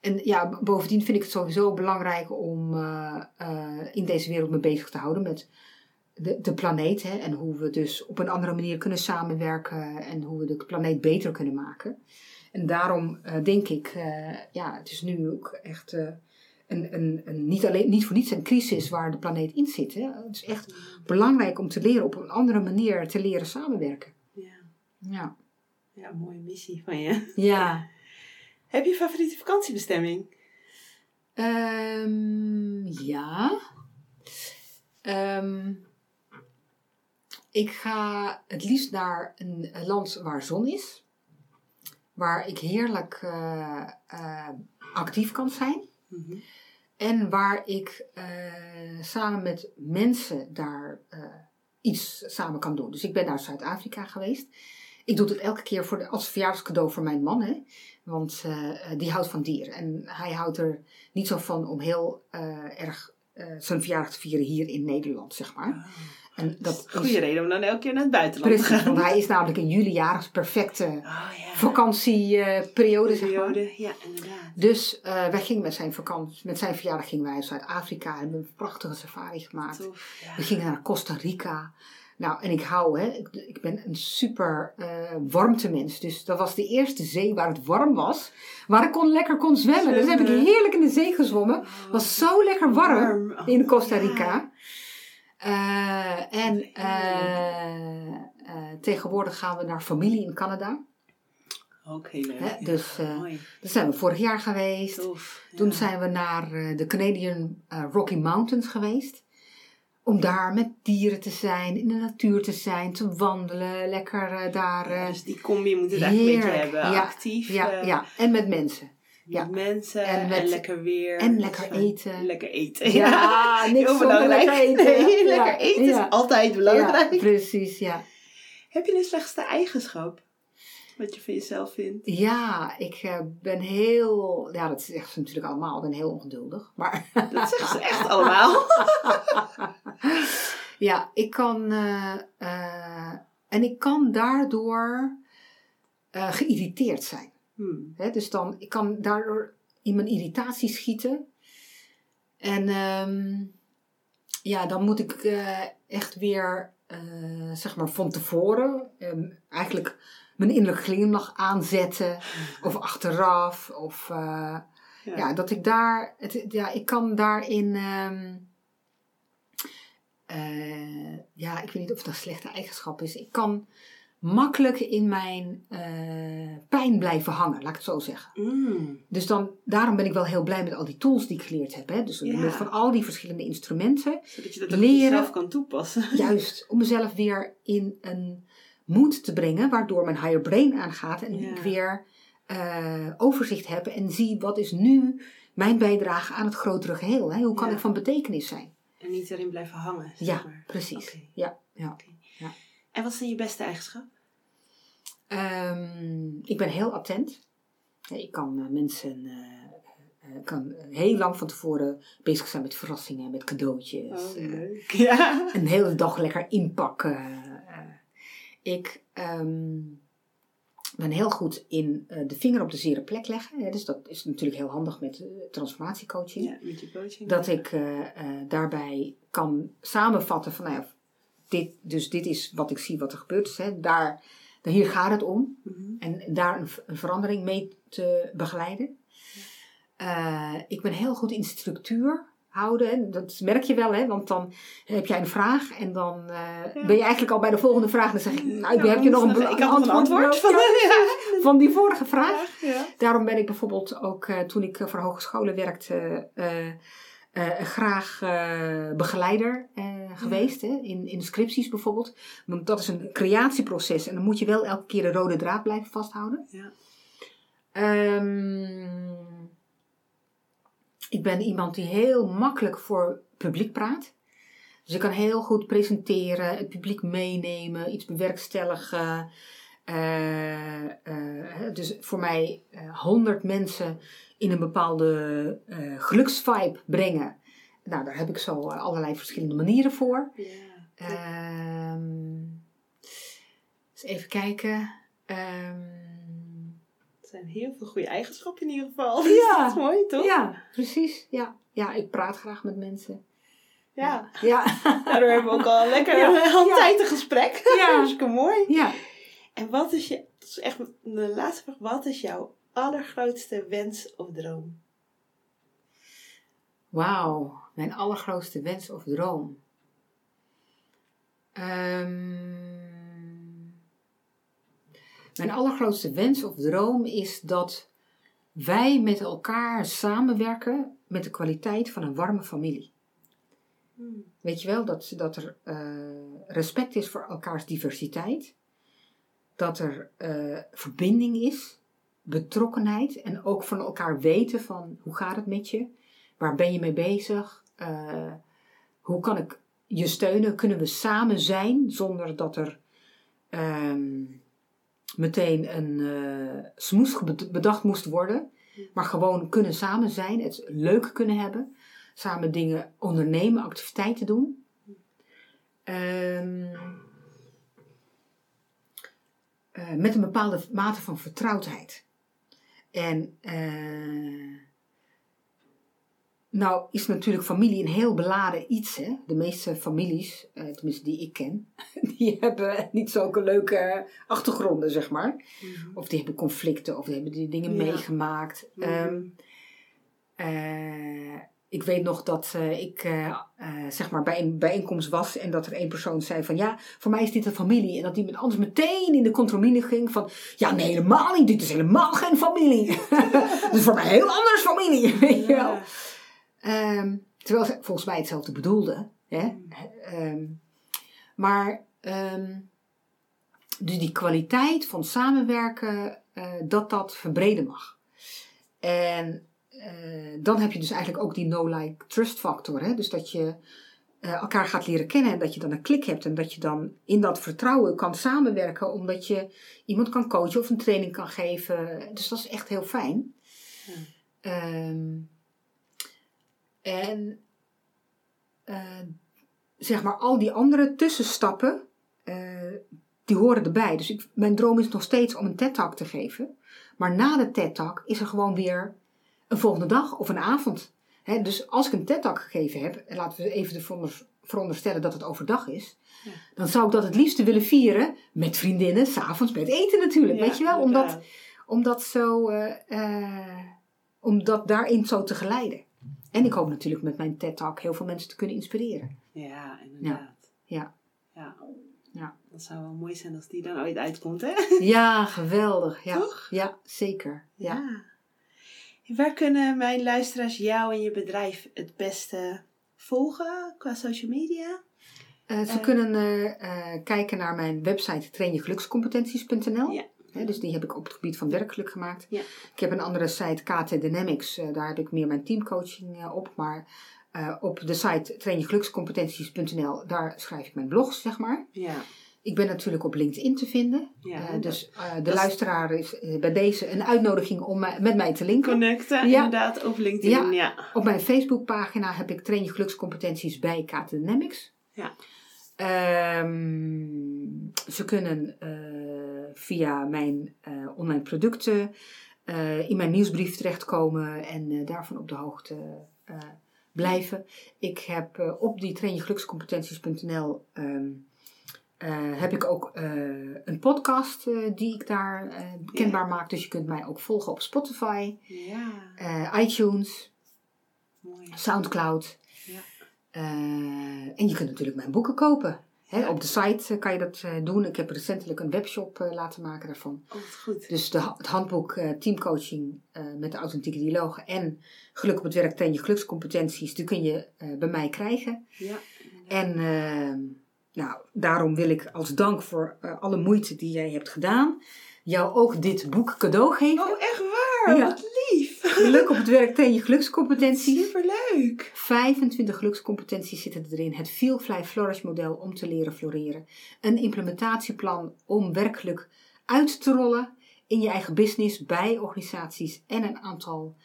en ja, bovendien vind ik het sowieso belangrijk om eh, eh, in deze wereld mee bezig te houden met de, de planeet. Hè, en hoe we dus op een andere manier kunnen samenwerken en hoe we de planeet beter kunnen maken. En daarom eh, denk ik, ja, het is nu ook echt een, een, een, niet, alleen, niet voor niets een crisis waar de planeet in zit. Hè. Het is echt belangrijk om te leren op een andere manier te leren samenwerken. Ja. Ja. ja, mooie missie van je. Ja. *laughs* Heb je favoriete vakantiebestemming? Ehm, ja. Ehm, ik ga het liefst naar een, land waar zon is. Waar ik heerlijk eh, eh, actief kan zijn. Mhm. En waar ik eh, samen met mensen daar iets samen kan doen. Dus ik ben naar Zuid-Afrika geweest. Ik doe het elke keer voor de, als verjaardagscadeau voor mijn man. Hè? Want eh, eh, die houdt van dieren. En hij houdt er niet zo van om heel eh, erg zijn verjaardag te vieren hier in Nederland, zeg maar. En dat is Goede reden om dan elke keer naar het buitenland te precies, gaan. want hij is namelijk in juli jarig, perfecte Oh vakantieperiode, zeg maar. Ja, inderdaad. Dus wij gingen met zijn vakantie, met zijn verjaardag gingen wij naar Zuid-Afrika en hebben een prachtige safari gemaakt. Tof. Ja. We gingen naar Costa Rica. Nou, en ik hou, hè, ik, ben een super eh warmtemens. Dus dat was de eerste zee waar het warm was. Waar ik kon, lekker kon zwemmen. Dus heb ik heerlijk in de zee gezwommen. Was zo lekker warm, Warm. Oh, in Costa ja. Rica. Eh, en eh, tegenwoordig gaan we naar familie in Canada. Ook heel leuk. Hè, dus. Daar zijn we vorig jaar geweest. Tof. Toen zijn we naar de Canadian Rocky Mountains geweest. Om daar met dieren te zijn, in de natuur te zijn, te wandelen, lekker eh, daar. Eh, dus die combi moet het echt een beetje hebben. Ja, Actief. ja, eh, ja, en met mensen. met ja. mensen En en, met- lekker weer. en lekker eten. Lekker eten. Ja, *laughs* niks heel belangrijk. lekker eten. Nee, lekker eten is altijd belangrijk. Ja, precies, ja. Heb je een slechtste eigenschap? Wat je van jezelf vindt? Ja, ik ben heel. Ja, dat zegt ze natuurlijk allemaal. Ik ben heel ongeduldig. Maar Dat zeggen ze echt allemaal. *laughs* *laughs* ja, ik kan. eh, eh, en ik kan daardoor eh, geïrriteerd zijn. Hmm. Dus dan, ik kan daardoor in mijn irritatie schieten. En ehm, ja, dan moet ik echt weer, zeg maar, van tevoren ehm, eigenlijk mijn innerlijke glimlach aanzetten. Of achteraf. Of Ja. ja. dat ik daar, het, ja, ik kan daarin, ehm, eh, ja, ik weet niet of het een slechte eigenschap is. Ik kan makkelijk in mijn eh, pijn blijven hangen, laat ik het zo zeggen. Hmm. Dus dan, daarom ben ik wel heel blij met al die tools die ik geleerd heb. Hè? Dus Ja. van al die verschillende instrumenten. Zodat je dat Leren. zelf kan toepassen. *laughs* Juist om mezelf weer in een moed te brengen, waardoor mijn higher brain aangaat en Ja. ik weer eh, overzicht heb en zie wat is nu mijn bijdrage aan het grotere geheel. Hè? Hoe kan Ja. ik van betekenis zijn? En niet erin blijven hangen. zeg Ja, maar. precies. Oké. Ja, ja. En wat is dan je beste eigenschap? Ehm, ik ben heel attent. Ja, Ik kan eh, mensen eh, eh, kan heel lang van tevoren bezig zijn met verrassingen, met cadeautjes. Oh, leuk. *laughs* Ja. een hele dag lekker inpakken. Ik ehm, ben heel goed in eh, de vinger op de zere plek leggen. Hè, dus dat is natuurlijk heel handig met eh, transformatiecoaching. ja, met coaching. Dat ik eh, daarbij kan samenvatten van, nou ja, dit, dus dit is wat ik zie wat er gebeurt. Hè. Daar, hier gaat het om. Mhm. En daar een, een verandering mee te begeleiden. Ik ben heel goed in structuur houden. Dat merk je wel, hè? want dan heb jij een vraag en dan eh, Ja. ben je eigenlijk al bij de volgende vraag. Dan zeg ik, nou, Ja, heb je nog een, een antwoord van, nodig? van die vorige vraag. Ja. Daarom ben ik bijvoorbeeld ook eh, toen ik eh, voor hogescholen werkte, graag begeleider geweest. Hè? In, in scripties bijvoorbeeld. Want dat is een creatieproces en dan moet je wel elke keer de rode draad blijven vasthouden. Ja. Ehm, ik ben iemand die heel makkelijk voor publiek praat. Dus ik kan heel goed presenteren, het publiek meenemen, iets bewerkstelligen. Eh, eh, dus voor mij honderd mensen in een bepaalde eh, geluksvibe brengen. Nou, daar heb ik zo eh, allerlei verschillende manieren voor. Ja. Ehm even kijken. Ehm, zijn heel veel goede eigenschappen in ieder geval. *laughs* Ja. Dat is mooi, toch? ja, precies. Ja. ja, ik praat graag met mensen. Ja. Ja. *laughs* Daardoor hebben we ook al lekker *laughs* Ja. gesprek. Ja. Hartstikke mooi. ja. En wat is je, dat is echt de laatste vraag, wat is jouw allergrootste wens of droom? Wauw, mijn allergrootste wens of droom. Ehm, mijn allergrootste wens of droom is dat wij met elkaar samenwerken met de kwaliteit van een warme familie. Weet je wel, dat, dat er eh, respect is voor elkaars diversiteit. Dat er eh, verbinding is, betrokkenheid en ook van elkaar weten van hoe gaat het met je? Waar ben je mee bezig? Eh, hoe kan ik je steunen? Kunnen we samen zijn zonder dat er ehm, meteen een eh smoes bedacht moest worden? Maar gewoon kunnen samen zijn, het leuk kunnen hebben. Samen dingen ondernemen, activiteiten doen. Ehm, eh, met een bepaalde mate van vertrouwdheid. En eh, nou is natuurlijk familie een heel beladen iets. Hè? De meeste families, eh, tenminste die ik ken, *laughs* die hebben niet zulke leuke achtergronden, zeg maar. Of die hebben conflicten, of die hebben die dingen Ja. meegemaakt. Mhm. Ehm, eh, ik weet nog dat eh, ik zeg maar bij een bijeenkomst was en dat er één persoon zei van ja, voor mij is dit een familie. En dat iemand anders meteen in de contromine ging van ja, nee, helemaal niet. Dit is helemaal geen familie. *laughs* Dit is voor mij heel anders familie. *laughs* Weet je wel. Ja. Ehm, terwijl ze volgens mij hetzelfde bedoelden. Hè? Ehm, maar ehm, dus die kwaliteit van samenwerken, eh, dat dat verbreden mag. En eh, dan heb je dus eigenlijk ook die no-like trust factor. Hè? Dus dat je eh, elkaar gaat leren kennen en dat je dan een klik hebt. En dat je dan in dat vertrouwen kan samenwerken omdat je iemand kan coachen of een training kan geven. Dus dat is echt heel fijn. Ja. Ehm, en eh, zeg maar al die andere tussenstappen, eh, die horen erbij. Dus ik, mijn droom is nog steeds om een TED-talk te geven. Maar na de TED-talk is er gewoon weer een volgende dag of een avond. Dus als ik een TED-talk gegeven heb, en laten we even de veronder- veronderstellen dat het overdag is, Ja. dan zou ik dat het liefste willen vieren met vriendinnen, s'avonds met eten natuurlijk. Ja, weet je wel, omdat, inderdaad. om dat zo, eh, om dat daarin zo te geleiden. En ik hoop natuurlijk met mijn TED-talk heel veel mensen te kunnen inspireren. Ja, inderdaad. Ja. Ja. Ja. Dat zou wel mooi zijn als die dan ooit uitkomt, hè? *laughs* Ja, geweldig. Ja, Toch? ja zeker. Ja. Waar kunnen mijn luisteraars jou en je bedrijf het beste volgen qua social media? Eh, ze Eh. kunnen eh, kijken naar mijn website trainjegelukscompetenties.nl. Ja. Hè, dus die heb ik op het gebied van werkgeluk gemaakt. Ja. Ik heb een andere site, KT Dynamics. eh, daar heb ik meer mijn teamcoaching eh, op. Maar eh, op de site trainjegelukscompetenties.nl, daar schrijf ik mijn blogs, zeg maar. Ja. Ik ben natuurlijk op LinkedIn te vinden. Ja, dus de is- luisteraar is bij deze een uitnodiging om met mij te linken. Connecten, Ja. inderdaad, op LinkedIn. Ja. Op mijn Facebookpagina heb ik Train je gelukscompetenties bij KT Dynamics. Ja. Ehm, ze kunnen via mijn eh, online producten eh, in mijn nieuwsbrief terechtkomen en eh, daarvan op de hoogte blijven. Ik heb op die trainjegelukscompetenties.nl ehm, eh, heb ik ook een podcast die ik daar kenbaar maak. Dus je kunt mij ook volgen op Spotify, Ja, iTunes. mooi. Soundcloud. Ja. En je kunt natuurlijk mijn boeken kopen. Op de site eh, kan je dat eh, doen. Ik heb recentelijk een webshop eh, laten maken daarvan. Oh, goed. Dus de, het handboek Teamcoaching met de authentieke dialogen en Geluk op het werk ten je gelukscompetenties, die kun je bij mij krijgen. Ja. En eh, nou, daarom wil ik als dank voor alle moeite die jij hebt gedaan, jou ook dit boek cadeau geven. Oh, echt waar? Ja. Wat. Geluk op het werk ten je gelukscompetenties. Superleuk. 25 gelukscompetenties zitten erin. Het Feel Fly Flourish model om te leren floreren. Een implementatieplan om werkelijk uit te rollen in je eigen business, bij organisaties. En een aantal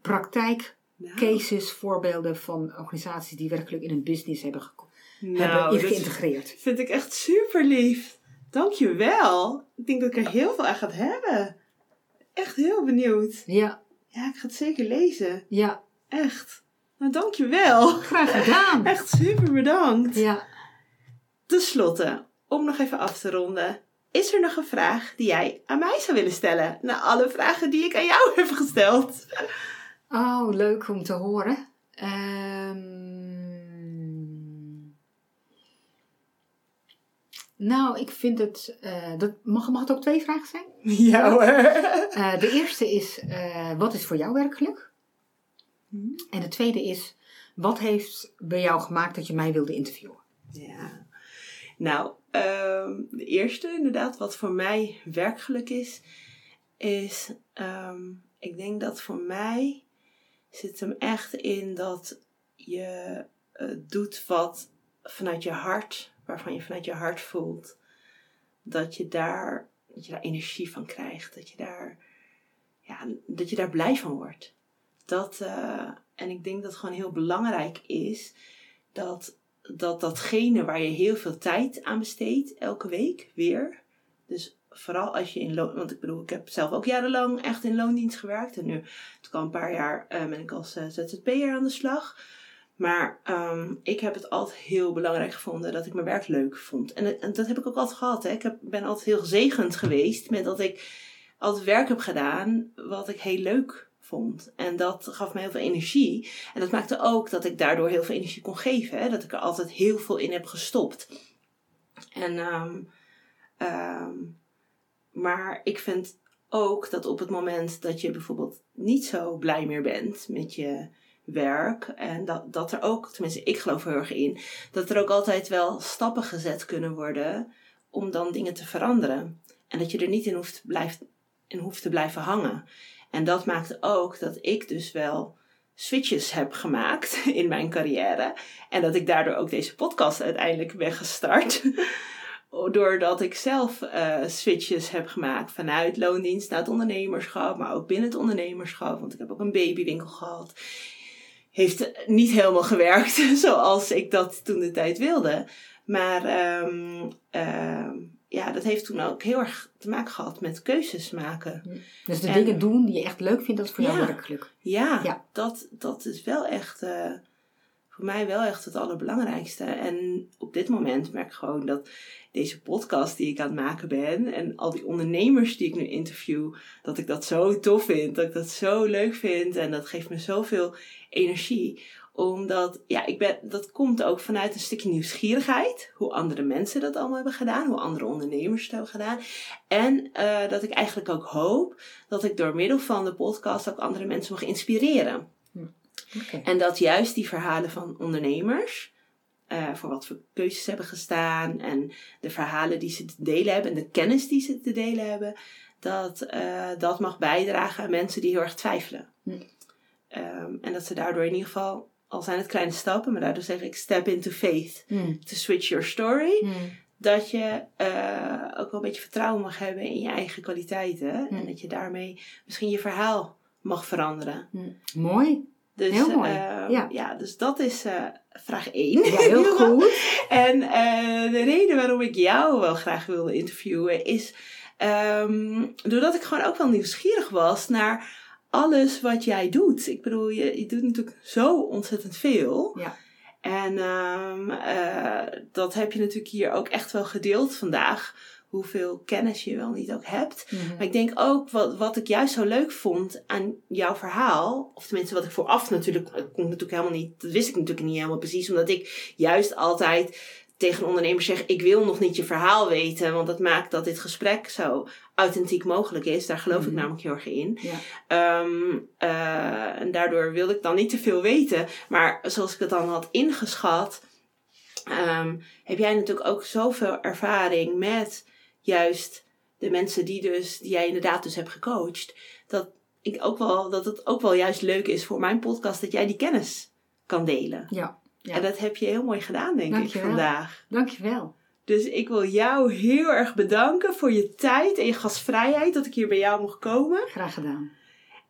praktijkcases, Nou, voorbeelden van organisaties die werkelijk in hun business hebben, nou, hebben geïntegreerd. vind ik echt super lief. Dankjewel. Ik denk dat ik er heel veel aan ga hebben. Echt heel benieuwd. Ja, Ja, ik ga het zeker lezen. ja, Echt. Nou, dankjewel. graag gedaan. *laughs* Echt super bedankt. Ja. Ten slotte, om nog even af te ronden. Is er nog een vraag die jij aan mij zou willen stellen? Na alle vragen die ik aan jou *laughs* heb gesteld. Oh, leuk om te horen. Ehm, nou, ik vind het. eh, dat, mag, mag het ook twee vragen zijn? *laughs* Ja hoor. *laughs* Eh, de eerste is: eh, wat is voor jou werkgeluk? Hmm. En de tweede is: wat heeft bij jou gemaakt dat je mij wilde interviewen? Ja. Nou, ehm, de eerste inderdaad, wat voor mij werkgeluk is, is, ehm, ik denk dat voor mij zit hem echt in dat je doet wat vanuit je hart, waarvan je vanuit je hart voelt, dat je daar, dat je daar energie van krijgt, dat je daar, ja, dat je daar blij van wordt. Dat, eh, en ik denk dat het gewoon heel belangrijk is dat dat datgene waar je heel veel tijd aan besteedt, elke week weer. Dus vooral als je in loon... Want ik bedoel, ik heb zelf ook jarenlang echt in loondienst gewerkt. En nu, het al een paar jaar, eh, ben ik als eh, ZZP'er aan de slag. Maar ehm, ik heb het altijd heel belangrijk gevonden dat ik mijn werk leuk vond. En, dat- en dat heb ik ook altijd gehad. Hè. Ik heb, ben altijd heel gezegend geweest met dat ik altijd werk heb gedaan wat ik heel leuk vond. En dat gaf me heel veel energie. En dat maakte ook dat ik daardoor heel veel energie kon geven. Hè? Dat ik er altijd heel veel in heb gestopt. En, ehm, ehm, maar ik vind ook dat op het moment dat je bijvoorbeeld niet zo blij meer bent met je werk. En dat, dat er ook, tenminste ik geloof er heel erg in, dat er ook altijd wel stappen gezet kunnen worden om dan dingen te veranderen. En dat je er niet in hoeft, blijft, in hoeft te blijven hangen. En dat maakte ook dat ik dus wel switches heb gemaakt *laughs* in mijn carrière. En dat ik daardoor ook deze podcast uiteindelijk ben gestart. *laughs* Doordat ik zelf eh, switches heb gemaakt vanuit loondienst naar het ondernemerschap, maar ook binnen het ondernemerschap. Want ik heb ook een babywinkel gehad. Heeft niet helemaal gewerkt *laughs* zoals ik dat toen de tijd wilde. Maar ehm, ehm, ja, dat heeft toen ook heel erg te maken gehad met keuzes maken. Dus de En- dingen doen die je echt leuk vindt, dat is voor jou Ja. werkgeluk. Ja, Ja. Dat, dat is wel echt eh, voor mij wel echt het allerbelangrijkste. En op dit moment merk ik gewoon dat deze podcast die ik aan het maken ben en al die ondernemers die ik nu interview, dat ik dat zo tof vind, dat ik dat zo leuk vind en dat geeft me zoveel energie omdat, ja, ik ben, dat komt ook vanuit een stukje nieuwsgierigheid. Hoe andere mensen dat allemaal hebben gedaan. Hoe andere ondernemers het hebben gedaan. En eh, dat ik eigenlijk ook hoop dat ik door middel van de podcast ook andere mensen mag inspireren. En dat juist die verhalen van ondernemers, eh, voor wat voor keuzes ze hebben gestaan en de verhalen die ze te delen hebben en de kennis die ze te delen hebben, dat eh, dat mag bijdragen aan mensen die heel erg twijfelen. Hm. Ehm, en dat ze daardoor in ieder geval, al zijn het kleine stappen, maar daardoor zeg ik step into faith, Hmm. to switch your story, Hmm. dat je eh, ook wel een beetje vertrouwen mag hebben in je eigen kwaliteiten Hm. en dat je daarmee misschien je verhaal mag veranderen. Mooi. Dus, Heel mooi, ehm, ja. ja, dus dat is eh, vraag 1. Ja, heel *laughs* goed. En eh, de reden waarom ik jou wel graag wilde interviewen is ehm, doordat ik gewoon ook wel nieuwsgierig was naar alles wat jij doet. Ik bedoel, je, je doet natuurlijk zo ontzettend veel. Ja. En ehm, eh, dat heb je natuurlijk hier ook echt wel gedeeld vandaag. Hoeveel kennis je wel niet ook hebt. Mhm. Maar ik denk ook, wat, wat ik juist zo leuk vond aan jouw verhaal, of tenminste wat ik vooraf natuurlijk, dat kon natuurlijk helemaal niet, dat wist ik natuurlijk niet helemaal precies, omdat ik juist altijd tegen ondernemers zeg, ik wil nog niet je verhaal weten, want dat maakt dat dit gesprek zo authentiek mogelijk is. Daar geloof ik Mhm. namelijk heel erg in. Ja. Ehm, eh, en daardoor wilde ik dan niet te veel weten. Maar zoals ik het dan had ingeschat, ehm, heb jij natuurlijk ook zoveel ervaring met juist de mensen die, dus, die jij inderdaad dus hebt gecoacht. Dat, ik ook wel, dat het ook wel juist leuk is voor mijn podcast dat jij die kennis kan delen. Ja. Ja. En dat heb je heel mooi gedaan, denk ik, vandaag. Dankjewel. Dus ik wil jou heel erg bedanken voor je tijd en je gastvrijheid dat ik hier bij jou mocht komen. Graag gedaan.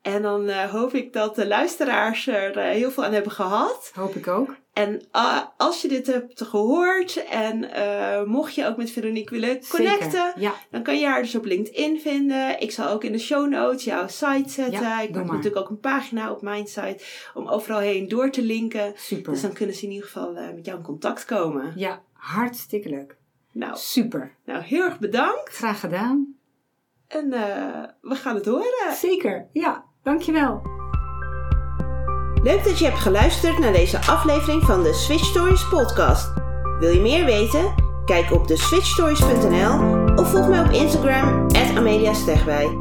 En dan eh, hoop ik dat de luisteraars er eh, heel veel aan hebben gehad. Hoop ik ook. En ah, als je dit hebt gehoord en eh, mocht je ook met Veronique willen connecten. Ja. dan kan je haar dus op LinkedIn vinden. Ik zal ook in de show notes jouw site zetten. Ja, ik maak maar. natuurlijk ook een pagina op mijn site om overal heen door te linken. Super. Dus dan kunnen ze in ieder geval eh, met jou in contact komen. Ja, hartstikke leuk. Nou, Super. nou, heel erg bedankt. Graag gedaan. En eh, we gaan het horen. Zeker. Ja, dankjewel. Leuk dat je hebt geluisterd naar deze aflevering van de Switch Stories podcast. Wil je meer weten? Kijk op de switchstories.nl of volg mij op Instagram Amelia Stegwij.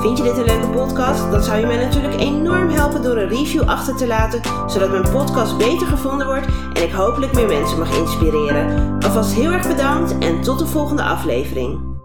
Vind je dit een leuke podcast? Dan zou je mij natuurlijk enorm helpen door een review achter te laten, zodat mijn podcast beter gevonden wordt en ik hopelijk meer mensen mag inspireren. Alvast heel erg bedankt en tot de volgende aflevering.